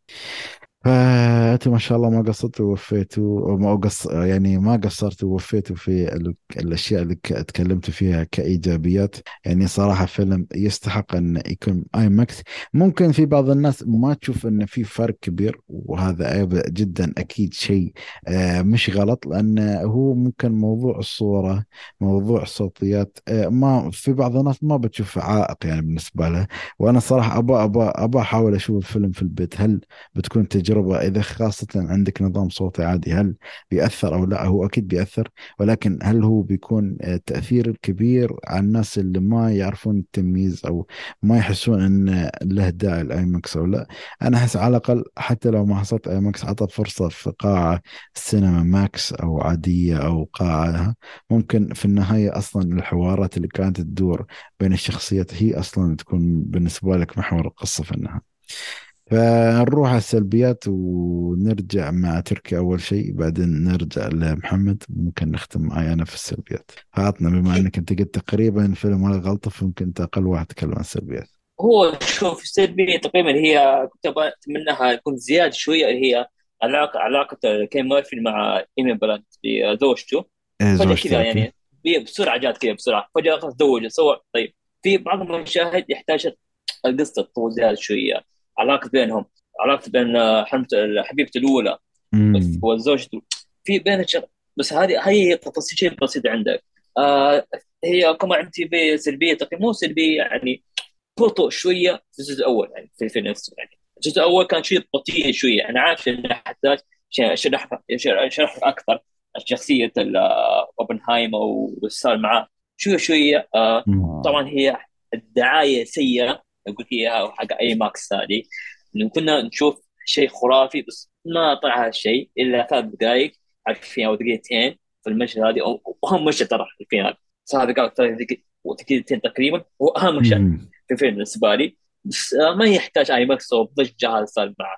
فأنتم ما شاء الله ما قصرتوا ووفيتوا ما قص يعني ما قصرتوا ووفيتوا في ال- الأشياء اللي ك- تكلمتوا فيها كإيجابيات. يعني صراحة فيلم يستحق أن يكون آي ماكس ممكن في بعض الناس ما تشوف أن في فرق كبير وهذا عيب جدا أكيد شيء آه، مش غلط لأن هو ممكن موضوع الصورة موضوع الصوتيات آه، ما في بعض الناس ما بتشوف عائق يعني بالنسبة لها وأنا صراحة أبى أبى أبى أحاول أشوف الفيلم في البيت. هل بتكون تجربة إذا خاصة عندك نظام صوتي عادي هل بيأثر أو لا؟ هو أكيد بيأثر ولكن هل هو بيكون آه، تأثير كبير على الناس اللي ما يعرفون التمييز أو ما يحسون أن له داعي ال IMAX أو لا؟ أنا أحس على الأقل حتى لو ما حصلت IMAX عطى فرصة في قاعة السينما ماكس أو عادية أو قاعة ممكن في النهاية أصلا الحوارات اللي كانت تدور بين الشخصيات هي أصلا تكون بالنسبة لك محور القصة في النهاية. فنروح على السلبيات ونرجع مع تركي أول شيء بعدين نرجع لمحمد. ممكن نختم معي أنا في السلبيات. فعطنا بما أنك أنت قلت تقريبا فيلم ولا غلطة فممكن أنت أقل واحد تكلم عن السلبيات. هو شوف السلبية تقريبا هي كنت أبغى أتمناها تكون زيادة شوية اللي هي علاقة علاقة كيليان ميرفي مع إيميلي بلانت بزوجته إيه زوجتي كذا يعني بسرعة جات كذا بسرعة. فجأة خلاص تزوج سوى طيب في بعض المشاهد يحتاج القصة تطول زيادة شوية. علاقة بينهم علاقة بين آه، حمزة حبيبته الأولى أمم وزوجته في بين. بس هذه هي تفاصيل شيء بسيط عندك. آه هي كما عندي بسلبيه تقريبا مو سلبية يعني بطء شوية في الجزء الأول يعني في في نفسه يعني. الجزء الأول كان شيء بطيء شوية أنا عارف إنه يحتاج ش- شرح شرح أكثر شخصية واللي صار معاه. شوية شوية آه طبعا هي الدعاية سيئة أقول اياها حق أي ماكس هذه إنه كنا نشوف شيء خرافي بس ما طلع هذا الشيء إلا ثلاث دقائق عارفين أو دقيقتين في المشهد هذه. واهم مشهد ترى في ال finale. بس هذا قال ثلاث دقيقتين تقريبا. هو اهم مشهد في الفيلم بالنسبة لي. بس آه، ما يحتاج IMAX أو ضجة هذا صار معه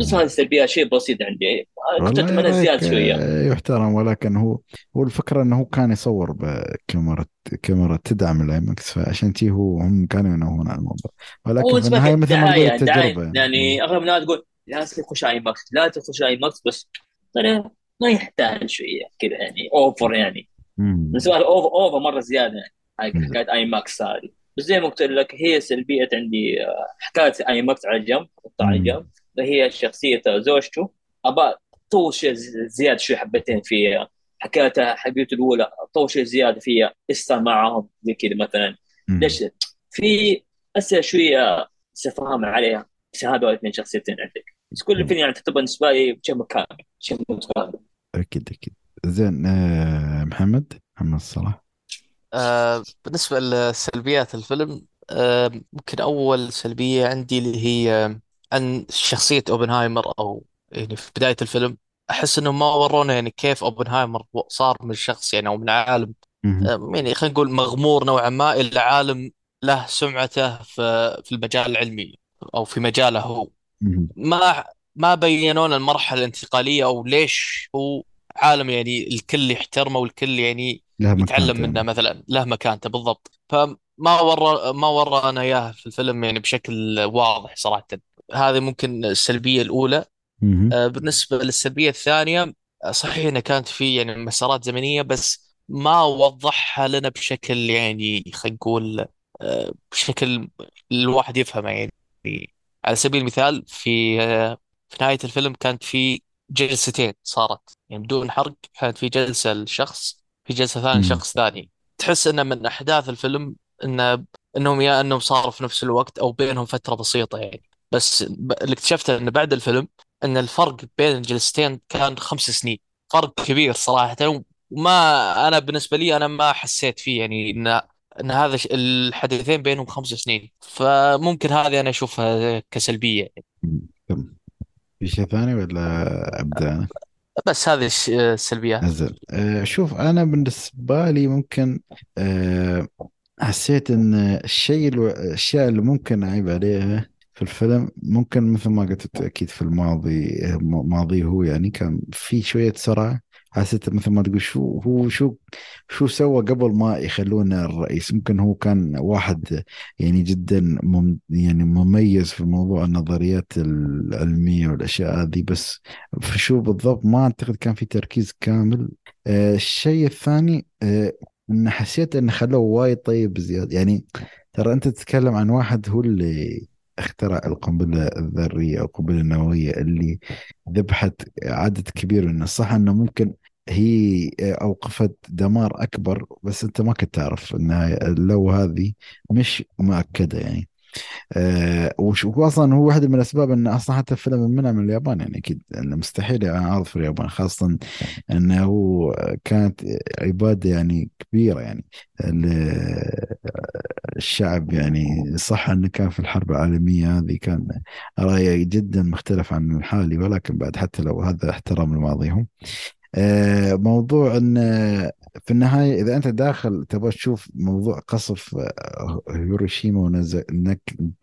بس. هذه السلبيه شيء بسيط عندي. كنت أتمنى زيادة شوية. آه، يحترم ولكن هو هو الفكرة إنه هو كان يصور بكاميرا كاميرا تدعم ال IMAX فعشان تي هو هم كانوا ينوهون عن الموضوع. ولكن في اسمه النهاية مثل ما دعايه التجربة يعني. يعني أغلب الناس تقول لازم تخش IMAX لازم تخش IMAX. بس ترى ما يحتاج شوية كذا يعني over يعني. بالنسبة لي over over مرة زيادة. يعني. حكاية IMAX هذه. بس زي ما قلت لك هي سلبية عندي آه، حكاية IMAX على جنب حطها على. جنب هي شخصية زوجته. ابى طول شيء زي- زيادة شوي حبتين فيها حكايتها حبيبته الأولى طول شيء زيادة فيها صار معاهم زي كذا مثلا. ليش؟ في أسئلة شوية استفهام عليها. بس هذول الاثنين شخصيتين عندك. بس كل. الفيلم يعني تعتبر بالنسبة لي شيء مكامل شيء متكامل أكيد أكيد. زين آه محمد محمد صلاح آه بالنسبة لسلبيات الفيلم آه ممكن أول سلبية عندي اللي هي عن شخصية أوبنهايمر أو يعني في بداية الفيلم أحس إنه ما ورونا يعني كيف أوبنهايمر صار من شخص يعني أو من عالم. آه يعني خلينا نقول مغمور نوعا ما إلى عالم له سمعته في في المجال العلمي أو في مجاله هو. ما ما بينوا لنا المرحلة الانتقالية أو ليش هو عالم يعني الكل يحترمه والكل يعني يتعلم منه يعني مثلا له مكانته بالضبط فما ورى ما ورانا اياها في الفيلم يعني بشكل واضح صراحة هذه ممكن السلبية الأولى. مهم. آه، بالنسبة للسلبية الثانية آه، صحيح انها كانت في يعني مسارات زمنية بس ما وضحها لنا بشكل يعني خلينا نقول آه، بشكل الواحد يفهمه يعني. على سبيل المثال في آه، في نهاية الفيلم كانت في جلستين صارت. يعني بدون حرق كانت في جلسة لشخص في جلسة ثانية مم. لشخص ثاني. تحس إنه من أحداث الفيلم إنه إنهم يا إنهم صاروا في نفس الوقت أو بينهم فترة بسيطة يعني. بس اللي اكتشفته انه بعد الفيلم إن الفرق بين الجلستين كان خمس سنين فرق كبير صراحة وما أنا بالنسبة لي أنا ما حسيت فيه يعني ان إن هذا الحدثين بينهم خمس سنين فممكن هذه أنا أشوفها مم. تمام. في شيء ثاني ولا أبدأ أنا؟ بس هذه السلبيات نزل أه شوف أنا بالنسبة لي ممكن أه حسيت إن الشيء الأشياء اللي ممكن أعيب عليها في الفيلم ممكن مثل ما قلت أكيد في الماضي ماضي هو يعني كان في شوية سرعة حسيت مثل ما تقول شو هو شو شو سوى قبل ما يخلونه الرئيس؟ ممكن هو كان واحد يعني جدا مم يعني مميز في موضوع النظريات العلمية والأشياء هذه. بس في شو بالضبط؟ ما أعتقد كان في تركيز كامل. آه الشيء الثاني آه إن حسيت إن خلوه وايد طيب بزيادة. يعني ترى أنت تتكلم عن واحد هو اللي اخترع القنبلة الذرية أو القنبلة النووية اللي ذبحت عدد كبير من الناس. صح أنه ممكن هي أوقفت دمار أكبر بس أنت ما كنت تعرف انها لو هذه مش مؤكده يعني. آه واصلا هو واحدة من الأسباب إن أصلا حتى الفيلم منع من اليابان يعني أكيد انه مستحيل يعني عرض في اليابان خاصة إنه كانت اباده يعني كبيرة يعني الشعب يعني صح انه كان في الحرب العالمية هذه كان رايه جدا مختلف عن الحالي ولكن بعد حتى لو هذا احترام لماضيهم. آه، موضوع أن في النهاية إذا أنت داخل تبغى تشوف موضوع قصف آه، هيروشيما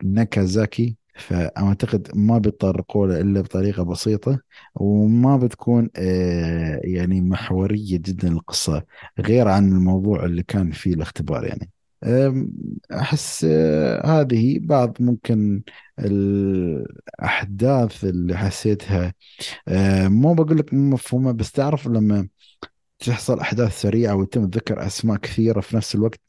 وناكازاكي فأعتقد ما بيتطرقوا له إلا بطريقة بسيطة وما بتكون آه، يعني محورية جدا القصة غير عن الموضوع اللي كان فيه الاختبار يعني. أحس هذه بعض ممكن الأحداث اللي حسيتها مو بقول لك مو مفهومة بس تعرف لما تحصل أحداث سريعة ويتم ذكر أسماء كثيرة في نفس الوقت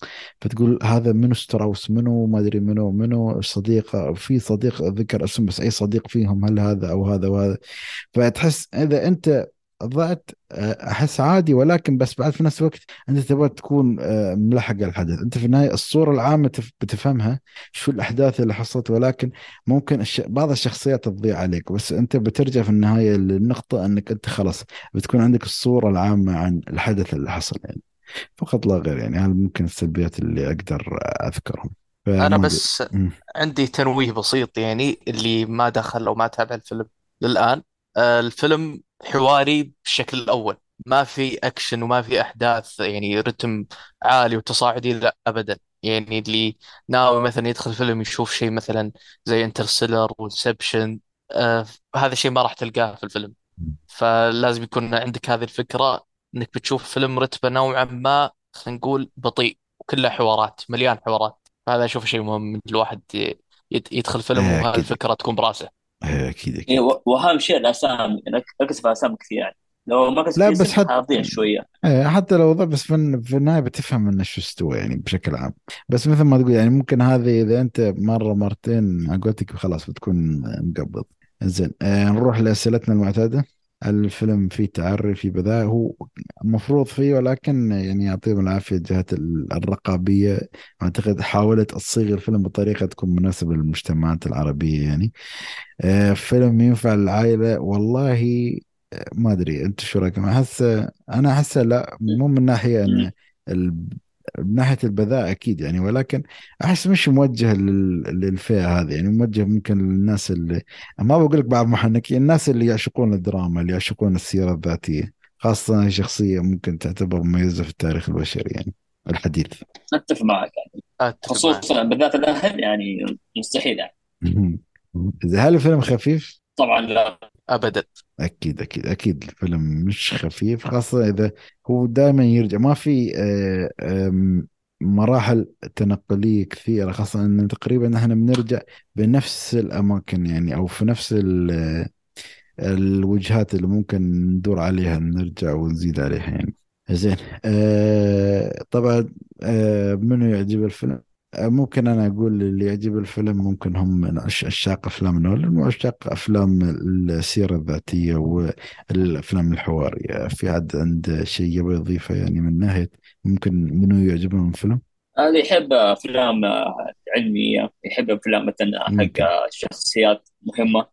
فتقول هذا منو ستراوس منو ما أدري منو منو صديقه في صديق ذكر اسم بس أي صديق فيهم هل هذا أو هذا وهذا؟ فتحس إذا أنت ضعت آه، أحس عادي ولكن بس بعد في نفس الوقت أنت تبغى تكون آه، ملحق الحدث أنت في النهاية الصورة العامة بتفهمها شو الأحداث اللي حصلت ولكن ممكن الش... بعض الشخصيات تضيع عليك. بس أنت بترجع في النهاية للنقطة أنك أنت خلاص بتكون عندك الصورة العامة عن الحدث اللي حصل يعني. فقط لا غير يعني. هذه ممكن السلبيات اللي أقدر أذكرهم؟ أنا بس عندي تنويه بسيط يعني اللي ما دخل أو ما تابع الفيلم للآن. آه، الفيلم حواري بالشكل الأول ما في أكشن وما في أحداث يعني رتم عالي وتصاعدي لا أبدا. يعني اللي ناوي مثلا يدخل فيلم يشوف شيء مثلا زي Interstellar و Inception آه هذا الشيء ما راح تلقاه في الفيلم. فلازم يكون عندك هذه الفكرة إنك بتشوف فيلم رتمه نوعا ما خلينا نقول بطيء وكله حوارات مليان حوارات. فهذا أشوف شيء مهم الواحد يدخل فيلم إيه، وهذه الفكرة تكون براسه. أكيد أكيد. إيه واهم شيء الأسامي. ركز في أسامي كثير يعني. لو ما لا بس حتى حتضيع شوية. إيه، حتى لو ضع بس في, في النهاية بتفهم إنه شو استوى يعني بشكل عام. بس مثل ما تقول يعني ممكن هذه إذا أنت مرة مرتين عقلتك خلاص بتكون مقبض. زين نروح لأسئلتنا المعتادة. الفيلم فيه تعري فيه بذاء هو مفروض فيه ولكن يعني يعطيهم العافية الجهات الرقابية. أعتقد حاولت تصيغ الفيلم بطريقة تكون مناسبة للمجتمعات العربية يعني. آه، فيلم ينفع للعائلة. والله آه، ما أدري أنت شو رأيك أحس أنا أحس لا مو من ناحية أن من ناحية البذاء أكيد يعني ولكن أحس مش موجه للفئة هذه يعني موجه ممكن للناس اللي ما بقول لك بعض محنكين الناس اللي يعشقون الدراما اللي يعشقون السيرة الذاتية خاصة شخصية ممكن تعتبر مميزة في التاريخ البشري يعني الحديث. أتفق معك. يعني خصوصا بالذات الأهل يعني مستحيل يعني. إذا هل الفيلم خفيف؟ طبعا لا. ابدا. أكيد أكيد أكيد الفيلم مش خفيف خاصة إذا هو دائما يرجع. ما في آه، مراحل تنقلية كثيرة خاصة إن تقريبا إحنا بنرجع بنفس الأماكن يعني أو في نفس الوجهات اللي ممكن ندور عليها نرجع ونزيد عليها يعني. زين آه طبعا آه منو يعجب الفيلم؟ ممكن أنا أقول اللي يعجب الفيلم ممكن هم من عشاق أفلام نولان وعشاق أفلام السيرة الذاتية والأفلام الحوارية. في حد عنده شيء يبغى يضيفه يعني من ناحية ممكن منو يعجبه من الفيلم؟ اللي يحب أفلام علمية يحب أفلام مثلا حق شخصيات مهمة.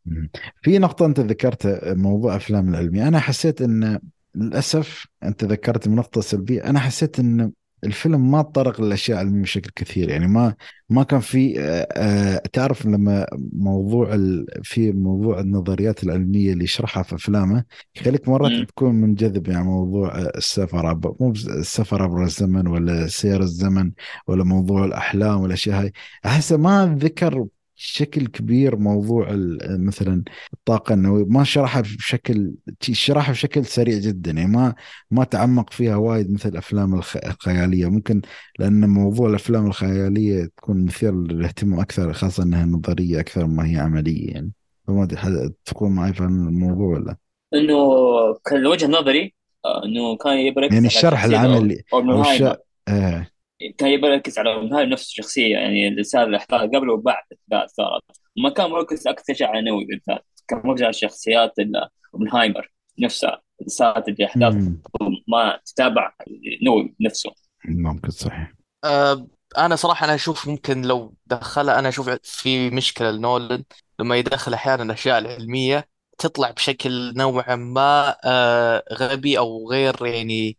في نقطة أنت ذكرتها موضوع أفلام العلميه أنا حسيت إن للأسف أنت ذكرت نقطة سلبية أنا حسيت إن الفيلم ما تطرق للأشياء العلميه بشكل كثير يعني ما ما كان في آه، آه، تعرف لما موضوع في موضوع النظريات العلمية اللي يشرحها في أفلامه يخليك مرات تكون منجذب يعني موضوع آه، السفر عبر مو السفر عبر الزمن ولا سير الزمن ولا موضوع الأحلام والأشياء هاي. أحس ما ذكر بشكل كبير موضوع ال- مثلا الطاقة النووية. ما شرحها بشكل شرحها بشكل سريع جدا. يعني ما ما تعمق فيها وايد مثل الأفلام الخ- الخيالية. ممكن لأن موضوع الأفلام الخيالية تكون مثير للاهتمام أكثر خاصة أنها نظرية أكثر ما هي عملية يعني. فما أدري حد- تكون معي في الموضوع ولا إنه كان وجهه نظري آه، إنه كان يبي يركز يعني الشرح العملي آه. كان يبي يركز على اوبنهايمر نفس الشخصية يعني اللي صار الاحداث قبل وبعد الاحداث صارت. ما كان مركز أكثر شيء على نووي بالذات كان مركز على شخصيات ال- أوبنهايمر نفسها اللي صارت الاحداث. ما تتابع نووي نفسه. ممكن صحيح. أه أنا صراحة أنا أشوف ممكن لو دخلها أنا أشوف في مشكلة لنولن لما يدخل أحيانا الأشياء العلمية تطلع بشكل نوعا ما أه غبي أو غير يعني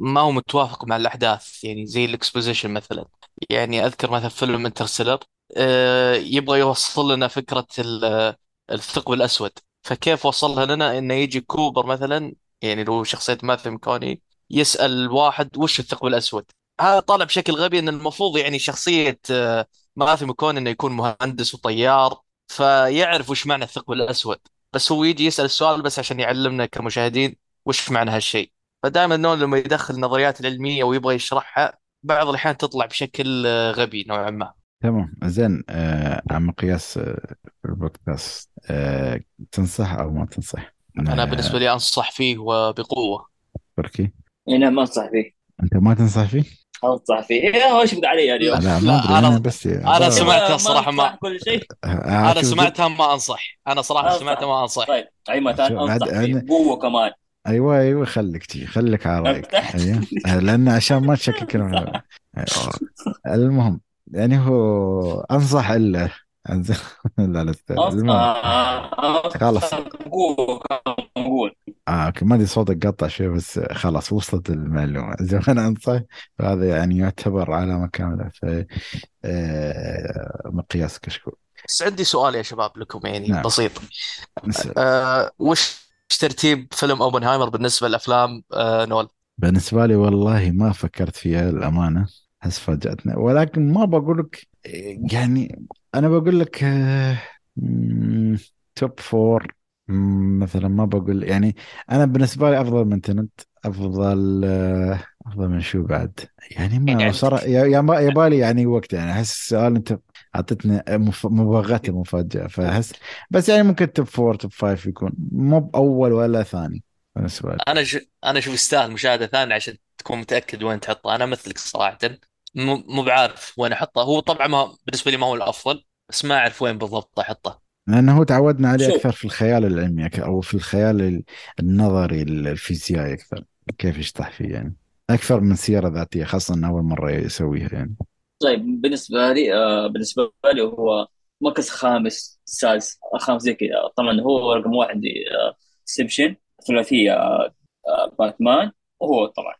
ما هو متوافق مع الأحداث يعني زي ال exposition مثلا. يعني أذكر مثلا فيلم Interstellar أه يبغى يوصل لنا فكرة ال- الثقب الأسود. فكيف وصلها لنا؟ إنه يجي كوبر مثلا يعني لو شخصية ماثيو ماكونهي يسأل واحد وش الثقب الأسود؟ هذا طالع بشكل غبي إن المفروض يعني شخصية آه، ماثيو ماكونهي إنه يكون مهندس وطيار فيعرف وش معنى الثقب الأسود. بس هو يجي يسأل السؤال بس عشان يعلمنا كمشاهدين وش معنى هالشيء. فدائما نول لما يدخل النظريات العلمية ويبغى يشرحها بعض الأحيان تطلع بشكل آه، غبي نوعا ما. تمام. زين آه عم مقياس آه البودكاست آه تنصح أو ما تنصح؟ أنا آه بالنسبة لي أنصح فيه وبقوة. بركي. هنا ما أنصح فيه. أنت ما تنصح فيه؟ أنصح فيه. إيه، إيش بقى علي اليوم. لا. لا ما أدري. أنا أنا- بس أنا أبغى- سمعتها ما الصراحة ما- كل شيء. أنا سمعتها ما أنصح. أنا صراحة. سمعتها ما أنصح. طيب عماد شو- أنصح بعد- فيه. أنا- قوه كمان. أيوه أيوه خليك تجي خليك على رأيك. أيوه. آه، لأن عشان ما تشكك أيوة. المهم يعني هو أنصح إلا <laughs> لا لا خلاص. نقول آه أوكي. ما أدري صوتك قطع شوي بس خلاص وصلت المعلومة. <laughs> زين أنا أنصح. فهذا يعني يعتبر علامة كاملة في آه مقياس كشكول. بس عندي سؤال يا شباب لكم يعني نعم. بسيط. نسأل. أه وش ترتيب فيلم أوبنهايمر بالنسبة لأفلام أه نول؟ بالنسبة لي والله ما فكرت فيها الامانه حس فاجأتنا ولكن ما بقول لك يعني أنا بقول لك آه، توب فور مثلا ما بقول يعني أنا بالنسبة لي أفضل من تنت أفضل آه، أفضل من شو بعد؟ يعني ما يعني صار يا يا يبالي يعني وقت يعني أحس السؤال أنت اعطيتني مف- مباغته مفاجاه فأحس بس يعني ممكن top four top five يكون مو بأول ولا ثاني بالنسبة لي. أنا ش... أنا أشوف يستاهل مشاهدة ثانية عشان تكون متأكد وين تحطه. أنا مثلك صراحة. مو بعارف وين أحطه. هو طبعا ما بالنسبة لي ما هو الأفضل بس ما أعرف وين بالضبط أحطه. لأنه هو تعودنا عليه. أكثر في الخيال العلمي أو في الخيال ال- النظري الفيزيائي أكثر كيف يشطح فيه يعني. أكثر من سيره ذاتية خاصة إنه أول مرة يسويها يعني. طيب بالنسبة لي آه بالنسبة لي هو مركز خامس سادس خامس زي كذا. طبعا هو رقم واحد عندي آه سيبشن ثلاثية آه آه باتمان وهو طبعا.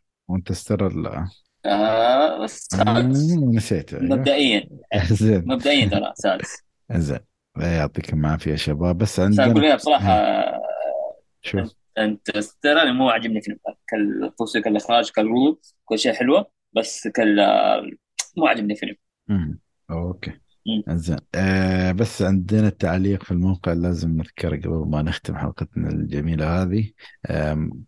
لا آه السادس آه، نسيت. أيوه. مبدئيا. زين. مبدئيا ترى سادس. زين. يعطيكم العافية يا شباب. بس بس أقول عندنا لك بصراحة شوف. Interstellar مو عاجبني فيلم كالتصوير كالإخراج كالعروض كل شيء حلوة بس كال مو عاجبني فيلم. أوكي. زين. آه بس عندنا التعليق في الموقع لازم نذكره قبل ما نختم حلقتنا الجميلة هذه.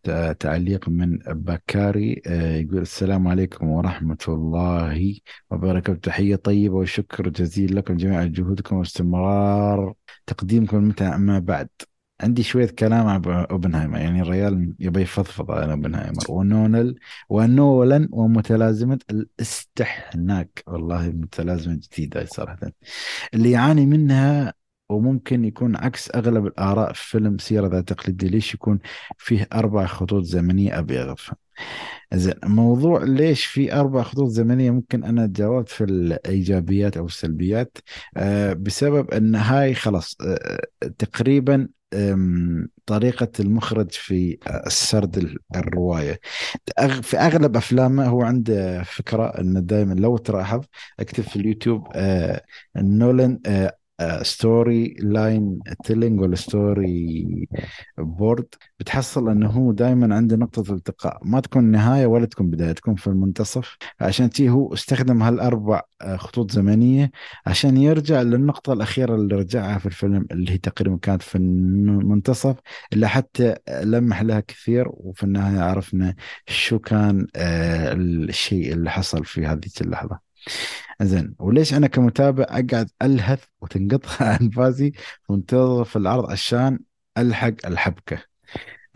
ت- تعليق من بكاري آه يقول السلام عليكم ورحمة الله وبركاته. تحية طيبة وشكر جزيل لكم جميعا جهودكم واستمرار تقديمكم المتعة ما بعد. عندي شوية كلام عن أوبنهايمر يعني الريال يبي يفضفض عن أوبنهايمر. ونونل ونولن ومتلازمة الاستحناك. والله متلازمة جديدة صراحة. اللي يعاني منها وممكن يكون عكس أغلب الآراء في فيلم سيرة ذات تقليدي ليش يكون فيه أربع خطوط زمنية؟ أبي أفهم زين موضوع ليش في أربع خطوط زمنية؟ ممكن أنا جاوبت في الإيجابيات أو السلبيات. آه بسبب أن هاي خلاص آه تقريبا طريقة المخرج في السرد ال- الرواية. في أغلب أفلامه هو عنده فكرة أنه دائما لو تلاحظ أكتب في اليوتيوب آه نولان آه storyline telling ولا story بورد بتحصل إنه هو دائما عنده نقطة التقاء. ما تكون نهاية ولا تكون بداية تكون في المنتصف. عشان كذي هو استخدم هالأربع آه، خطوط زمنية عشان يرجع للنقطة الأخيرة اللي رجعها في الفيلم اللي هي تقريبا كانت في المنتصف اللي حتى لمح لها كثير. وفي النهاية عرفنا شو كان آه، الشيء اللي حصل في هذه اللحظة. زين. وليش أنا كمتابع أقعد ألهث وتنقطع <laughs> أنفاسي وانتظر في العرض عشان ألحق الحبكة؟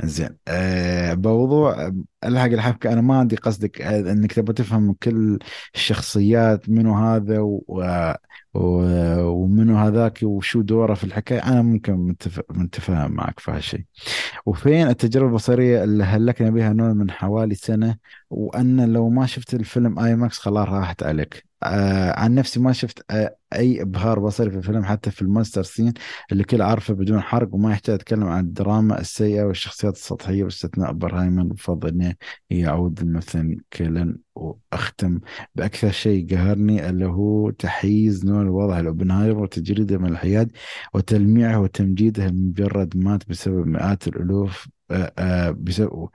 زين. أه بموضوع ألحق الحبكة أنا ما عندي قصدك آه، إنك تبغى تفهم كل الشخصيات منو هذا و... و... ومنو هذاك وشو دوره في الحكاية. أنا ممكن متف... متفاهم معك في هالشيء وفين التجربة البصرية اللي هلكنا بها نوع من حوالي سنة؟ وأن لو ما شفت الفيلم IMAX خلاص راحت عليك. آه عن نفسي ما شفت آه أي إبهار بصري في الفيلم حتى في ال master scene اللي كل عارفه بدون حرق وما يحتاج اتكلم عن الدراما السيئة والشخصيات السطحية باستثناء برهايمن بفضل انه يعود الممثل كيلن وأختم. بأكثر شيء قهرني اللي هو تحيز نوع الوضع لاوبنهايمر وتجريده من الحياد وتلميعه وتمجيده المجرد مات بسبب مئات الألوف آه، آه، بسبب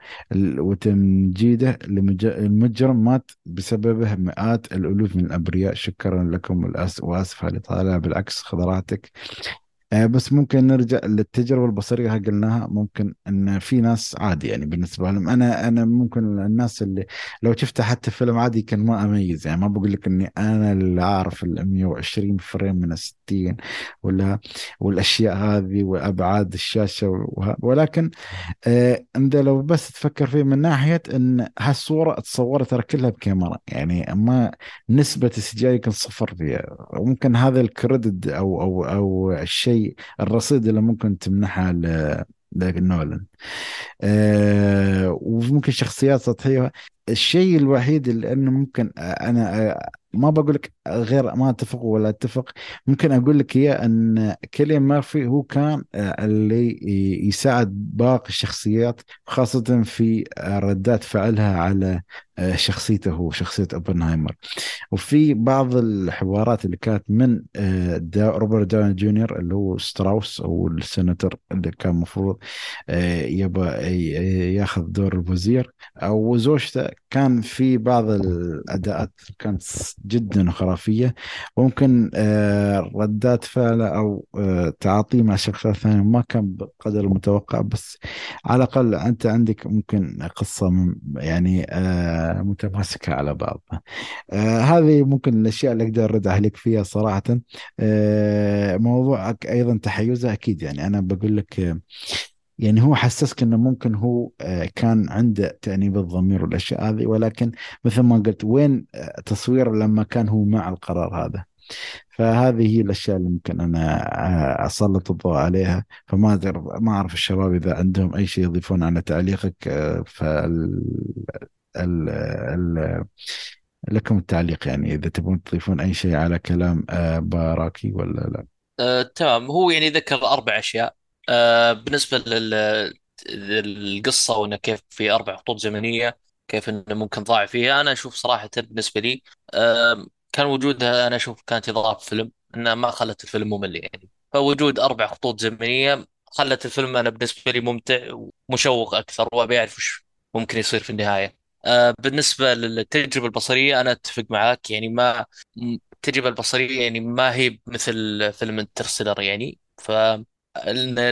وتمجيده المجرم مات بسببه مئات الألوف من الأبرياء. شكرا لكم واسف على الاطاله بالعكس خضراتك بس ممكن نرجع للتجربة البصرية قلناها. ممكن إن في ناس عادي يعني بالنسبة لهم. أنا أنا ممكن الناس اللي لو شفتها حتى فيلم عادي كان ما أميز. يعني ما بقول لك إني أنا اللي أعرف ال 120 فريم من ال 60 ولا والأشياء هذه وأبعاد الشاشة ولكن آه أنت لو بس تفكر فيه من ناحية إن هالصورة تصورت ترى كلها بكاميرا. يعني ما نسبة السجاي يمكن صفر فيها. وممكن هذا الكريدت أو أو أو الشيء الرصيد اللي ممكن تمنحها لنولان آه وممكن شخصيات سطحية. الشيء الوحيد اللي أنه ممكن أنا ما بقول لك غير ما أتفق ولا أتفق. ممكن أقول لك إياه أن كيليان مارفي هو كان اللي يساعد باقي الشخصيات خاصة في ردات فعلها على شخصيته هو شخصية أوبنهايمر. وفي بعض الحوارات اللي كانت من دا روبرت داون جونيور اللي هو ستراوس أو السيناتور اللي كان المفروض يبى ياخذ دور الوزير. أو زوجته كان في بعض الأداءات كانت جدا خرافية. وممكن آه، ردات فعله أو آه، تعاطيه مع شخصيات ثانية ما كان بقدر المتوقع. بس على الأقل أنت عندك ممكن قصة يعني آه، متماسكة على بعض. هذه ممكن الأشياء اللي أقدر أرد عليك فيها صراحة. موضوعك أيضا تحيزه أكيد يعني. أنا بقول لك يعني هو حسسك إنه ممكن هو آه، كان عنده تأنيب الضمير والأشياء هذه ولكن مثل ما قلت وين آه، تصوير لما كان هو مع القرار هذا؟ فهذه هي الأشياء اللي ممكن أنا آه، أسلط الضوء عليها. فما ما أعرف الشباب إذا عندهم أي شيء يضيفون على تعليقك ف ال... ال... لكم التعليق يعني إذا تبون تضيفون أي شيء على كلام باراكي ولا لا؟ أه، تمام. هو يعني ذكر أربع أشياء. آه بالنسبة للقصة وإنه كيف في أربع خطوط زمنية كيف إنه ممكن ضاع فيها أنا أشوف صراحة بالنسبة لي آه كان وجودها أنا أشوف كانت إضافة فيلم إنها ما خلت الفيلم ممل يعني. فوجود أربع خطوط زمنية خلت الفيلم أنا بالنسبة لي ممتع ومشوق أكثر وأبي أعرف وش ممكن يصير في النهاية. آه بالنسبة للتجربة البصرية أنا أتفق معاك. يعني ما التجربة البصرية يعني ما هي مثل فيلم Interstellar يعني. ف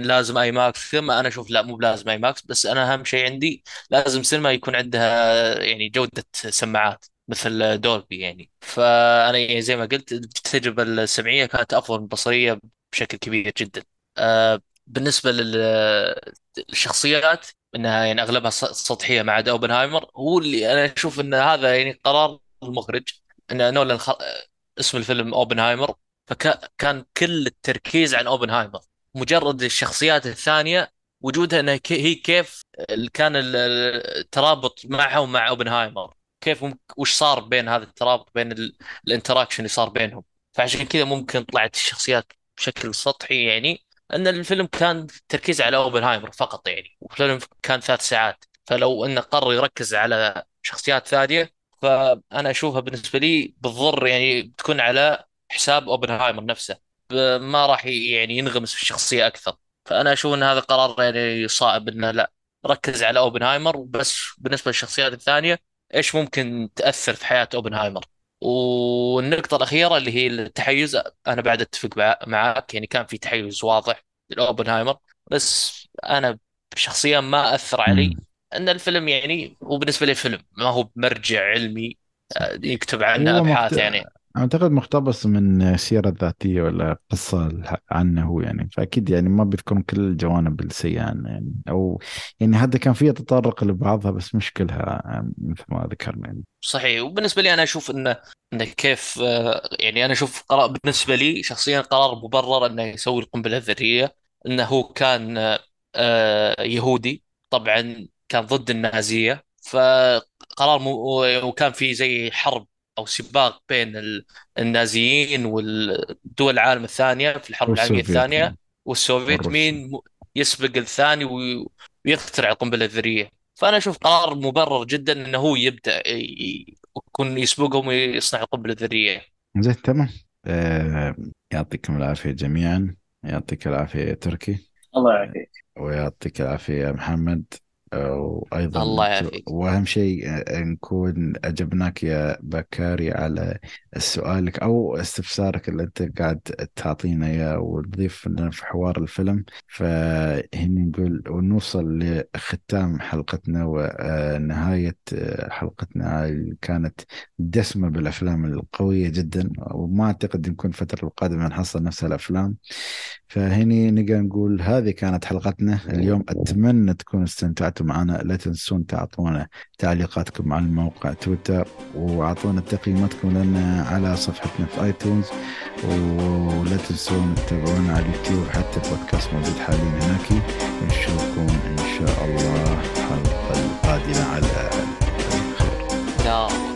لازم IMAX سينما أنا أشوف لا مو بلازم IMAX بس أنا أهم شيء عندي لازم سينما يكون عندها يعني جودة سماعات مثل Dolby يعني. فأنا يعني زي ما قلت التجربة السمعية كانت أفضل من البصرية بشكل كبير جدا. آه، بالنسبة للشخصيات إنها يعني أغلبها سطحية مع أوبنهايمر. هو اللي أنا أشوف إن هذا يعني قرار المخرج إن نولان خ... اسم الفيلم أوبنهايمر. فكان كل التركيز عن أوبنهايمر. مجرد الشخصيات الثانية وجودها انها هي كيف كان الترابط معها ومع أوبنهايمر. كيف وش صار بين هذا الترابط بين ال interaction اللي صار بينهم. فعشان كذا ممكن طلعت الشخصيات بشكل سطحي يعني أن الفيلم كان تركيز على أوبنهايمر فقط يعني والفيلم كان ثلاث ساعات. فلو أنه قرر يركز على شخصيات ثانية فأنا أشوفها بالنسبة لي بتضر يعني بتكون على حساب أوبنهايمر نفسه. ما راح يعني ينغمس في الشخصية أكثر. فأنا أشوف أن هذا قرار يعني صائب أنه لا ركز على أوبنهايمر بس بالنسبة للشخصيات الثانية إيش ممكن تأثر في حياة أوبنهايمر؟ والنقطة الأخيرة اللي هي التحيز أنا بعد أتفق مع- معاك يعني كان في تحيز واضح لاوبنهايمر بس أنا شخصيا ما أثر علي. إن الفيلم يعني هو بالنسبة لي فيلم ما هو مرجع علمي آه، يكتب عنه هو أبحاث مقت... يعني أعتقد مقتبس من سيرة ذاتية ولا قصة عنه هو يعني. فأكيد يعني ما بيذكرون كل الجوانب السيئة عنه يعني. أو يعني حتى كان فيها تطرق لبعضها بس مش كلها مثل ما ذكرنا يعني. صحيح. وبالنسبة لي أنا أشوف انه انه كيف آه، يعني أنا أشوف قرار بالنسبة لي شخصيا قرار مبرر إنه يسوي القنبلة الذرية إنه هو كان آه، آه، يهودي طبعا كان ضد النازية فقرار. وكان في زي حرب أو سباق بين ال- النازيين والدول العالم الثانية في الحرب العالمية والسوفيت الثانية. والسوفيت والروس مين؟ يسبق الثاني وي- ويخترع القنبلة الذرية. فأنا أشوف قرار مبرر جدا إنه هو يبدأ يكون يسبقهم ويصنع القنبلة الذرية. زين تمام. آه يعطيكم العافية جميعا. يعطيك العافية يا تركي. الله يعافيك. ويعطيك العافية يا محمد. وأيضا الله يعافيك. وأهم شيء آه، نكون أجبناك يا بكاري على سؤالك أو استفسارك اللي أنت قاعد تعطينا إياه وتضيف لنا في حوار الفيلم. فهني نقول ونوصل لختام حلقتنا ونهاية حلقتنا. هاي كانت دسمة بالأفلام القوية جدا وما أعتقد يمكن الفترة القادمة نحصل نفس الأفلام. فهني نقدر نقول هذه كانت حلقتنا. اليوم أتمنى تكونوا استمتعتوا معنا لا تنسون تعطونا تعليقاتكم على الموقع تويتر وأعطونا تقييماتكم لنا على صفحتنا في آيتونز. ولا تنسون تتابعونا على اليوتيوب حتى البودكاست موجود حاليا هناك. ونشوفكم إن شاء الله الحلقة القادمة على خير